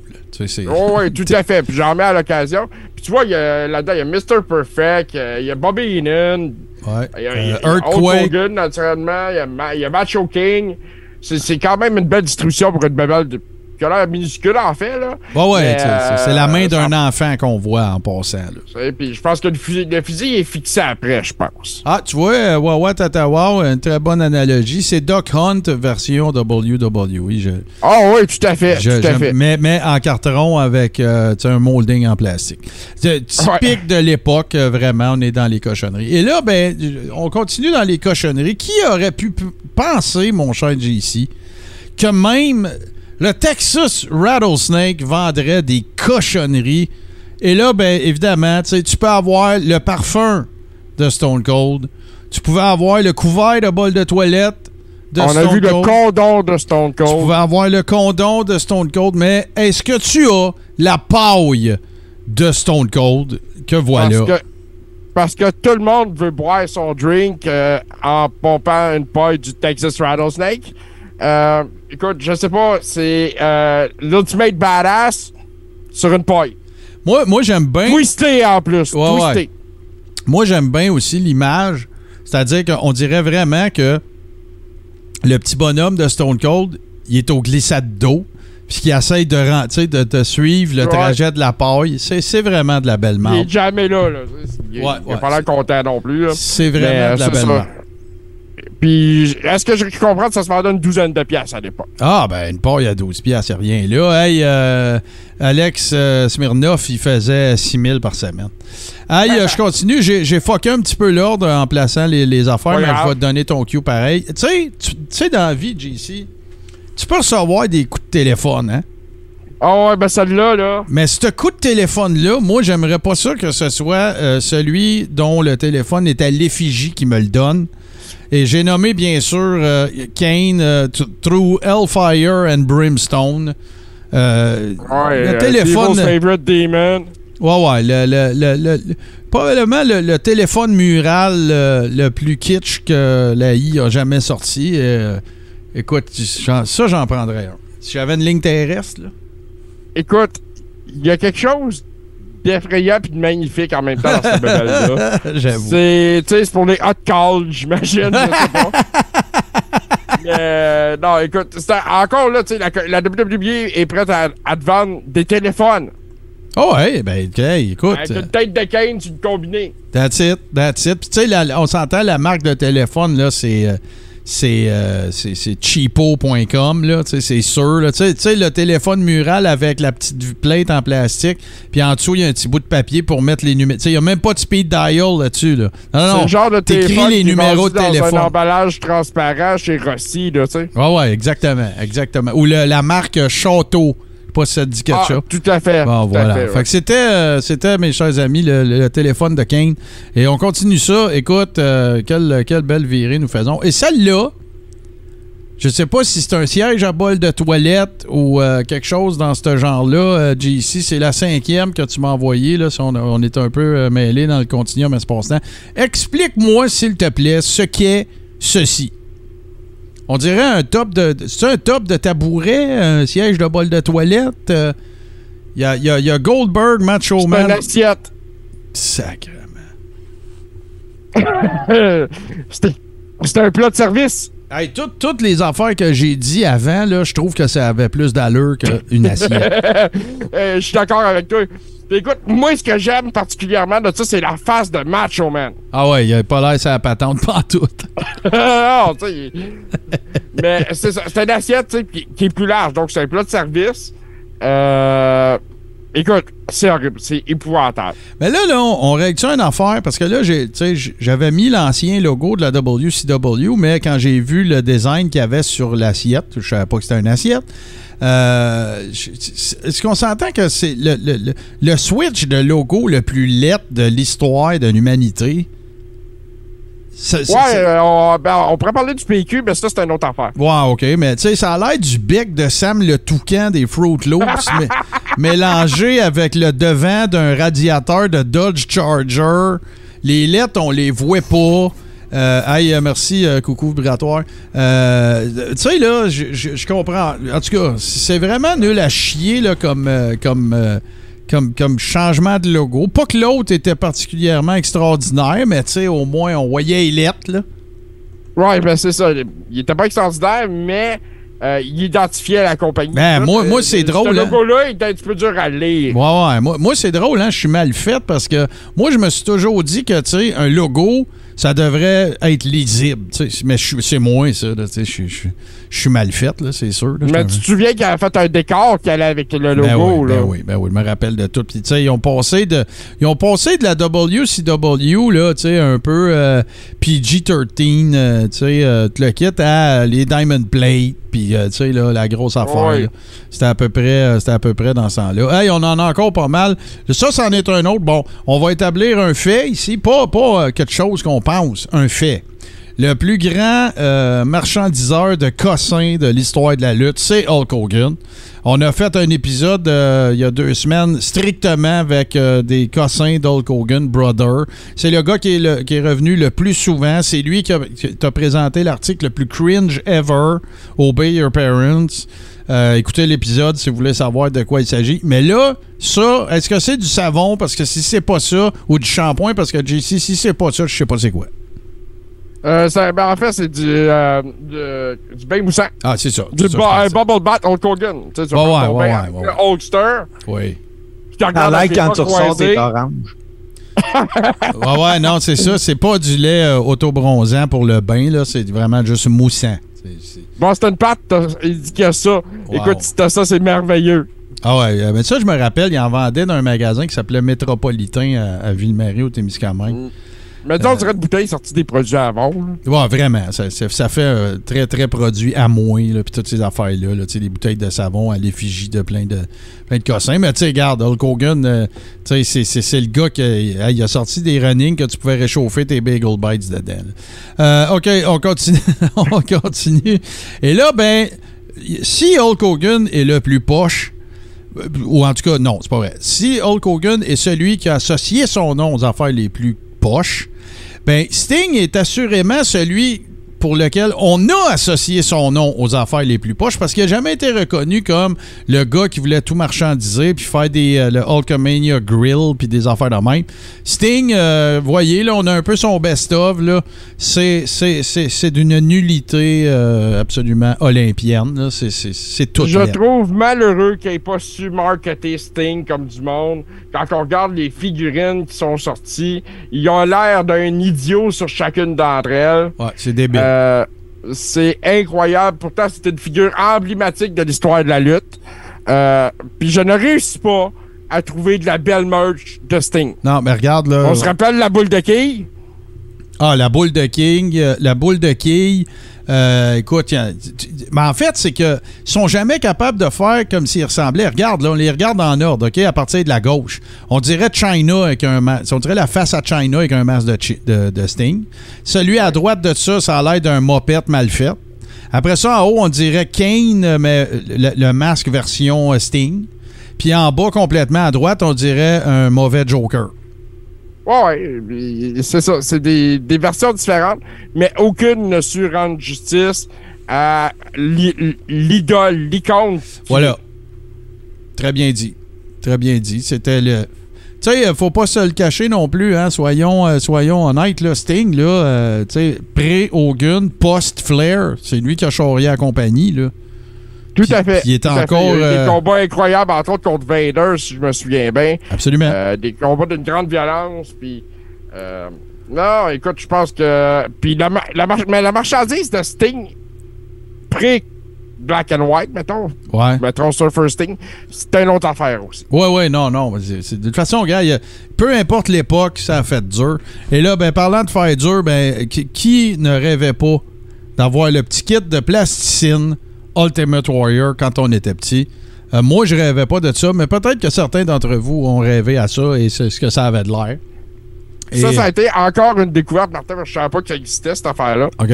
Oh, oui, tout à fait. Puis j'en mets à l'occasion. Puis tu vois, là-dedans, il y a Mr. Perfect, il y a Bobby Heenan. Ouais. Il y a, Earthquake. naturellement. Il y a Macho King c'est quand même une belle distribution pour une bébelle de, qui a l'air minuscule en fait. Là. Ouais, ouais, c'est la main euh, d'un enfant qu'on voit en passant. Là. Puis je pense que le fusil, le fusil est fixé après, je pense. Ah, tu vois, euh, Wawa Tata Wow, une très bonne analogie. C'est Doc Hunt version WWE. Je, ah oui, tout à fait. tout à fait. Mais, mais en carton avec euh, un molding en plastique. Typique de l'époque, vraiment, on est dans les cochonneries. Et là, ben, on continue dans les cochonneries. Qui aurait pu penser, mon cher JC, que même le Texas Rattlesnake vendrait des cochonneries. Et là, ben, évidemment, tu peux avoir le parfum de Stone Cold. Tu pouvais avoir le couvert de bol de toilette de On Stone a vu le condom de Stone Cold. Tu pouvais avoir le condom de Stone Cold, mais est-ce que tu as la paille de Stone Cold que voilà? Parce que, parce que tout le monde veut boire son drink euh, en pompant une paille du Texas Rattlesnake. Euh, écoute, je sais pas, c'est euh, l'Ultimate Badass sur une paille. Moi, moi j'aime bien. Twisté en plus. twisté. Moi, j'aime bien aussi l'image. C'est-à-dire qu'on dirait vraiment que le petit bonhomme de Stone Cold, il est au glissade d'eau. puis qui essaye de, ren- tu sais, de, de suivre le Ouais. trajet de la paille. C'est c'est vraiment de la belle Il marde. est jamais là, là. Il, Ouais, il a pas l'air content non plus. C'est vraiment de la belle ça. Puis, est-ce que je comprends que ça se vendait une douzaine de pièces à l'époque? Ah, ben, une paille à 12 piastres, c'est rien. Là, hey, euh, Alex euh, Smirnov, il faisait 6 000 par semaine. Hey, euh, je continue. J'ai fucké un petit peu l'ordre en plaçant les, les affaires, mais grave. je vais te donner ton cue pareil. Tu sais, tu tu sais, dans la vie, JC, tu peux recevoir des coups de téléphone, hein? Ah ouais, ben celle-là, là. Mais ce coup de téléphone-là, moi, j'aimerais pas ça que ce soit euh, celui dont le téléphone est à l'effigie qui me le donne. Et j'ai nommé, bien sûr, euh, Kane euh, Through Hellfire and Brimstone. Euh, Ouais, le euh, téléphone. Favorite Demon. Ouais, ouais. Le, le- le- le- le- probablement le, téléphone mural euh, le plus kitsch que la I a jamais sorti. Écoute, ça, j'en prendrais un. Si j'avais une ligne terrestre, là. Écoute, il y a quelque chose d'effrayant puis de magnifique en même temps dans cette bebelle-là. J'avoue. C'est, pour les hot calls, j'imagine, euh, non, écoute, encore là, tu sais, la, la WWE est prête à, à te vendre des téléphones. Oh, ouais, ben, hey, écoute. Avec une tête de Kane, tu le combiné. That's it, that's it. Puis tu sais, on s'entend, la marque de téléphone, là, c'est... euh, c'est euh, cheapo.com, c'est sûr. là. Tu sais- le téléphone mural avec la petite plate en plastique, puis en dessous, il y a un petit bout de papier pour mettre les numéros. Tu sais, il n'y a même pas de speed dial là-dessus. Là. Non, C'est non, le genre de téléphone les numéros de téléphone. Dans un emballage transparent chez Rossi, tu sais. Ouais, ouais, exactement, exactement. Ou le- la marque Château. Pas si ça te dit quelque Ah, chose. tout à fait. Bon, tout à voilà. fait, Fait, ouais. que c'était, euh, c'était, mes chers amis, le, le téléphone de Kane. Et on continue ça. Écoute, euh, quelle, quelle belle virée nous faisons. Et celle-là, je sais pas si c'est un siège à bol de toilette ou euh, quelque chose dans ce genre-là. Euh, JC, c'est la cinquième que tu m'as envoyée. Là, si on, on est un peu euh, mêlés dans le continuum espace-temps. Explique-moi, s'il te plaît, ce qu'est ceci. On dirait un top de. C'est un top de tabouret, un siège de bol de toilette. euh, Il y, a, il y a- y a Goldberg, Macho C'est une Man. assiette. Sacrément. C'était un plat de service. Hey, tout- toutes les affaires que j'ai dit avant, là, je trouve que ça avait plus d'allure qu'une assiette. Euh, Je suis d'accord avec toi. Puis écoute, moi, ce que j'aime particulièrement de ça, c'est la face de Macho Man. ah ouais, il a pas l'air sur la patente pas toute. non, tu sais. Mais c'est ça. C'est une assiette, tu sais, qui, qui est plus large. Donc, c'est un plat de service. Euh. Écoute, c'est horrible. C'est épouvantable. Mais là, là, on, on règle ça une affaire parce que là, j'avais mis l'ancien logo de la WCW, mais quand j'ai vu le design qu'il y avait sur l'assiette, je savais pas que c'était une assiette. Euh, Est-ce qu'on s'entend que c'est le, le- le- le switch de logo le plus laid de l'histoire de l'humanité? Ouais, euh, on, ben, on pourrait parler du PQ, mais ça, c'est une autre affaire. Ouais, OK, mais tu sais, ça a l'air du bec de Sam le toucan des Fruit Loops, mais mélangé avec le devant d'un radiateur de Dodge Charger. Les lettres, on les voit pas. Euh, hey, euh, merci, euh, coucou vibratoire. Euh, tu sais, là, je- comprends. En tout cas, c'est vraiment nul à chier, là, comme, comme, comme, comme changement de logo. Pas que l'autre était particulièrement extraordinaire, mais tu sais, au moins, on voyait les lettres, là. Ouais, ben c'est ça. Il était pas extraordinaire, mais euh, il identifiait la compagnie. Ben, moi- moi, c'est ce drôle, hein. logo-là, il était un petit peu dur à lire. Ouais, ouais. Moi, moi, c'est drôle, hein? Je suis mal fait parce que moi, je me suis toujours dit que, tu sais, un logo, ça devrait être lisible. Mais c'est moins ça. Je suis- mal fait, là, c'est sûr. là. Mais tu te souviens qu'il avait fait un décor qui allait avec le logo, ben oui, là. ben oui, ben oui, je me rappelle de tout. Puis, ils ont passé de, ils ont passé de la WCW, là, un peu euh, PG-13, euh, euh, tout le kit à les Diamond Plate, puis, euh, là, la grosse affaire. C'était à peu près, euh, à peu près dans ce temps-là. Hey, on en a encore pas mal. Ça, c'en est un autre. Bon, on va établir un fait ici, pas, pas quelque chose qu'on pense, un fait. Le plus grand euh, marchandiseur de cossins de l'histoire de la lutte, c'est Hulk Hogan. On a fait un épisode euh, il y a deux semaines strictement avec euh, des cossins d'Hulk Hogan, Brother. C'est le gars qui est, revenu le plus souvent. C'est lui qui t'a présenté l'article le plus cringe ever, Obey Your Parents. Euh, écoutez l'épisode si vous voulez savoir de quoi il s'agit. Mais là, ça, est-ce que c'est du savon? Parce que si c'est pas ça, ou du shampoing, parce que JC, si c'est pas ça, je sais pas c'est quoi. Euh, ça- ben, en fait, c'est du, euh, du, du bain moussant. Ah, c'est ça. Du ça, bubble bath Hulk Hogan. Tu sais, tu Ouais, ouais, ouais, bain ouais, Hulkster, Oui. l'air tes quand tu ressors, croisés. t'es orange. Ouais, ouais, non, c'est ça. C'est pas du lait euh, auto-bronzant pour le bain, là. C'est vraiment juste moussant. C'est- c'est- Bon, c'est une patte, t'as- il dit qu'il y a ça. Écoute, si t'as ça, c'est merveilleux. Ah ouais, euh, mais ça, je me rappelle, il en vendait dans un magasin qui s'appelait Métropolitain à, à Ville-Marie, au Témiscamingue. Mais disons, on dirait une bouteille sortie des produits avant. là. Ouais, vraiment. Ça, ça- fait euh, très, très produit à moins, puis toutes ces affaires-là. Là, des bouteilles de savon à l'effigie de plein de, plein de cossins. Mais tu sais, regarde, Hulk Hogan, euh, c'est- le gars qui a, sorti des running que tu pouvais réchauffer tes bagel bites dedans. Euh, OK, on continue. on continue. Et là, ben, si Hulk Hogan est le plus poche, ou en tout cas, non, c'est pas vrai. Si Hulk Hogan est celui qui a associé son nom aux affaires les plus poches, ben Sting est assurément celui pour lequel on a associé son nom aux affaires les plus poches parce qu'il n'a jamais été reconnu comme le gars qui voulait tout marchandiser puis faire des, euh, le Hulkamania Grill puis des affaires de même. Sting, euh, voyez, là, on a un peu son best-of. là. C'est, c'est, c'est, c'est d'une nullité euh, absolument olympienne. là. C'est, c'est, c'est tout. Je trouve malheureux qu'il n'ait pas su marketer Sting comme du monde. Quand on regarde les figurines qui sont sorties, ils ont l'air d'un idiot sur chacune d'entre elles. Ouais, c'est débile. Euh, c'est incroyable. Pourtant, c'était une figure emblématique de l'histoire de la lutte. Euh, Puis je ne réussis pas à trouver de la belle merch de Sting. non, mais regarde là. On se rappelle la boule de quille? Ah, la boule de King, euh, la boule de quille. Euh, écoute, mais en fait, c'est que sont jamais capables de faire comme s'ils ressemblaient. Regarde, là, on les regarde en ordre, OK, à partir de la gauche. On dirait China avec un masque. On dirait la face à China avec un masque de, Sting. Celui à droite de ça, ça a l'air d'un mopette mal fait. Après ça, en haut, on dirait Kane, mais le, le masque version euh, Sting. Puis en bas, complètement à droite, on dirait un mauvais Joker. Ouais, puis c'est ça. C'est des, versions différentes, mais aucune ne su rendre justice à l'i- l'idole, l'icône. Voilà. Très bien dit. Très bien dit. C'était le. Tu sais, faut pas se le cacher non plus, hein. Soyons, euh, soyons honnêtes, là. Sting, là, euh, tu sais, pré-Hogan, post-Flair, c'est lui qui a charrié la compagnie, là. Tout à fait. encore, Il y a eu euh, Des combats incroyables, entre autres contre Vader, si je me souviens bien. Absolument. Euh, des combats d'une grande violence, puis... euh, non, écoute, je pense que... Puis la, la, mais la marchandise de Sting, pré-Black and White, mettons, ouais. mettons Surfer Sting, c'était une autre affaire aussi. Ouais, ouais, non, non. c'est- c'est- de toute façon, gars, il y a- peu importe l'époque, ça a fait dur. Et là, ben, parlant de faire dur, ben, qui, qui ne rêvait pas d'avoir le petit kit de plasticine Ultimate Warrior quand on était petit? Euh, moi, je rêvais pas de ça, mais peut-être que certains d'entre vous ont rêvé à ça et c'est ce que ça avait de l'air. Et- Ça, ça a été encore une découverte, Martin, je savais pas que ça existait, cette affaire-là. OK.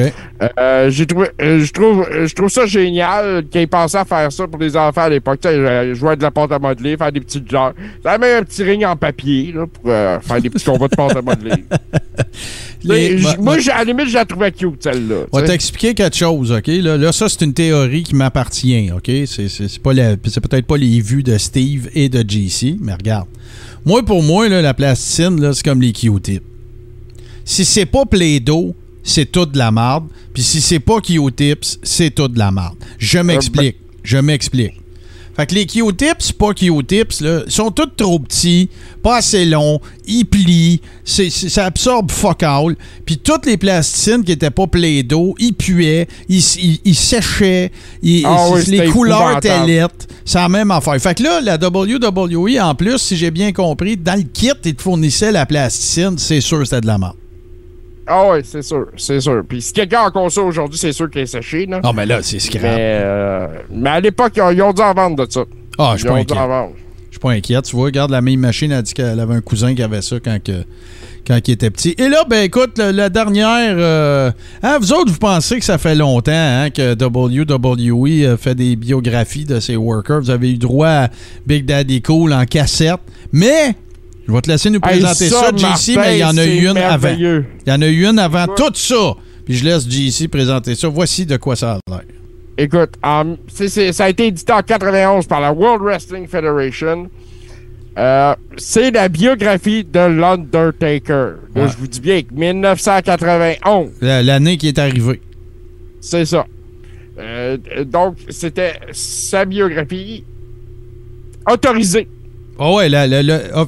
Euh, j'ai trouvé, euh, je trouve, euh, je trouve ça génial qu'ils aient pensé à faire ça pour les enfants à l'époque. Tu sais, euh, jouer avec de la pâte à modeler, faire des petits genres. Ça même un petit ring en papier là, pour faire des petits combats de pâte à modeler. Les- moi- à la limite, je la trouvais cute, celle-là. On va t'expliquer quelque chose, OK? Là, là, ça, c'est une théorie qui m'appartient, OK? C'est, c'est, c'est pas la- c'est peut-être pas les vues de Steve et de JC, mais regarde. Moi, pour moi, là, la plasticine, là, c'est comme les Q-tips. Si c'est pas Play-Doh, c'est tout de la marde. Puis si c'est pas Q-tips, c'est tout de la marde. Je m'explique. Je m'explique. Fait que les Q-tips, pas Q-tips, là, ils sont tous trop petits, pas assez longs, ils plient, ça absorbe fuck all. Puis toutes les plasticines qui étaient pas Play-Doh, ils puaient, ils, ils- ils séchaient, ils- Ah oui, les couleurs étaient lettres. C'est la même affaire. Fait que là, la WWE, en plus, si j'ai bien compris, dans le kit, ils te fournissaient la plasticine, c'est sûr que c'était de la merde. Ah oui, c'est sûr, c'est sûr. Puis si quelqu'un a encore ça aujourd'hui, c'est sûr qu'il est séché. Là. Ah, mais là, c'est scrap. mais, euh, mais à l'époque, ils ont, dû en vendre de ça. Ah, je suis pas en inquiet. Je suis pas inquiet. Tu vois, regarde, la même machine a dit qu'elle avait un cousin qui avait ça quand, que, quand il était petit. Et là, ben écoute, la dernière. euh, hein, vous autres, vous pensez que ça fait longtemps hein, que WWE euh, fait des biographies de ses workers. Vous avez eu droit à Big Daddy Cool en cassette. Mais. Je vais te laisser nous Hey, présenter ça, JC, Martin, mais il y en a une avant. Il y en a eu une avant tout ça. Puis je laisse JC présenter ça. Voici de quoi ça a l'air. Écoute, c'est- ça a été édité en 91 par la World Wrestling Federation. Euh, c'est la biographie de l'Undertaker. Ouais. Je vous dis bien que 1991, La- L'année qui est arrivée. c'est ça. Euh, donc, c'était sa biographie autorisée. Ah ouais, la, la- la-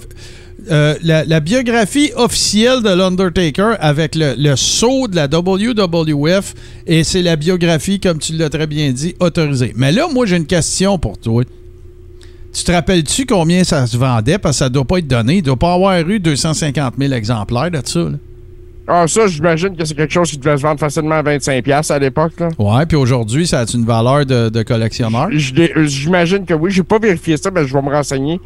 euh, la- biographie officielle de l'Undertaker avec le, le saut de la WWF et c'est la biographie, comme tu l'as très bien dit, autorisée. Mais là, moi, j'ai une question pour toi. Tu te rappelles-tu combien ça se vendait? Parce que ça doit pas être donné. Il doit pas avoir eu 250 000 exemplaires de ça. Ah, ça, j'imagine que c'est quelque chose qui devait se vendre facilement à 25$ à l'époque. là. Ouais, puis aujourd'hui, ça a une valeur de, de collectionneur? Euh, J'imagine que oui. J'ai pas vérifié ça, mais je vais me renseigner.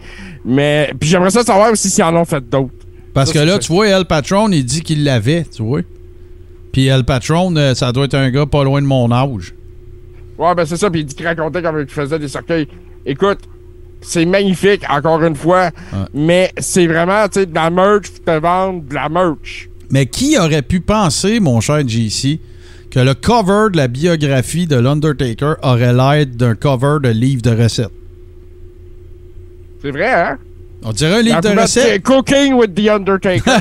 Mais puis j'aimerais ça savoir aussi s'ils en ont fait d'autres. Parce Ça, que là, tu vois, El Patron, il dit qu'il l'avait, tu vois. Puis El Patron, euh, ça doit être un gars pas loin de mon âge. Ouais, ben c'est ça. Puis il dit qu'il racontait comment il faisait des cercueils. Écoute, c'est magnifique, encore une fois. Mais c'est vraiment, tu sais, de la merch, faut te vendre de la merch. Mais qui aurait pu penser, mon cher JC, que le cover de la biographie de l'Undertaker aurait l'air d'un cover de livre de recettes? C'est vrai, hein? On dirait un livre de recettes. Cooking with the Undertaker.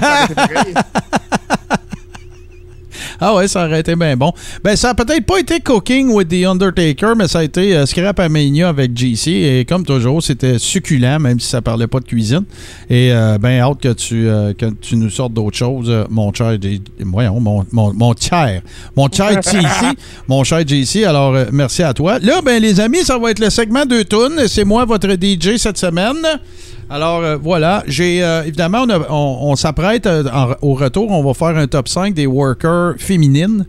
Ah ouais, ça aurait été bien bon. Ben, ça a peut-être pas été Cooking with the Undertaker, mais ça a été euh, Scrap Mania avec JC. Et comme toujours, c'était succulent, même si ça parlait pas de cuisine. Et euh, ben hâte que tu, euh, que tu nous sortes d'autres choses, euh, mon cher Voyons, mon, mon, mon cher. Mon cher JC. mon cher JC. Alors, merci à toi. Là, ben, les amis, ça va être le segment de tunes. C'est moi, votre DJ cette semaine. Alors euh, voilà, j'ai euh, évidemment on, on- on s'apprête euh, au retour, on va faire un top 5 des workers féminines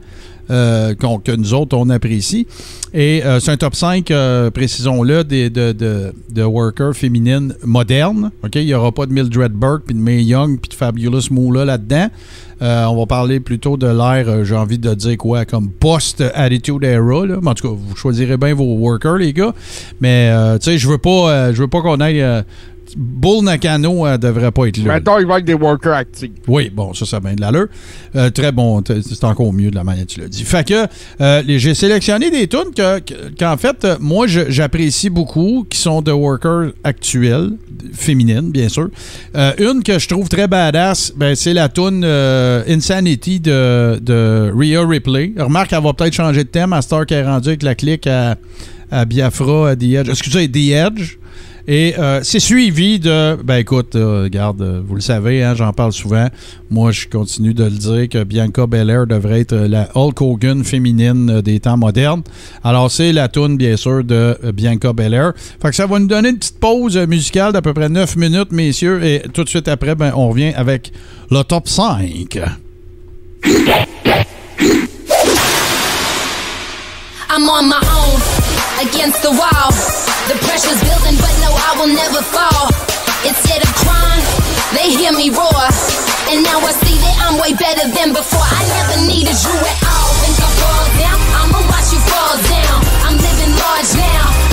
euh, que nous autres on apprécie. Et euh, c'est un top 5, euh, précisons-le, de, de, de workers féminines modernes. Il n'y aura pas de Mildred Burke puis de Mae Young puis de Fabulous Moolah là-dedans. On va parler plutôt de l'ère, j'ai envie de dire quoi, comme post-attitude era. Mais en tout cas, vous choisirez bien vos workers, les gars. Mais tu sais, je veux pas, veux pas qu'on aille. Bull Nakano euh, devrait pas être là. Mettons, il va avec des workers actifs. Oui, bon, ça, ça a bien de l'allure. Euh, très bon, c'est encore mieux de la manière que tu l'as dit. Fait que euh, j'ai sélectionné des tunes que- que- qu'en fait, moi, j'apprécie beaucoup, qui sont de workers actuels, féminines, bien sûr. Euh, une que je trouve très badass, ben, c'est la tune Insanity de, de Rhea Ripley. Remarque, elle va peut-être changer de thème à Star qui est rendu avec la clique à, à Biafra, à The Edge. Excusez, The Edge. Et euh, c'est suivi de. Ben écoute, euh, regarde, euh, vous le savez, hein, j'en parle souvent. Moi, je continue de le dire que Bianca Belair devrait être la Hulk Hogan féminine des temps modernes. Alors, c'est la tune bien sûr, de Bianca Belair. Fait que ça va nous donner une petite pause musicale d'à peu près 9 minutes, messieurs. Et tout de suite après, ben, on revient avec le top 5. I'm on my own, against the wall. The pressure's building, but no, I will never fall. Instead of crying, they hear me roar. And now I see that I'm way better than before. I never needed you at all. Think I fall down? I'ma watch you fall down. I'm living large now.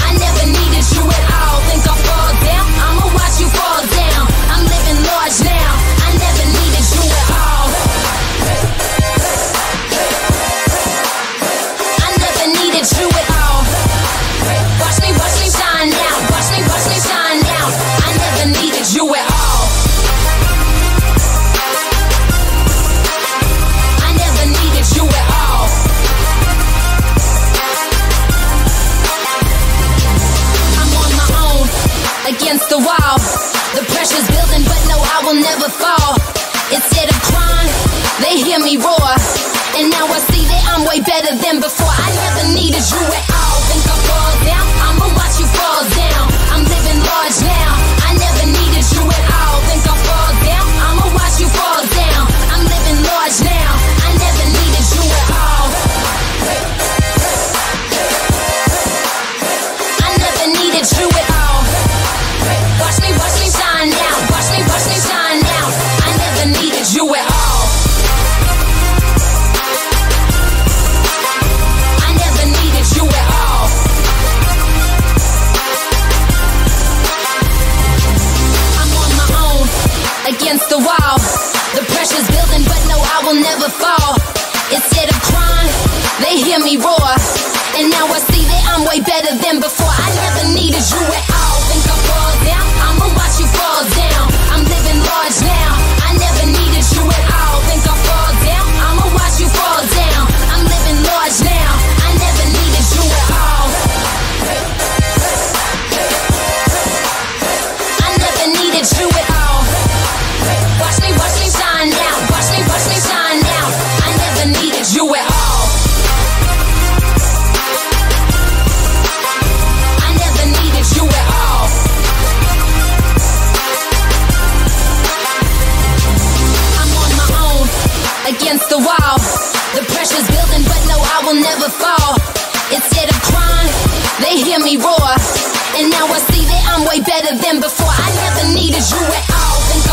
No, I will never fall. Instead of crying, they hear me roar. And now I see that I'm way better than before. I never needed you at all. Think I fall down? I'ma watch you fall down. I'm living large now. They hear me roar. And now I see that I'm way better than before. I never needed you at all. Think I fall down? I'ma watch you fall down. I'm living large now. they hear me roar. And now I see that I'm way better than before. I never needed you at all.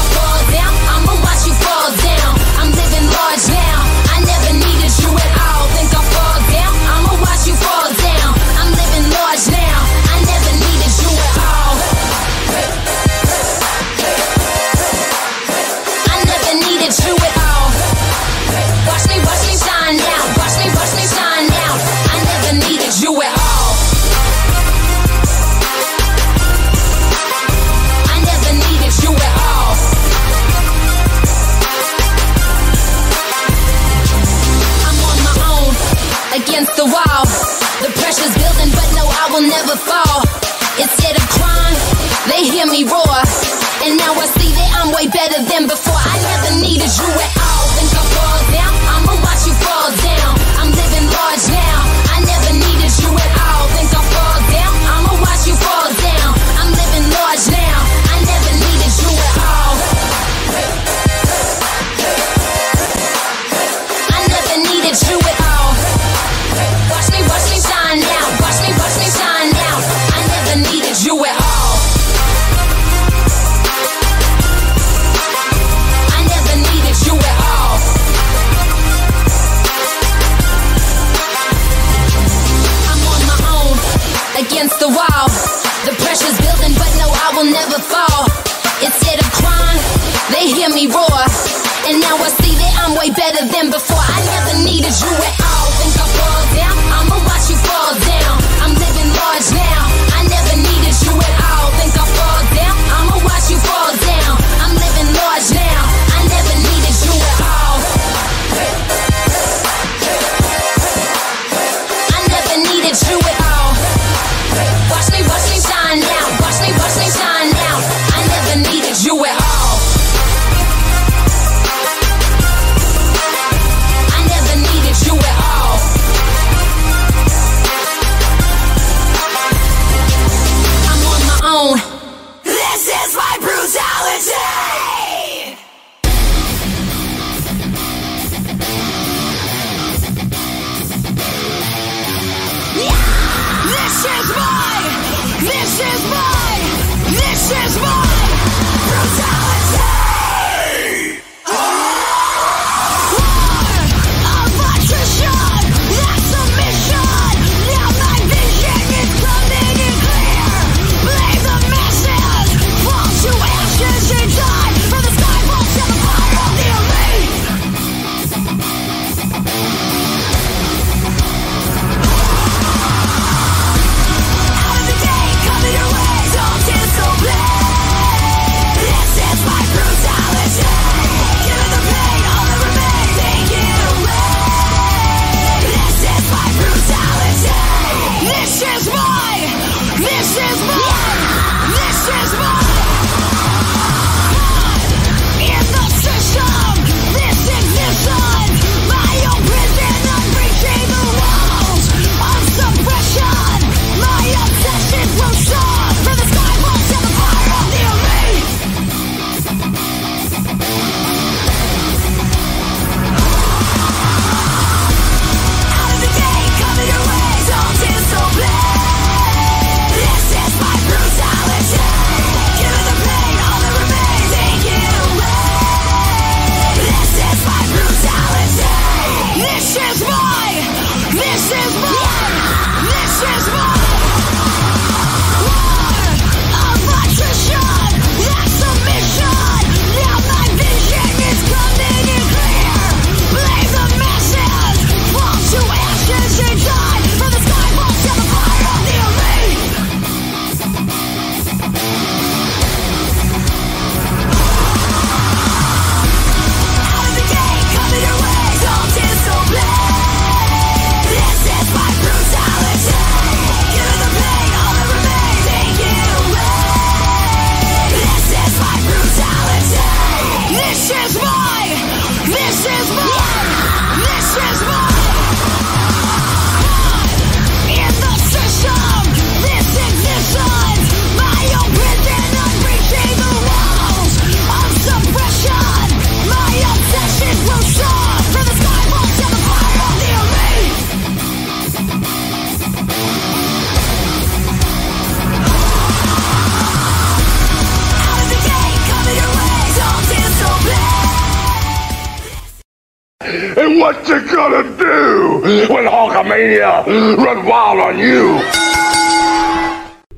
When Hulkamania run wild on you?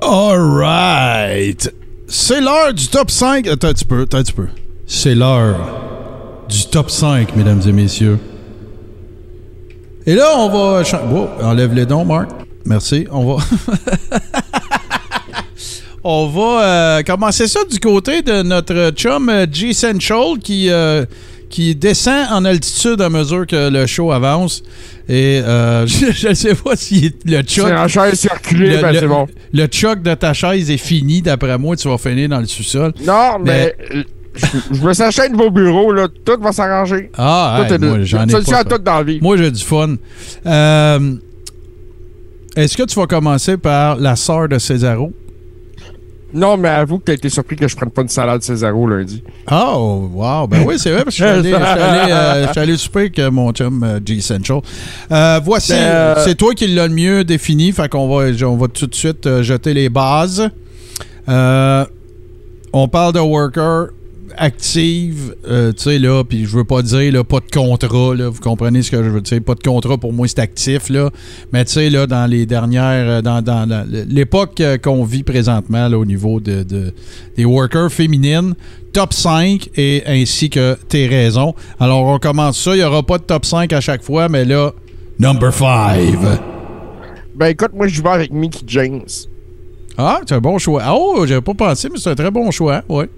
Alright. C'est l'heure du top 5. Attends un petit peu, attends un petit peu. C'est l'heure du top 5, mesdames et messieurs. Et là, on va. Wow, enlève les dons, Marc. Merci. On va. on va euh, commencer ça du côté de notre chum euh, G Central qui, euh, qui descend en altitude à mesure que le show avance. Et euh, je ne sais pas si le choc. C'est en chaise circulée, ben c'est bon. le choc de ta chaise est fini, d'après moi, tu vas finir dans le sous-sol. Non, mais, je, je me s'achète de vos bureaux, là. Tout va s'arranger. Ah, moi, j'en ai solution à tout dans la vie. Moi, j'ai du fun. Euh, Est-ce que tu vas commencer par la sœur de Césaro? Non, mais avoue que t'as été surpris que je prenne pas une salade Césaro lundi. Oh, wow. Ben oui, c'est vrai, parce que je suis allé, allé, euh, allé souper avec mon chum euh, G Central. Euh, voici, Ben, euh, c'est toi qui l'as le mieux défini, fait qu'on va, on va tout de suite euh, jeter les bases. Euh, on parle de worker active, euh, tu sais, là, puis je veux pas dire, là, pas de contrat, là, vous comprenez ce que je veux dire, pas de contrat, pour moi, c'est actif, là, mais tu sais, là, dans les dernières, euh, dans, dans l'époque euh, qu'on vit présentement, là, au niveau de, de- des workers féminines, top 5 et ainsi que tes raisons. Alors, on commence ça, il n'y aura pas de top 5 à chaque fois, mais là, number 5. Ben écoute, moi je vais avec Mickey James. Ah, c'est un bon choix. Ah, Oh, j'avais pas pensé, mais c'est un très bon choix, ouais.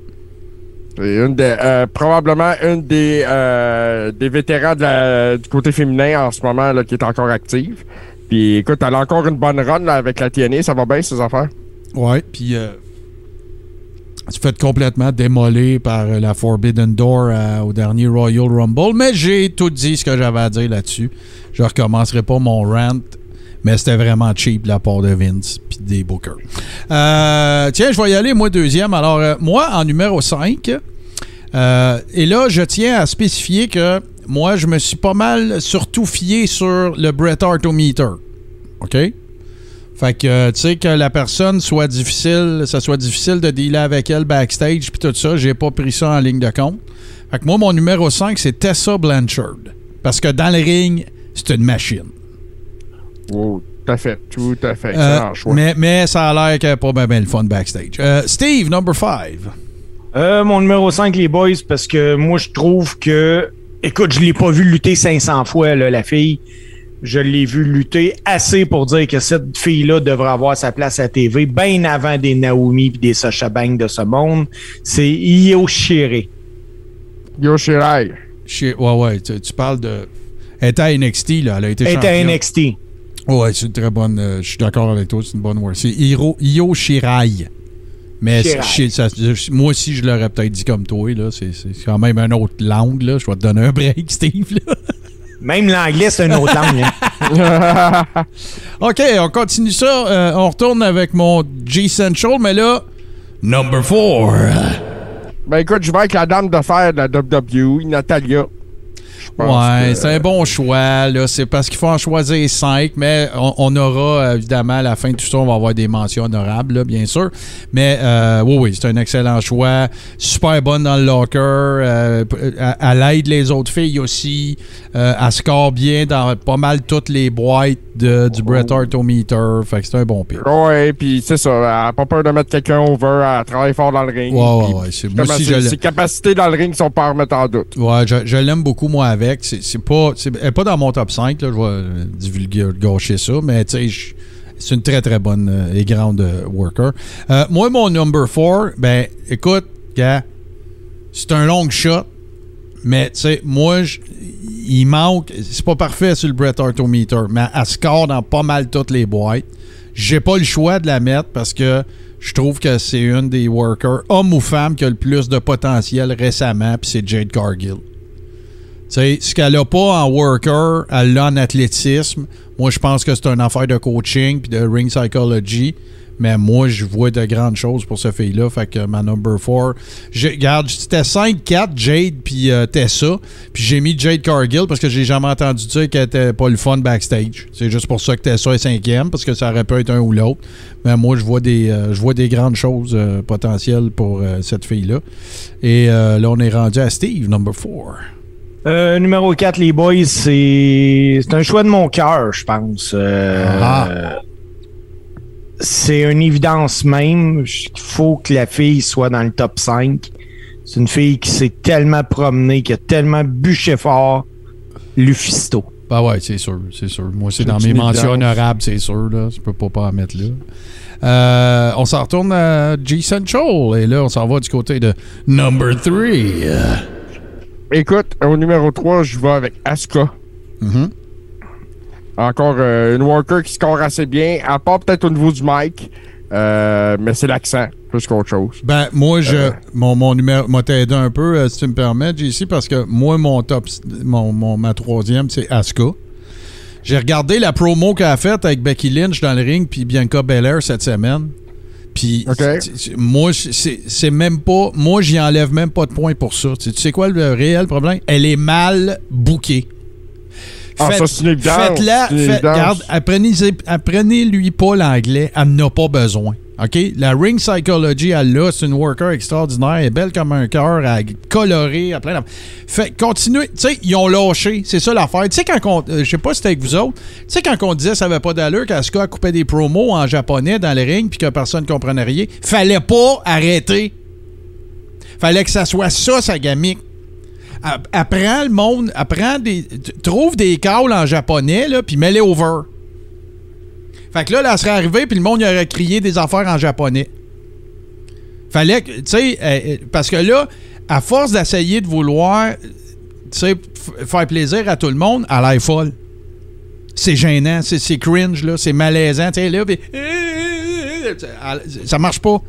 Une euh, probablement une des, euh, des vétérans du côté féminin en ce moment là, qui est encore active. Puis écoute, elle a encore une bonne run là, avec la TNA, ça va bien ces affaires? Ouais, puis euh, tu fais complètement démolir par euh, la Forbidden Door euh, au dernier Royal Rumble, mais j'ai tout dit ce que j'avais à dire là-dessus. Je recommencerai pas mon rant, mais c'était vraiment cheap de la part de Vince puis des bookers. Euh, tiens, je vais y aller, moi, deuxième. Alors, euh, moi, en numéro 5, euh, et là, je tiens à spécifier que moi, je me suis pas mal surtout fié sur le Bret Hartometer. OK? Fait que, tu sais, que la personne soit difficile, ça soit difficile de dealer avec elle backstage puis tout ça, j'ai pas pris ça en ligne de compte. Fait que moi, mon numéro 5, c'est Tessa Blanchard. Parce que dans le ring, c'est une machine. Wow, tout à fait, tout à fait. Euh, choix. mais, mais ça a l'air a pas bien ben le fun backstage. Euh, Steve, number 5. Euh, mon numéro 5, les boys, parce que moi, je trouve que. Écoute, je l'ai pas vu lutter 500 fois, là, la fille. Je l'ai vu lutter assez pour dire que cette fille-là devrait avoir sa place à TV bien avant des Naomi et des Sasha Banks de ce monde. C'est Io Shirai. Yo Shirai. Chez- Ouais, ouais, tu, tu parles de. Elle était à NXT, là. Elle a été Elle est à. NXT. Ouais, c'est une très bonne. euh, je suis d'accord avec toi, c'est une bonne word. C'est Hiro, Io Shirai. Mais Shirai. ça- moi aussi, je l'aurais peut-être dit comme toi. là. C'est quand même une autre langue. Là. Je vais te donner un break, Steve. là. Même l'anglais, c'est une autre langue. hein. OK, on continue ça. Euh, on retourne avec mon G Central, mais là, number 4. Ben écoute, je vais avec la dame de fer de la WWE, Natalia. Ouais, que- c'est un bon choix. là. C'est parce qu'il faut en choisir cinq, mais on, on aura évidemment à la fin de tout ça, on va avoir des mentions honorables, là, bien sûr. Mais euh, oui, oui, c'est un excellent choix. Super bonne dans le locker. euh, p- elle elle aide les autres filles aussi. Euh, elle score bien dans pas mal toutes les boîtes de, du Bret Hartometer. Fait que c'est un bon pic. Ouais, puis c'est ça, elle a pas peur de mettre quelqu'un over, elle travaille fort dans le ring. Ouais, ouais, ouais. c'est- Moi justement, aussi, je ses, capacités dans le ring sont pas à remettre en doute. Ouais, je, je l'aime beaucoup, moi, avec. C'est pas, pas dans mon top 5, là, je vais divulguer, gâcher ça, mais c'est une très, très bonne euh, et grande euh, worker. Euh, moi, mon number 4, ben, écoute, c'est un long shot, mais moi, il manque, c'est pas parfait sur le Bret Hartometer, mais elle score dans pas mal toutes les boîtes. J'ai pas le choix de la mettre parce que je trouve que c'est une des workers, homme ou femme, qui a le plus de potentiel récemment, puis c'est Jade Cargill. Tu sais, ce qu'elle a pas en worker, elle l'a en athlétisme. Moi, je pense que c'est une affaire de coaching puis de ring psychology. Mais moi, je vois de grandes choses pour ce fille-là. Fait que ma number 4. Regarde, c'était 5-4, Jade puis euh, Tessa. Puis j'ai mis Jade Cargill parce que j'ai jamais entendu dire qu'elle était pas le fun backstage. C'est juste pour ça que Tessa est cinquième, parce que ça aurait pu être un ou l'autre. Mais moi, je vois des, euh, je vois des grandes choses euh, potentielles pour cette fille-là. Et là, on est rendu à Steve, number 4. Euh, numéro 4, les boys, c'est c'est un choix de mon cœur, je pense. Euh, Ah. C'est une évidence même. Il faut que la fille soit dans le top 5. C'est une fille qui s'est tellement promenée, qui a tellement bûché fort. Lufisto. Ben ouais, c'est sûr, c'est sûr. Moi, c'est dans mes mentions évidence. honorables, c'est sûr. Là. Je peux pas, pas en mettre là. Euh, on s'en retourne à G Central. Et là, on s'en va du côté de Number 3. Écoute, au numéro 3, je vais avec Asuka. Mhm. Encore euh, une worker qui score assez bien, à part peut-être au niveau du mic, euh, mais c'est l'accent plus qu'autre chose. Ben, moi, je, mon, mon numéro, m'a t'aidé un peu, euh, si tu me permets, JC, parce que moi, mon top, mon, mon- ma troisième, c'est Asuka. J'ai regardé la promo qu'elle a faite avec Becky Lynch dans le ring puis Bianca Belair cette semaine. Puis, moi, c'est même pas. Moi, j'y enlève même pas de points pour ça. Tu tu sais quoi le réel problème? Elle est mal bookée. Ah. Faites-la. Faites- apprenez- Apprenez-lui pas l'anglais. Elle n'en a pas besoin. OK? La ring psychology, elle l'a. C'est une worker extraordinaire. Elle est belle comme un cœur. Elle est colorée. Plein de... Fait, continuez. Tu sais, ils ont lâché. C'est ça l'affaire. Tu sais, quand on. euh, Je sais pas si c'était avec vous autres. Tu sais, quand on disait ça avait pas d'allure, qu'Asuka coupait des promos en japonais dans les rings puis que personne ne comprenait rien, fallait pas arrêter. Fallait que ça soit ça, sa gamique. App- Apprends le monde, apprends des. Trouve des calls en japonais, là, puis mets-les over. Fait que là, elle serait arrivée, puis le monde il aurait crié des affaires en japonais. Fallait que. Tu sais, euh, euh, parce que là, à force d'essayer de vouloir, tu sais, faire plaisir à tout le monde, elle l'air folle. C'est gênant, c'est cringe, là, c'est malaisant, tu sais, là, puis. Ça marche pas.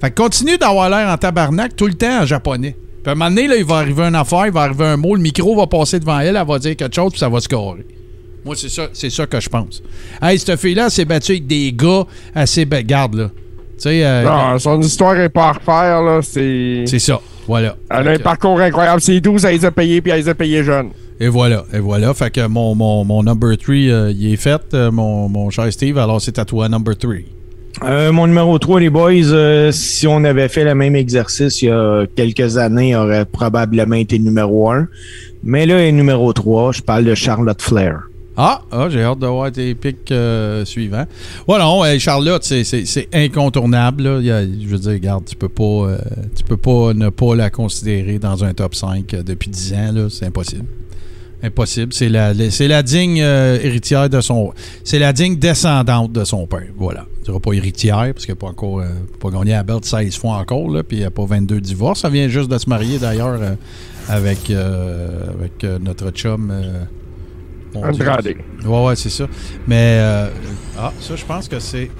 Fait que continue d'avoir l'air en tabarnak tout le temps en japonais. Puis à un moment donné, là, il va arriver une affaire, il va arriver un mot, le micro va passer devant elle, elle va dire quelque chose, puis ça va scorer. Moi, c'est ça, c'est ça que je pense. Hey, cette fille-là, s'est battue avec des gars assez... Garde, là. Euh, Non, son histoire est pas à refaire, là. C'est. c'est ça. Voilà. Elle a un parcours incroyable. C'est 12, elle les a payés, puis elle les a payés jeunes. Et voilà, et voilà. Fait que mon, mon, mon number 3, il est fait, euh, mon, mon cher Steve. Alors, c'est à toi, number 3. Euh, mon numéro 3, les boys, euh, si on avait fait le même exercice il y a quelques années, il aurait probablement été numéro 1. Mais là, il est numéro 3. Je parle de Charlotte Flair. Ah, ah, j'ai hâte de voir tes pics euh, suivants. Ouais, non, Charlotte, c'est- incontournable. je veux dire, regarde, tu peux pas euh, tu peux pas ne pas la considérer dans un top 5 euh, depuis 10 ans. C'est impossible. Impossible. C'est la, la- digne héritière de son. C'est la digne descendante de son père. Voilà. Je dirais pas héritière, parce qu'elle n'a pas encore. pas gagné la belt 16 fois encore, là, puis elle n'a pas 22 divorces. Elle vient juste de se marier d'ailleurs avec, avec notre chum. Mon Dieu. Andrade. Ouais, ouais, c'est ça. Mais, euh, ah, ça, je pense que c'est.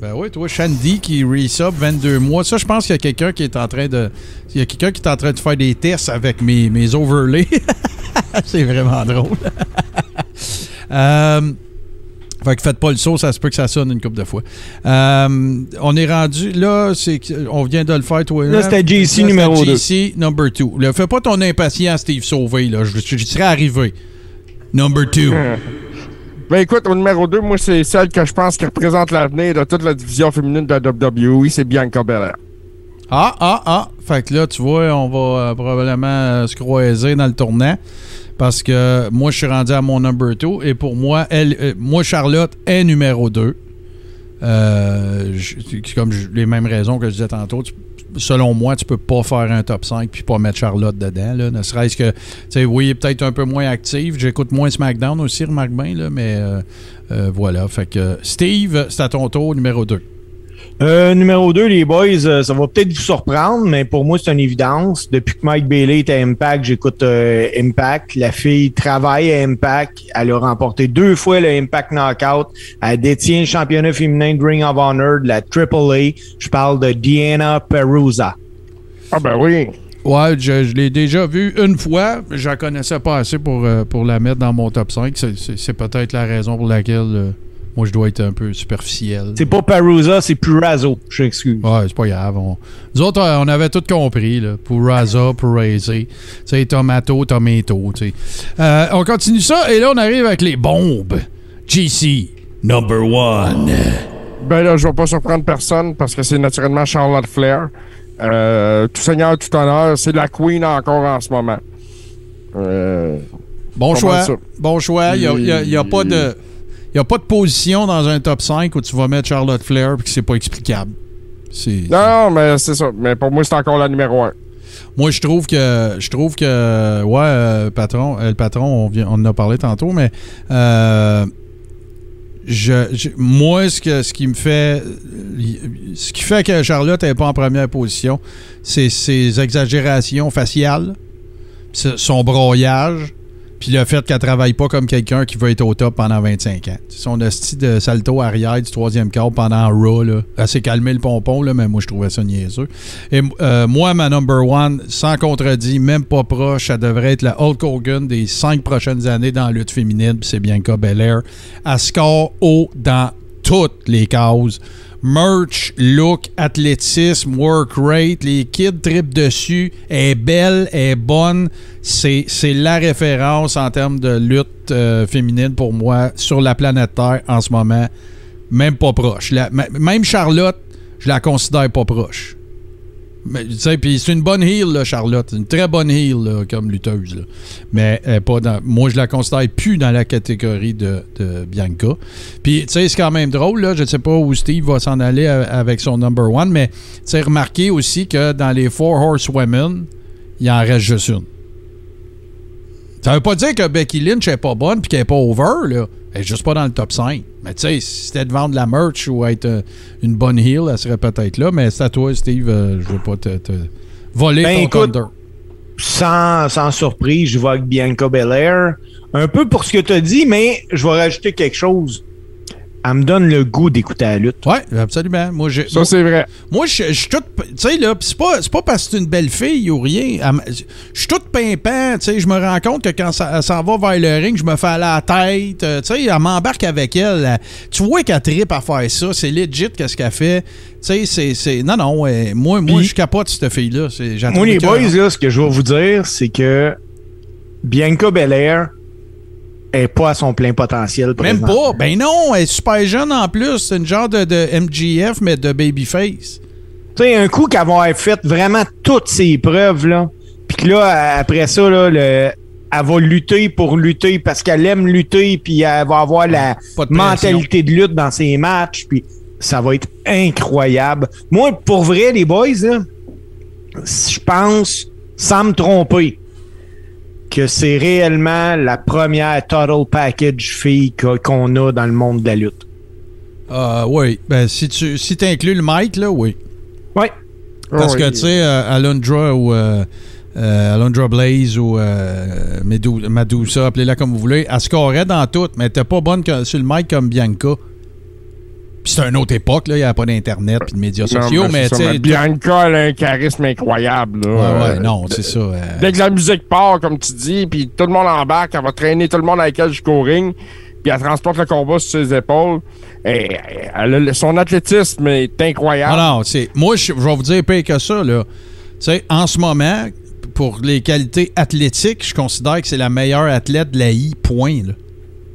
Ben oui, toi, Shandy qui resub 22 mois. Ça, je pense qu'il y a quelqu'un qui est en train de. Il y a quelqu'un qui est en train de faire des tests avec mes, mes overlays. c'est vraiment drôle. euh, fait que faites pas le saut, ça se peut que ça sonne une couple de fois. Euh, on est rendu. Là, c'est on vient de le faire, toi. Là, c'était JC numéro c'était deux. JC number 2. Là, fais pas ton impatient, Steve Sauvé. Là. Je, je- je serais arrivé. Number 2. Ben écoute, au numéro 2, moi, c'est celle que je pense qui représente l'avenir de toute la division féminine de la WWE, c'est Bianca Belair. Ah, ah, ah. Fait que là, tu vois, on va euh, probablement euh, se croiser dans le tournant. Parce que moi, je suis rendu à mon number 2. Et pour moi, elle, euh, moi Charlotte est numéro 2. Euh, je- c'est comme je- les mêmes raisons que je disais tantôt. Tu- selon moi, tu peux pas faire un top 5 puis pas mettre Charlotte dedans. Là. Ne serait-ce que, tu sais, oui, peut-être un peu moins active. J'écoute moins SmackDown aussi, remarque bien, là, mais euh, euh, voilà. Fait que Steve, c'est à ton tour, numéro 2. Euh, numéro 2, les boys, euh, ça va peut-être vous surprendre, mais pour moi, c'est une évidence. Depuis que Mike Bailey est à Impact, j'écoute euh, Impact. La fille travaille à Impact. Elle a remporté deux fois le Impact Knockout. Elle détient le championnat féminin de Ring of Honor de la AAA. Je parle de Diana Perusa. Ah ben oui. Ouais, je, je l'ai déjà vue une fois. Je la connaissais pas assez pour, euh, pour la mettre dans mon top 5. C'est- peut-être la raison pour laquelle euh, moi je dois être un peu superficiel. C'est pas Perusa, c'est Purazo. Je m'excuse. Ouais, c'est pas grave. On- Nous autres, euh, on avait tout compris. Là. Pour Raza, pour Razer. Tu sais, tomato, tomato. Euh, on continue ça et là, on arrive avec les bombes. GC, number one. Ben là, je vais pas surprendre personne parce que c'est naturellement Charlotte Flair. Euh, tout seigneur, tout honneur, c'est la queen encore en ce moment. Euh, Bon choix. Bon choix. Il n'y a, pas de. Il a pas de position dans un top 5 où tu vas mettre Charlotte Flair et que c'est pas explicable. Non, non, mais c'est ça. Mais pour moi, c'est encore la numéro un. Moi, je trouve que. Je trouve que. Ouais, euh, patron, euh, le patron, on, vient, on en a parlé tantôt, mais. euh, je, je- moi, ce, que, ce qui me fait. Ce qui fait que Charlotte n'est pas en première position, c'est ses exagérations faciales, son broyage, puis le fait qu'elle travaille pas comme quelqu'un qui veut être au top pendant 25 ans. Son hostie de salto arrière du troisième quart pendant Raw, là. Elle s'est calmé le pompon, là, mais moi, je trouvais ça niaiseux. Et euh, moi, ma number one, sans contredit, même pas proche, ça devrait être la Hulk Hogan des cinq prochaines années dans la lutte féminine, puis c'est Bianca Belair. Elle score haut dans toutes les causes. Merch, look, athlétisme, work rate, les kids tripent dessus. Est belle, elle est bonne. C'est, la référence en termes de lutte euh, féminine pour moi sur la planète Terre en ce moment. Même pas proche. Même Charlotte, je la considère pas proche. Mais, puis c'est une bonne heel, là, Charlotte. Une très bonne heel là, comme lutteuse. Mais est pas dans, moi, je la considère plus dans la catégorie de, Bianca. Puis, tu sais, c'est quand même drôle. Là, je ne sais pas où Steve va s'en aller a- avec son number one, mais tu sais, remarquez aussi que dans les Four Horsewomen, il en reste juste une. Ça veut pas dire que Becky Lynch est pas bonne puis qu'elle est pas over, là. Elle est juste pas dans le top 5. Mais tu sais, si c'était de vendre la merch ou être euh, une bonne heel, elle serait peut-être là. Mais c'est à toi, Steve. euh, je veux pas te, te voler Ben, ton écoute, thunder. Sans, sans surprise, je vais avec Bianca Belair. Un peu pour ce que tu as dit, mais je vais rajouter quelque chose. Elle me donne le goût d'écouter la lutte. Ouais, absolument. Moi, j'ai. Ça, c'est vrai. Moi, je je suis toute. Tu sais, là, pis c'est pas, c'est pas parce que c'est une belle fille ou rien. Elle Je suis toute pimpant. Tu sais, je me rends compte que quand ça, elle s'en va vers le ring, je me fais aller à la tête. Euh, Tu sais, elle m'embarque avec elle. Elle- Tu vois qu'elle tripe à faire ça. C'est legit, qu'est-ce qu'elle fait. Tu sais, c'est- c'est. Non, non. moi, moi Puis- je capote cette fille-là. Moi, les boys, là, ce que je vais vous dire, c'est que Bianca Belair est pas à son plein potentiel. Même pas. Ben non, elle est super jeune en plus. C'est une genre de, de MGF, mais de babyface. Tu sais, un coup qu'elle va fait vraiment toutes ses preuves, là, puis que là, après ça, là, le, elle va lutter pour lutter parce qu'elle aime lutter, puis elle va avoir la de mentalité de lutte dans ses matchs, puis ça va être incroyable. Moi, pour vrai, les boys, là, je pense, sans me tromper, que c'est réellement la première total package fille qu'on a dans le monde de la lutte. Euh, oui. Ben, si tu si inclus le Mike, là, oui. Ouais. Parce Ah que, oui. tu sais, euh, Alundra ou euh, euh, Alundra Blaze ou euh, Medu- Medusa, appelez-la comme vous voulez, elle scorait dans tout, mais elle était pas bonne que- sur le mic comme Bianca. Puis c'était une autre époque, là, il n'y avait pas d'Internet puis de médias Non, sociaux, mais c'est tu sais... Bianca, elle a un charisme incroyable. Là. Ouais, ouais, Euh, non, c'est ça. euh, Dès que la musique part, comme tu dis, puis tout le monde embarque, elle va traîner tout le monde avec elle jusqu'au ring, puis elle transporte le combat sur ses épaules. Et, elle a son athlétisme est incroyable. Non, non, c'est. Moi, je je vais vous dire pire que ça, là. Tu sais, en ce moment, pour les qualités athlétiques, je considère que c'est la meilleure athlète de la I, point, là.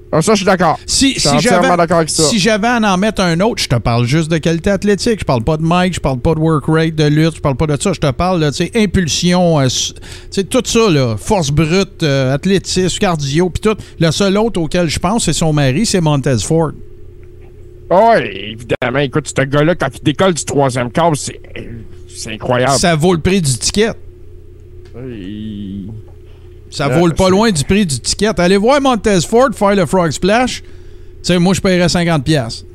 Ah, ça, je suis d'accord. Si, Je suis si entièrement d'accord avec ça. si j'avais à en mettre un autre, je te parle juste de qualité athlétique. Je parle pas de Mike, je parle pas de work rate, de lutte, je parle pas de ça. Je te parle de tu sais, impulsion, euh, s- tu sais, tout ça, là, force brute, euh, athlétisme, cardio, puis tout. Le seul autre auquel je pense, c'est son mari, c'est Montez Ford. Ouais, évidemment. Écoute, ce gars-là, quand il décolle du troisième c'est c'est incroyable. Ça vaut le prix du ticket. Il- Ça Ouais, vaut le pas loin du prix du ticket. Allez voir Montez Ford faire le Frog Splash. Tu sais, moi, je paierais 50$. piastres.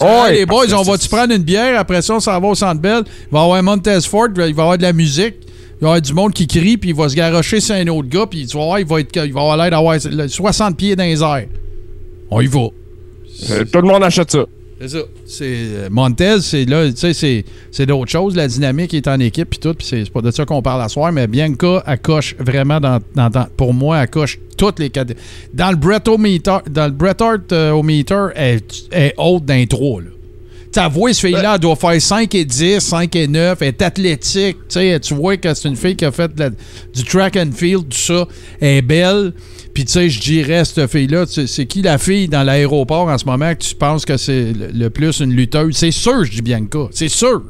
Ah Hey, ouais, les boys, on va-tu prendre une bière? Après ça, on s'en va au Centre Bell. Il va y avoir Montez Ford, il va y avoir de la musique. Il va y avoir du monde qui crie, puis il va se garrocher sur un autre gars, puis tu vas voir, il va, être, il va avoir l'air d'avoir 60 pieds dans les airs. On y va. Euh, Tout le monde achète ça. C'est ça. C'est euh, Montez, c'est là, tu sais, c'est, c'est d'autres choses. La dynamique est en équipe puis tout, puis c'est, pas de ça qu'on parle à soir, mais Bianca, coche vraiment dans, pour moi, elle coche toutes les catégories. Dans le Bret Meter, dans le Bret Hart euh, au meter, elle, elle est haute d'un 3, là. Tu vois, ce fille-là, elle doit faire 5 et 10, 5 et 9, elle est athlétique. Tu sais, tu vois que c'est une fille qui a fait la- du track and field, tout ça. Elle est belle. Puis, tu sais, je dirais, cette fille-là, c'est qui la fille dans l'aéroport en ce moment que tu penses que c'est le, le plus une lutteuse? C'est sûr, je dis Bianca. C'est sûr.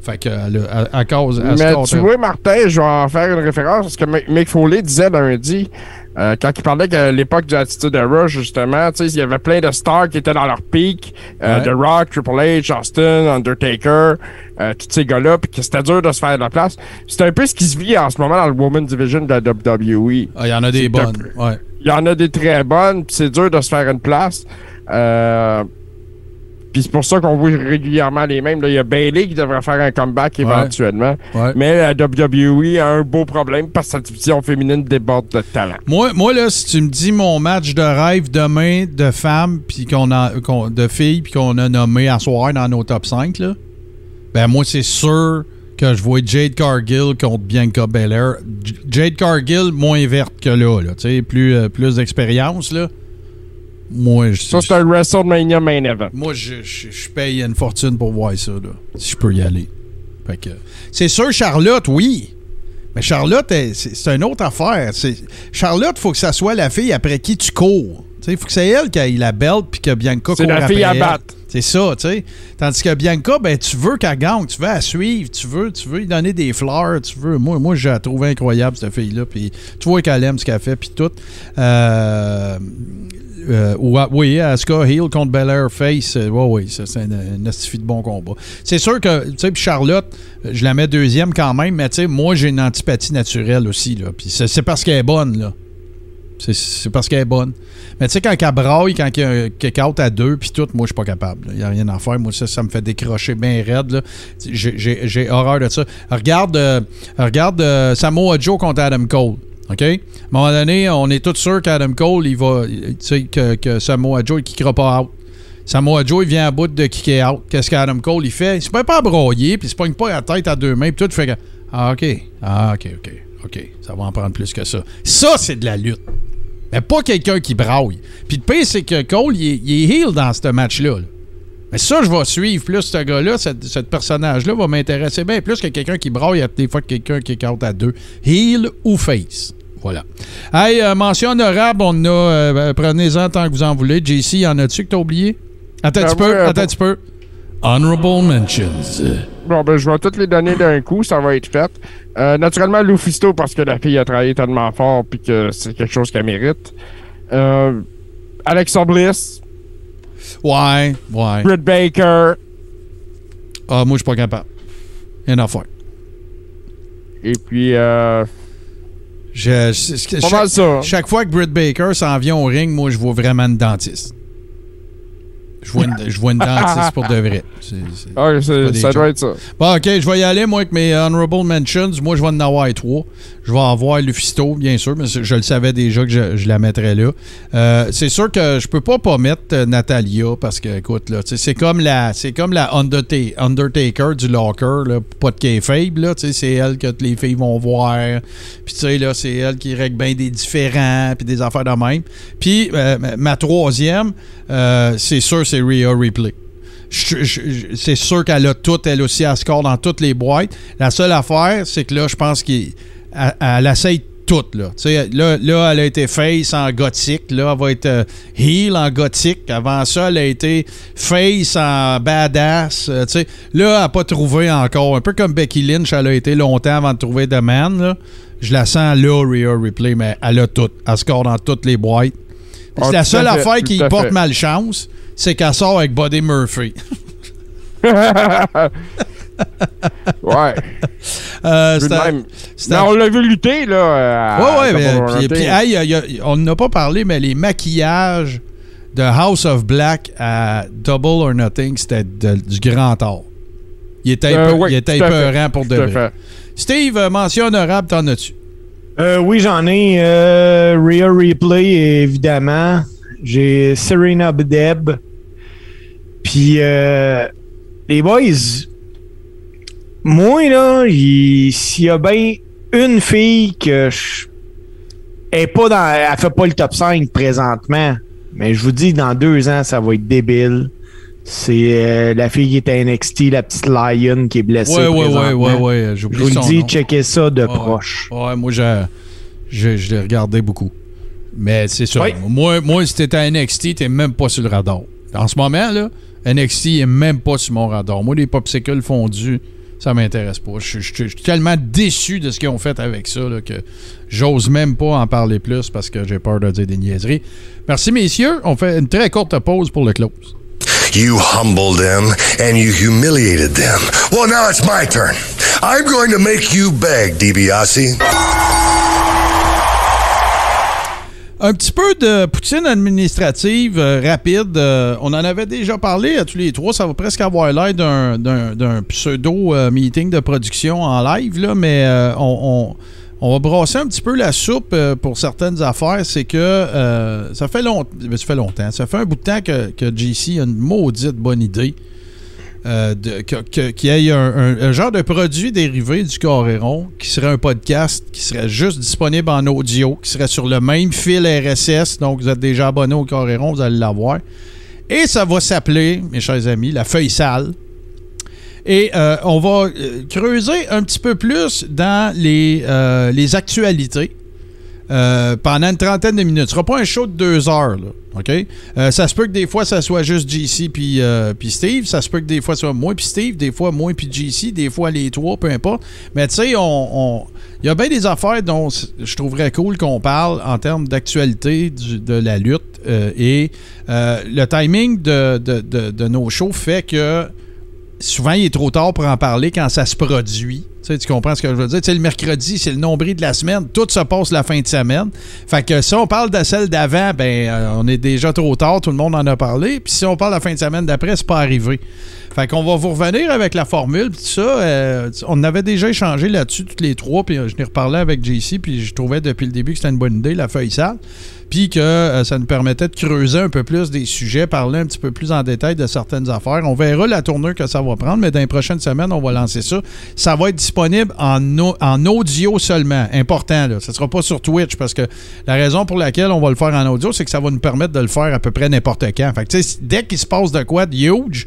Fait que, a- à, à cause. à Mais tu vois, Martin, je vais en faire une référence parce que Mick Mick Foley disait lundi, euh, quand il parlait qu'à l'époque du Attitude Era, justement, tu sais, il y avait plein de stars qui étaient dans leur pic, euh, Ouais. The Rock, Triple H, Austin, Undertaker, euh, tous ces gars-là, puis que c'était dur de se faire de la place. C'est un peu ce qui se vit en ce moment dans le Women's Division de la WWE. Ah, il y en a des bonnes. Ouais. Il y en a des très bonnes, puis c'est dur de se faire une place. Euh, puis c'est pour ça qu'on voit régulièrement les mêmes. Là, Il y a Bailey qui devrait faire un comeback éventuellement. Ouais. Mais la WWE a un beau problème parce que sa division féminine déborde de talent. Moi, moi, là, si tu me dis mon match de rêve demain de femmes, puis qu'on a, de filles, puis qu'on a nommé à soir dans nos top 5, là, ben moi, c'est sûr que je vois Jade Cargill contre Bianca Belair. Jade Cargill, moins verte que là, là tu sais, plus, euh, plus d'expérience, là. Moi, je, Ça, c'est un WrestleMania main event. moi je, je- je paye une fortune pour voir ça, là, si je peux y aller. Fait que, c'est sûr, Charlotte, oui. Mais Charlotte, c'est c'est une autre affaire. C'est- Charlotte, faut que ça soit la fille après qui tu cours. Il faut que c'est elle qui ait la belt puis que Bianca C'est court la fille à battre. C'est ça, tu sais. Tandis que Bianca, ben, tu veux qu'elle gagne, tu veux la suivre, tu veux, tu veux lui donner des fleurs, tu veux. Moi, moi je la trouve incroyable, cette fille-là. Puis tu vois qu'elle aime ce qu'elle fait, puis tout. Euh, euh, oui, Asuka Hill contre Belair Face, euh, oui, ça, c'est un, esti de bon combat. C'est sûr que, tu sais, Charlotte, euh, je la mets deuxième quand même, mais tu sais, moi, j'ai une antipathie naturelle aussi, là. Puis c'est parce qu'elle est bonne, là. C'est- parce qu'elle est bonne. Mais tu sais, quand elle braille, quand il y a un à deux, puis tout, moi, je suis pas capable. Il n'y a rien à faire. Moi, ça, ça me fait décrocher bien raide. j'ai horreur de ça. Regarde, euh, regarde euh, Samoa Joe contre Adam Cole. À un moment donné, on est tous sûrs qu'Adam Cole, il va. Tu sais, que, que Samoa Joe, il kickera pas out. Samoa Joe, il vient à bout de kicker out. Qu'est-ce qu'Adam Cole, il fait? Il se met pas à broyer, puis il se pogne pas la tête à deux mains, puis tout fait que. Ah, OK. Ah, OK, OK. OK. Ça va en prendre plus que ça. Ça, c'est de la lutte. Mais pas quelqu'un qui braille. Puis le pire, c'est que Cole, il est, il heel dans ce match-là. là. Mais ça, je vais suivre plus ce gars-là, ce personnage-là va m'intéresser bien plus que quelqu'un qui braille à des fois que quelqu'un qui out à deux. Heel ou face? Voilà. Hey, euh, mention honorable, on a. euh, Prenez-en tant que vous en voulez. JC, y en a-tu que t'as oublié? Attends un petit peu, attends un petit peu. Honorable mentions. Bon, ben, je vais toutes les donner d'un coup, ça va être fait. Euh, naturellement, Lufisto, parce que la fille a travaillé tellement fort puis que c'est quelque chose qu'elle mérite. Euh, Alexa Bliss, Ouais, ouais. Britt Baker, Ah, moi, je suis pas capable. Rien à faire. et puis, euh, Je, je- je- pas chaque- mal ça. hein. Chaque fois que Britt Baker s'en vient au ring, moi, je vois vraiment une dentiste. Je vois une, je vois une dentiste pour de vrai. Ça doit être ça. Bon, OK, je vais y aller, moi, avec mes honorable mentions. Moi, je vais en avoir trois. Je vais avoir Lufisto, bien sûr, mais je le savais déjà que je, je la mettrais là. Euh, c'est sûr que je peux pas pas mettre euh, Natalia parce que, écoute, là, c'est comme la, c'est comme la Underta- Undertaker du locker, là, pas de kayfabe, là, tu sais, c'est elle que toutes les filles vont voir. Puis, tu sais, là, c'est elle qui règle bien des différents, puis des affaires de même. Puis, euh, ma- ma troisième, euh, c'est sûr, c'est Rhea Ripley. C'est sûr qu'elle a tout, elle aussi, elle score dans toutes les boîtes. La seule affaire, c'est que là, je pense qu'elle elle, elle essaye tout. Là. Là, elle a été face en gothique. Là, elle va être euh, heel en gothique. Avant ça, elle a été face en badass. euh, là, elle n'a pas trouvé encore. Un peu comme Becky Lynch, elle a été longtemps avant de trouver The Man. Je la sens là, Rhea Ripley, mais elle a tout. Elle score dans toutes les boîtes. Ah, c'est la tout seule fait, affaire qui porte malchance, c'est qu'elle sort avec Buddy Murphy. Ouais. Euh, même. Mais on l'a vu lutter, là. Ouais, ouais, mais, puis, Nothing. puis, hey, y a- y a- on n'a pas parlé, mais les maquillages de House of Black à Double or Nothing, c'était du grand art. Il était, Euh, peu- oui, il était épeurant pour de vrai. fait. Steve, euh, mention honorable, t'en as-tu? Euh, oui, j'en ai. Euh, Rhea Replay, évidemment. J'ai Serena Deb. Puis, euh, les boys, moi, là, il- s'il y a bien une fille que je. Pas dans. Elle fait pas le top 5 présentement. Mais je vous dis, dans deux ans, ça va être débile. C'est euh, la fille qui est à NXT, la petite Lion qui est blessée. Ouais, ouais, ouais, ouais, ouais, Je vous le dis, checkez ça de Ouais, proche. Ouais, moi, je, je, je l'ai regardé beaucoup. Mais c'est. Ouais. Moi, moi, si t'étais à NXT, t'es même pas sur le radar. En ce moment, là, NXT est même pas sur mon radar. Moi, les popsicles fondus, ça m'intéresse pas. Je je- je suis tellement déçu de ce qu'ils ont fait avec ça là, que j'ose même pas en parler plus parce que j'ai peur de dire des niaiseries. Merci, messieurs. On fait une très courte pause pour le close. You humbled them and you humiliated them. Well, now it's my turn. I'm going to make you beg, DiBiase. Un petit peu de poutine administrative euh, rapide. Euh, on en avait déjà parlé à tous les trois. Ça va presque avoir l'air d'un, pseudo-meeting de production en live, là, mais euh, on, on- on va brasser un petit peu la soupe euh, pour certaines affaires. C'est que euh, ça, fait long- ben, ça fait longtemps. Ça fait un bout de temps que, que JC a une maudite bonne idée. euh, qu'il y ait un genre de produit dérivé du Coréron qui serait un podcast qui serait juste disponible en audio, qui serait sur le même fil RSS. Donc, vous êtes déjà abonné au Coréron, vous allez l'avoir. Et ça va s'appeler, mes chers amis, la feuille sale. Et euh, on va euh, creuser un petit peu plus dans les, euh, les actualités pendant une trentaine de minutes. Ce sera pas un show de deux heures, là, ça se peut que des fois, ça soit juste JC puis Steve. Ça se peut que des fois, ça soit moi puis Steve. Des fois, moi puis JC. Des fois, les trois, peu importe. Mais tu sais, on... on- il y a bien des affaires dont je trouverais cool qu'on parle en termes d'actualité de la lutte. et le timing de- de- de nos shows fait que souvent, il est trop tard pour en parler quand ça se produit. Tu, comprends ce que je veux dire? Tu sais, le mercredi, c'est le nombril de la semaine. Tout se passe la fin de semaine. Fait que si on parle de celle d'avant, ben euh, on est déjà trop tard. Tout le monde en a parlé. Puis si on parle la fin de semaine d'après, c'est pas arrivé. Fait qu'on va vous revenir avec la formule. Puis ça, euh, on avait déjà échangé là-dessus, toutes les trois. Puis euh, je n'ai reparlé avec JC. Puis je trouvais depuis le début que c'était une bonne idée, la feuille sale. Puis que euh, ça nous permettait de creuser un peu plus des sujets, parler un petit peu plus en détail de certaines affaires. On verra la tournure que ça va prendre, mais dans les prochaines semaines, on va lancer ça. Ça va être disponible en, en audio seulement. Important, là. Ça sera pas sur Twitch parce que la raison pour laquelle on va le faire en audio, c'est que ça va nous permettre de le faire à peu près n'importe quand. Fait que, dès qu'il se passe de quoi de huge,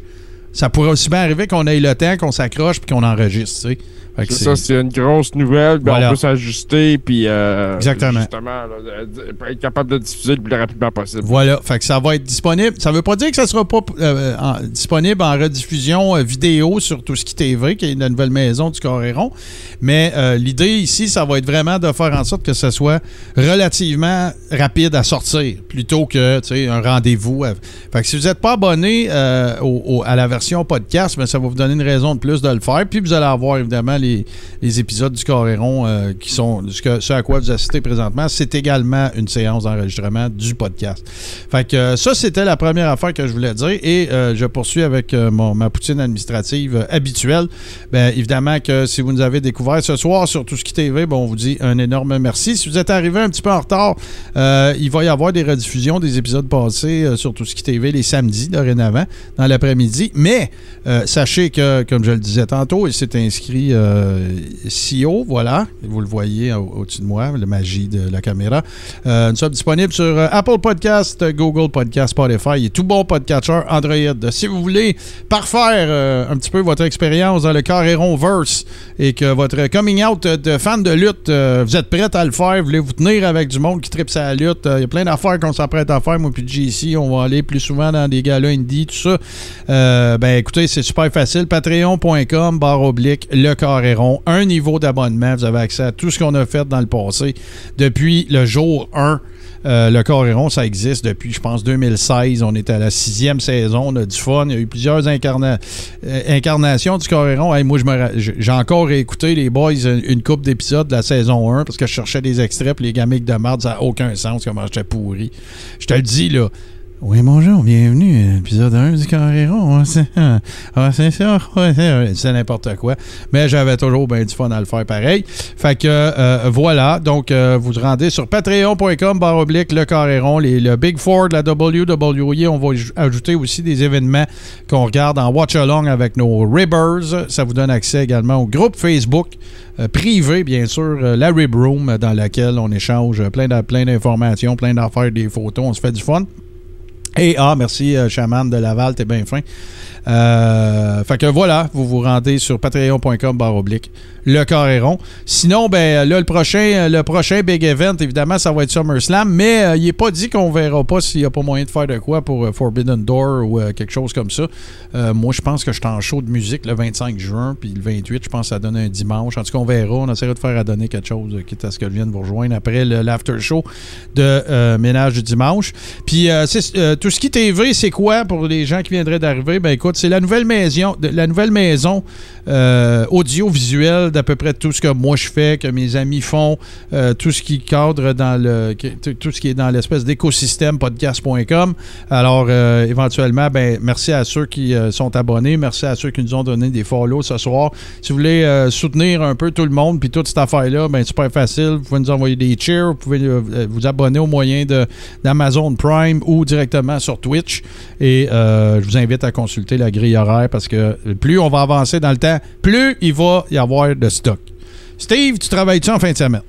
ça pourrait aussi bien arriver qu'on ait le temps, qu'on s'accroche puis qu'on enregistre, tu sais. Fait que C'est ça, c'est une grosse nouvelle. Voilà. On peut s'ajuster, puis euh, Exactement. justement, là, euh, être capable de diffuser le plus rapidement possible. Voilà, fait que ça va être disponible. Ça veut pas dire que ça sera pas euh, en- disponible en rediffusion euh, vidéo sur tout ce qui TV, qui est la nouvelle maison du Coréron. Mais l'idée ici, ça va être vraiment de faire en sorte que ce soit relativement rapide à sortir, plutôt que un rendez-vous. à- Fait que si vous n'êtes pas abonné au- au- à la version podcast, ben, ça va vous donner une raison de plus de le faire. Puis vous allez avoir évidemment les, les épisodes du Coréron euh, qui sont ce, à quoi vous assistez présentement. C'est également une séance d'enregistrement du podcast. Fait que euh, ça, c'était la première affaire que je voulais dire. Et euh, je poursuis avec mon- ma poutine administrative habituelle. Bien, évidemment que si vous nous avez découvert ce soir sur Tout ce qui TV, bon, on vous dit un énorme merci. Si vous êtes arrivé un petit peu en retard, il va y avoir des rediffusions des épisodes passés sur Tout ce qui TV les samedis dorénavant, dans l'après-midi. Mais sachez que, comme je le disais tantôt, il s'est inscrit CEO, voilà. Vous le voyez au- au-dessus de moi, la magie de la caméra. Euh, nous sommes disponibles sur euh, Apple Podcast, euh, Google Podcast, Spotify et tout bon podcatcher Android. Si vous voulez parfaire euh, un petit peu votre expérience dans le Carréron Verse et que votre coming out de fan de lutte, euh, vous êtes prêt à le faire, voulez vous tenir avec du monde qui tripe sa lutte, euh, il y a plein d'affaires qu'on s'apprête à faire, moi puis JC, on va aller plus souvent dans des galas indie, tout ça. Euh, ben écoutez, c'est super facile. Patreon.com, barre oblique, le Un niveau d'abonnement. Vous avez accès à tout ce qu'on a fait dans le passé depuis le jour 1. Euh, le Coréron, ça existe depuis, je pense, 2016. On est à la sixième saison. On a du fun. Il y a eu plusieurs euh, incarnations du Coréron. Hey, moi, j'ai encore écouté les boys une, coupe d'épisodes de la saison 1 parce que je cherchais des extraits puis les gamiques de merde, ça n'a aucun sens comment j'étais pourri. Je te le dis, là. Oui, bonjour, bienvenue à l'épisode 1 du Carréron. C'est ah, c'est ça, c'est n'importe quoi. Mais j'avais toujours bien du fun à le faire pareil. Fait que euh, voilà, donc euh, vous vous rendez sur patreon.com barre oblique le Carréron, le Big Four la WWE. On va aj- ajouter aussi des événements qu'on regarde en watch-along avec nos Ribbers. Ça vous donne accès également au groupe Facebook euh, privé, bien sûr, la Rib Room, dans laquelle on échange plein d'informations, plein d'affaires, des photos. On se fait du fun. Et ah, merci, euh, chaman de Laval, t'es bien fin. Euh, fait que voilà, vous vous rendez sur patreon.com barre oblique le carré rond. Sinon, ben là, le prochain, le prochain big event, évidemment, ça va être SummerSlam, mais euh, il n'est pas dit qu'on verra pas s'il n'y a pas moyen de faire de quoi pour euh, Forbidden Door ou euh, quelque chose comme ça. Euh, moi, je pense que je suis en show de musique le 25 juin, puis le 28, je pense que ça donne un dimanche. En tout cas, on verra. On essaiera de faire à donner quelque chose, euh, quitte à ce que je vienne vous rejoindre après l'after show de euh, Ménage du dimanche. Puis, euh, euh, tout ce qui TV, c'est quoi pour les gens qui viendraient d'arriver? Ben écoute, c'est la nouvelle maison, la nouvelle maison euh, audiovisuelle d'à peu près tout ce que moi je fais, que mes amis font, euh, tout ce qui cadre dans le tout- ce qui est dans l'espèce d'écosystème podcast.com. Alors euh, éventuellement, ben merci à ceux qui sont abonnés, merci à ceux qui nous ont donné des follow ce soir. Si vous voulez soutenir un peu tout le monde puis toute cette affaire là, ben super facile. Vous pouvez nous envoyer des cheers, vous pouvez vous abonner au moyen d'Amazon Prime ou directement sur Twitch. Et je vous invite à consulter la grille horaire parce que plus on va avancer dans le temps, plus il va y avoir de stock. Steve, tu travailles-tu en fin de semaine?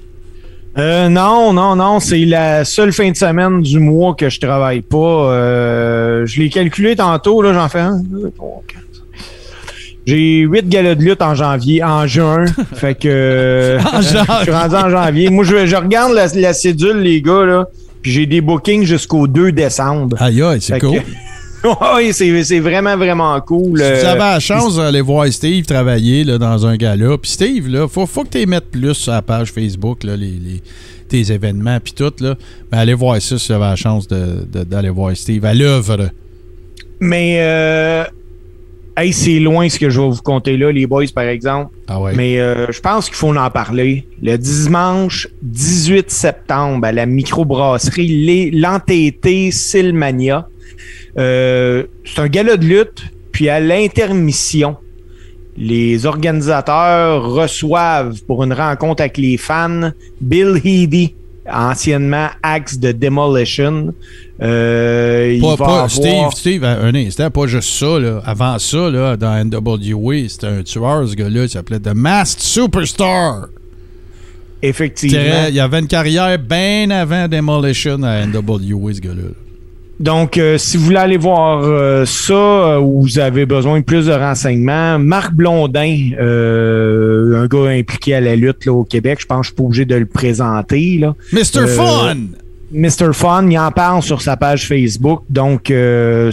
Euh, non, non, non, c'est la seule fin de semaine du mois que je travaille pas. Euh, je l'ai calculé tantôt, là, j'en fais un, deux, trois, quatre. J'ai huit galas de lutte en janvier, en juin. fait que euh, En je suis rendu en janvier. Moi, je, je regarde la, la cédule, les gars, là, puis j'ai des bookings jusqu'au 2 décembre. Aïe, aïe, c'est cool. que- oui, c'est vraiment, vraiment cool. Si vous Euh, avez la chance d'aller voir Steve travailler là, dans un gala, puis Steve, là, faut, faut que tu les mettes plus sur la page Facebook, là, les, les- tes événements, puis tout. Là. Ben, allez voir ça si vous avez la chance d'aller voir Steve à l'œuvre. Mais, euh, hey, c'est loin ce que je vais vous compter là, les boys, par exemple. Ah ouais. Mais euh, je pense qu'il faut en parler. Le dimanche 18 septembre, à la microbrasserie l'Entêté Silmania, euh, c'est un gala de lutte, puis à l'intermission, les organisateurs reçoivent pour une rencontre avec les fans Bill Heady, anciennement Axe de Demolition. Euh, il Pas, va pas- avoir- Steve, Steve, un instant, pas juste ça. Là. Avant ça, là, dans NWA, c'était un tueur, ce gars-là. Il s'appelait The Masked Superstar. Effectivement. Il y avait une carrière bien avant Demolition à NWA, ce gars-là. Donc, euh, si vous voulez aller voir euh, ça euh, ou vous avez besoin de plus de renseignements, Marc Blondin, euh, un gars impliqué à la lutte là, au Québec, je pense que je suis pas obligé de le présenter. Là. Mr. Fun! Mr. Fun, il en parle sur sa page Facebook, donc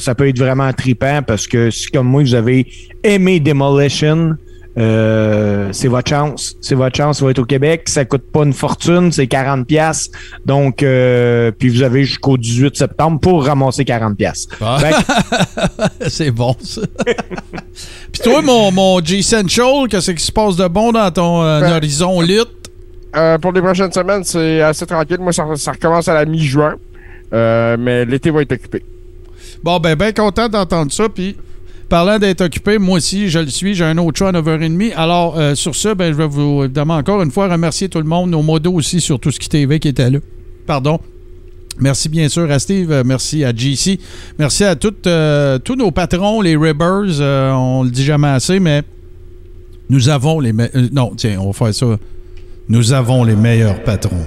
ça peut être vraiment trippant parce que si comme moi vous avez aimé Demolition, euh, c'est votre chance. C'est votre chance, ça va être au Québec. Ça coûte pas une fortune, c'est 40 pièces. Donc, euh, puis vous avez jusqu'au 18 septembre pour ramasser 40 pièces. Ah. C'est bon, ça. Puis toi, mon, mon G-Central, qu'est-ce qui se passe de bon dans ton euh, Ben- horizon lutte? Euh, pour les prochaines semaines, c'est assez tranquille. Moi, ça, ça recommence à la mi-juin. Euh, mais l'été va être occupé. Bon, ben, ben content d'entendre ça. Puis, parlant d'être occupé, moi aussi, je le suis. J'ai un autre show à 9h30. Alors, euh, sur ça, ben, je vais vous, évidemment, encore une fois, remercier tout le monde, nos modos aussi, sur tout ce qui TV qui était là. Pardon. Merci bien sûr à Steve, euh, merci à JC, merci à euh, tous nos patrons, les Ribbers, euh, on le dit jamais assez, mais nous avons les me- euh, non, tiens, on va faire ça. Nous avons les meilleurs patrons.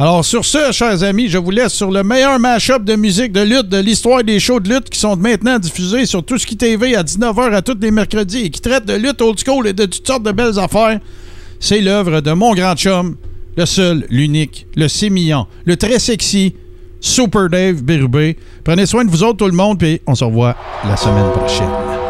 Alors sur ce, chers amis, je vous laisse sur le meilleur mash-up de musique de lutte de l'histoire des shows de lutte qui sont maintenant diffusés sur tout ce qui TV à 19h à tous les mercredis et qui traitent de lutte old school et de toutes sortes de belles affaires. C'est l'œuvre de mon grand chum, le seul, l'unique, le sémillant, le très sexy, Super Dave Bérubé. Prenez soin de vous autres, tout le monde, puis on se revoit la semaine prochaine.